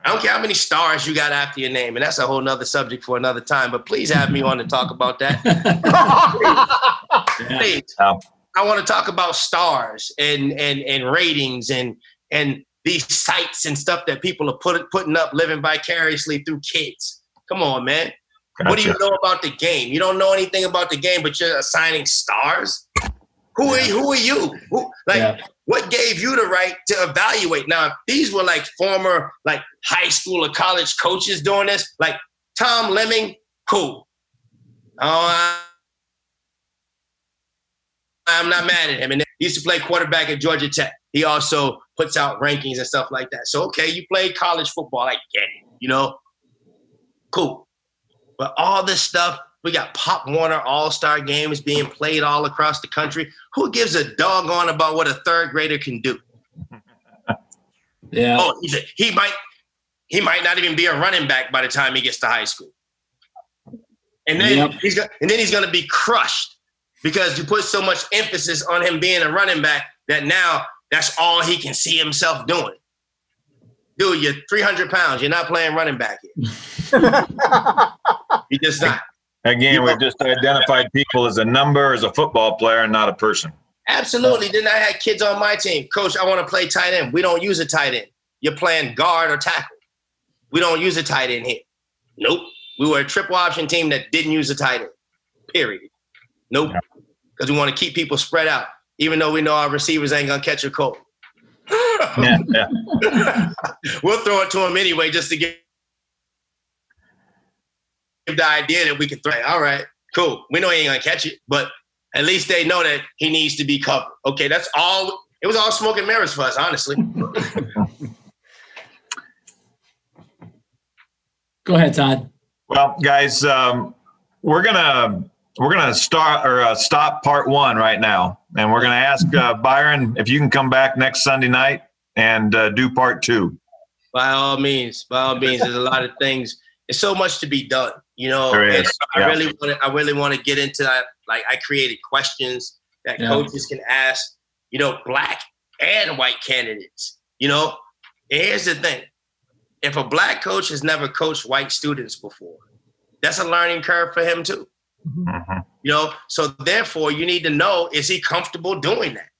I don't care how many stars you got after your name, and that's a whole nother subject for another time. But please have me on to talk about that. (laughs) please. I want to talk about stars and and and ratings and and these sites and stuff that people are put, putting up, living vicariously through kids. Come on, man. Gotcha. What do you know about the game? You don't know anything about the game, but you're assigning stars. Who are you? Who are you? Who, like, yeah. What gave you the right to evaluate? Now, these were like former like high school or college coaches doing this, like Tom Lemming, cool. Oh, I'm not mad at him. And he used to play quarterback at Georgia Tech. He also puts out rankings and stuff like that. So okay, you played college football, I get it. You know, cool. But all this stuff we got Pop Warner All Star games being played all across the country. Who gives a doggone about what a third grader can do? (laughs) Yeah. Oh, he might he might not even be a running back by the time he gets to high school. And then yep. he's and then he's going to be crushed because you put so much emphasis on him being a running back that now that's all he can see himself doing. Dude, you're 300 pounds. You're not playing running back (laughs) here. you're just not. Again, we've just identified people as a number, as a football player, and not a person. Absolutely. Then I had kids on my team. Coach, I want to play tight end. We don't use a tight end. You're playing guard or tackle. We don't use a tight end here. Nope. We were a triple option team that didn't use a tight end. Period. Nope. Because we want to keep people spread out, even though we know our receivers ain't gonna catch a cold. yeah, yeah. (laughs) we'll throw it to them anyway, just to get the idea that we can throw. All right, cool. We know he ain't gonna catch it, but at least they know that he needs to be covered. Okay, that's all. It was all smoke and mirrors for us, honestly. (laughs) Go ahead, Todd. Well, guys, um, we're gonna we're gonna start or uh, stop part one right now, and we're gonna ask uh, Byron if you can come back next Sunday night and uh, do part two. By all means, by all means, there's a lot of things. There's so much to be done. You know, I yeah. really want to. I really want to get into that. Like, I created questions that yeah. coaches can ask. You know, black and white candidates. You know, and here's the thing: if a black coach has never coached white students before, that's a learning curve for him too. Mhm. You know, so therefore you need to know is he comfortable doing that?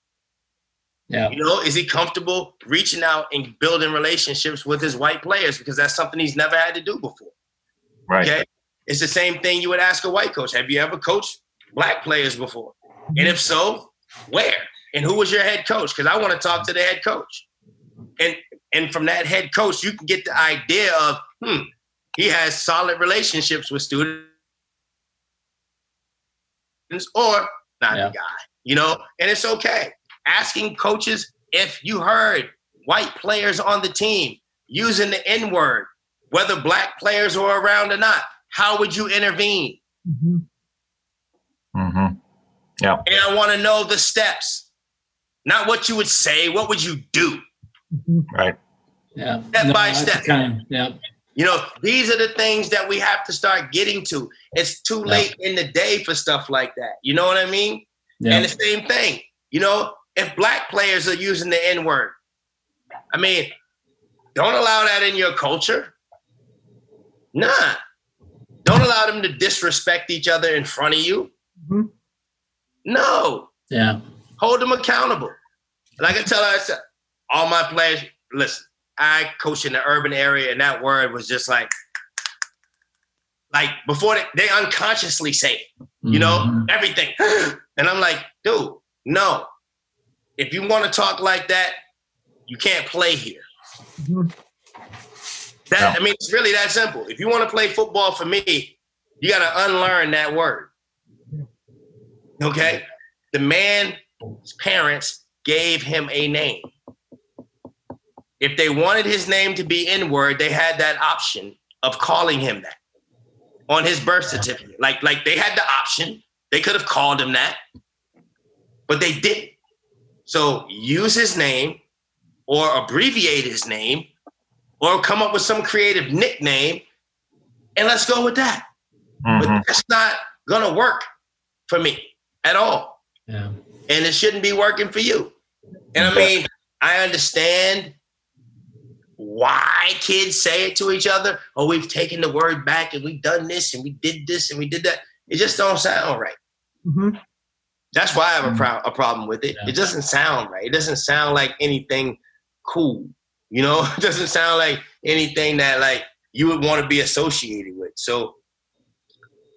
Yeah. You know, is he comfortable reaching out and building relationships with his white players because that's something he's never had to do before. Right. Okay. It's the same thing you would ask a white coach. Have you ever coached black players before? And if so, where? And who was your head coach? Because I want to talk to the head coach. And and from that head coach, you can get the idea of, hmm, he has solid relationships with students or not Yeah. the guy, you know, and it's okay. Asking coaches if you heard white players on the team using the N word, whether black players are around or not, how would you intervene? Mhm. hmm And I want to know the steps, not what you would say. What would you do? Mhm. Right. Yeah. Step by step. Kind yeah. You know, these are the things that we have to start getting to. It's too Yeah. late in the day for stuff like that. You know what I mean? Yeah. And the same thing, you know, if black players are using the N word, I mean, don't allow that in your culture. Nah. Don't allow them to disrespect each other in front of you. Mhm. No. yeah. Hold them accountable. And I can tell her, I said, all my players, listen, I coach in the urban area, and that word was just like, like before they, they unconsciously say it you know, Mhm. everything. (gasps) And I'm like, dude, no. If you want to talk like that, you can't play here. Mhm. That No. I mean, it's really that simple. If you want to play football for me, you got to unlearn that word. Okay? The man's parents gave him a name. If they wanted his name to be N word, they had that option of calling him that on his birth certificate. Like, like they had the option. They could have called him that, but they didn't. So use his name or abbreviate his name or come up with some creative nickname and let's go with that. Mhm. But that's not gonna work for me at all. Yeah. And it shouldn't be working for you. And I mean, I understand why kids say it to each other. Oh, we've taken the word back and we've done this and we did this and we did that. It just don't sound right. Mhm. That's why I have a, pro- a problem with it. Yeah. It doesn't sound right. It doesn't sound like anything cool. You know, (laughs) it doesn't sound like anything that like you would want to be associated with. So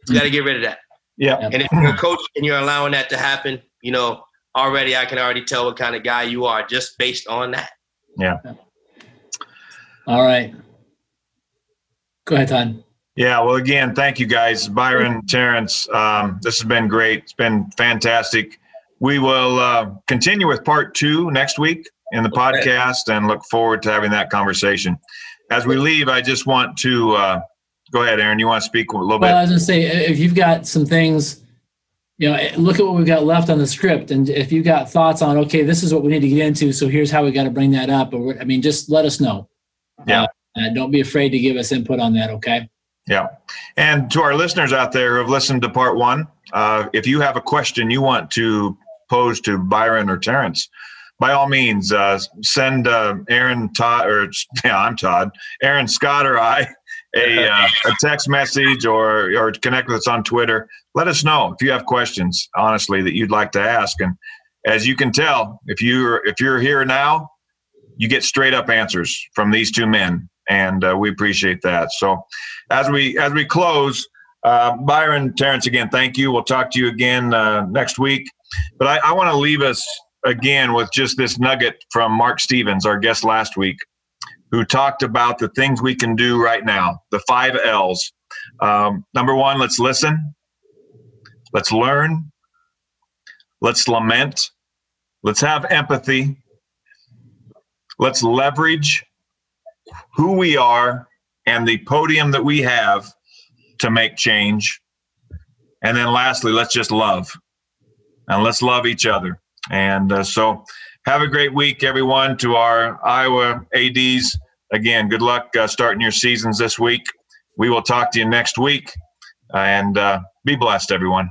you got to get rid of that. Yeah. And if you're a coach and you're allowing that to happen, you know, already I can already tell what kind of guy you are just based on that. Yeah. All right. Go ahead, Todd. Yeah, well, again, thank you guys, Byron, Terrence. Um, this has been great. It's been fantastic. We will uh, continue with part two next week in the Okay. podcast and look forward to having that conversation. As we leave, I just want to uh, go ahead, Aaron. You want to speak a little Well, I bit? was gonna say, if you've got some things, you know, look at what we've got left on the script, and if you've got thoughts on, okay, this is what we need to get into, so here's how we got to bring that up, or I mean, just let us know. Yeah. Uh, and don't be afraid to give us input on that. Okay. Yeah. And to our listeners out there who have listened to part one, uh, if you have a question you want to pose to Byron or Terrence, by all means, uh, send uh, Aaron Todd or (laughs) yeah, I'm Todd, Aaron Scott or I a, (laughs) uh, a text message or or connect with us on Twitter. Let us know if you have questions, honestly, that you'd like to ask. And as you can tell, if you're if you're here now, you get straight up answers from these two men, and uh, we appreciate that. So as we as we close, uh, Byron Terrence again, thank you. We'll talk to you again uh, next week. But I, I want to leave us again with just this nugget from Mark Stevens, our guest last week, who talked about the things we can do right now, the five L's. Um, number one, let's listen. Let's learn. Let's lament. Let's have empathy. Let's leverage who we are and the podium that we have to make change. And then lastly, let's just love and let's love each other. And uh, so have a great week, everyone, to our Iowa ADs. Again, good luck uh, starting your seasons this week. We will talk to you next week and uh, be blessed, everyone.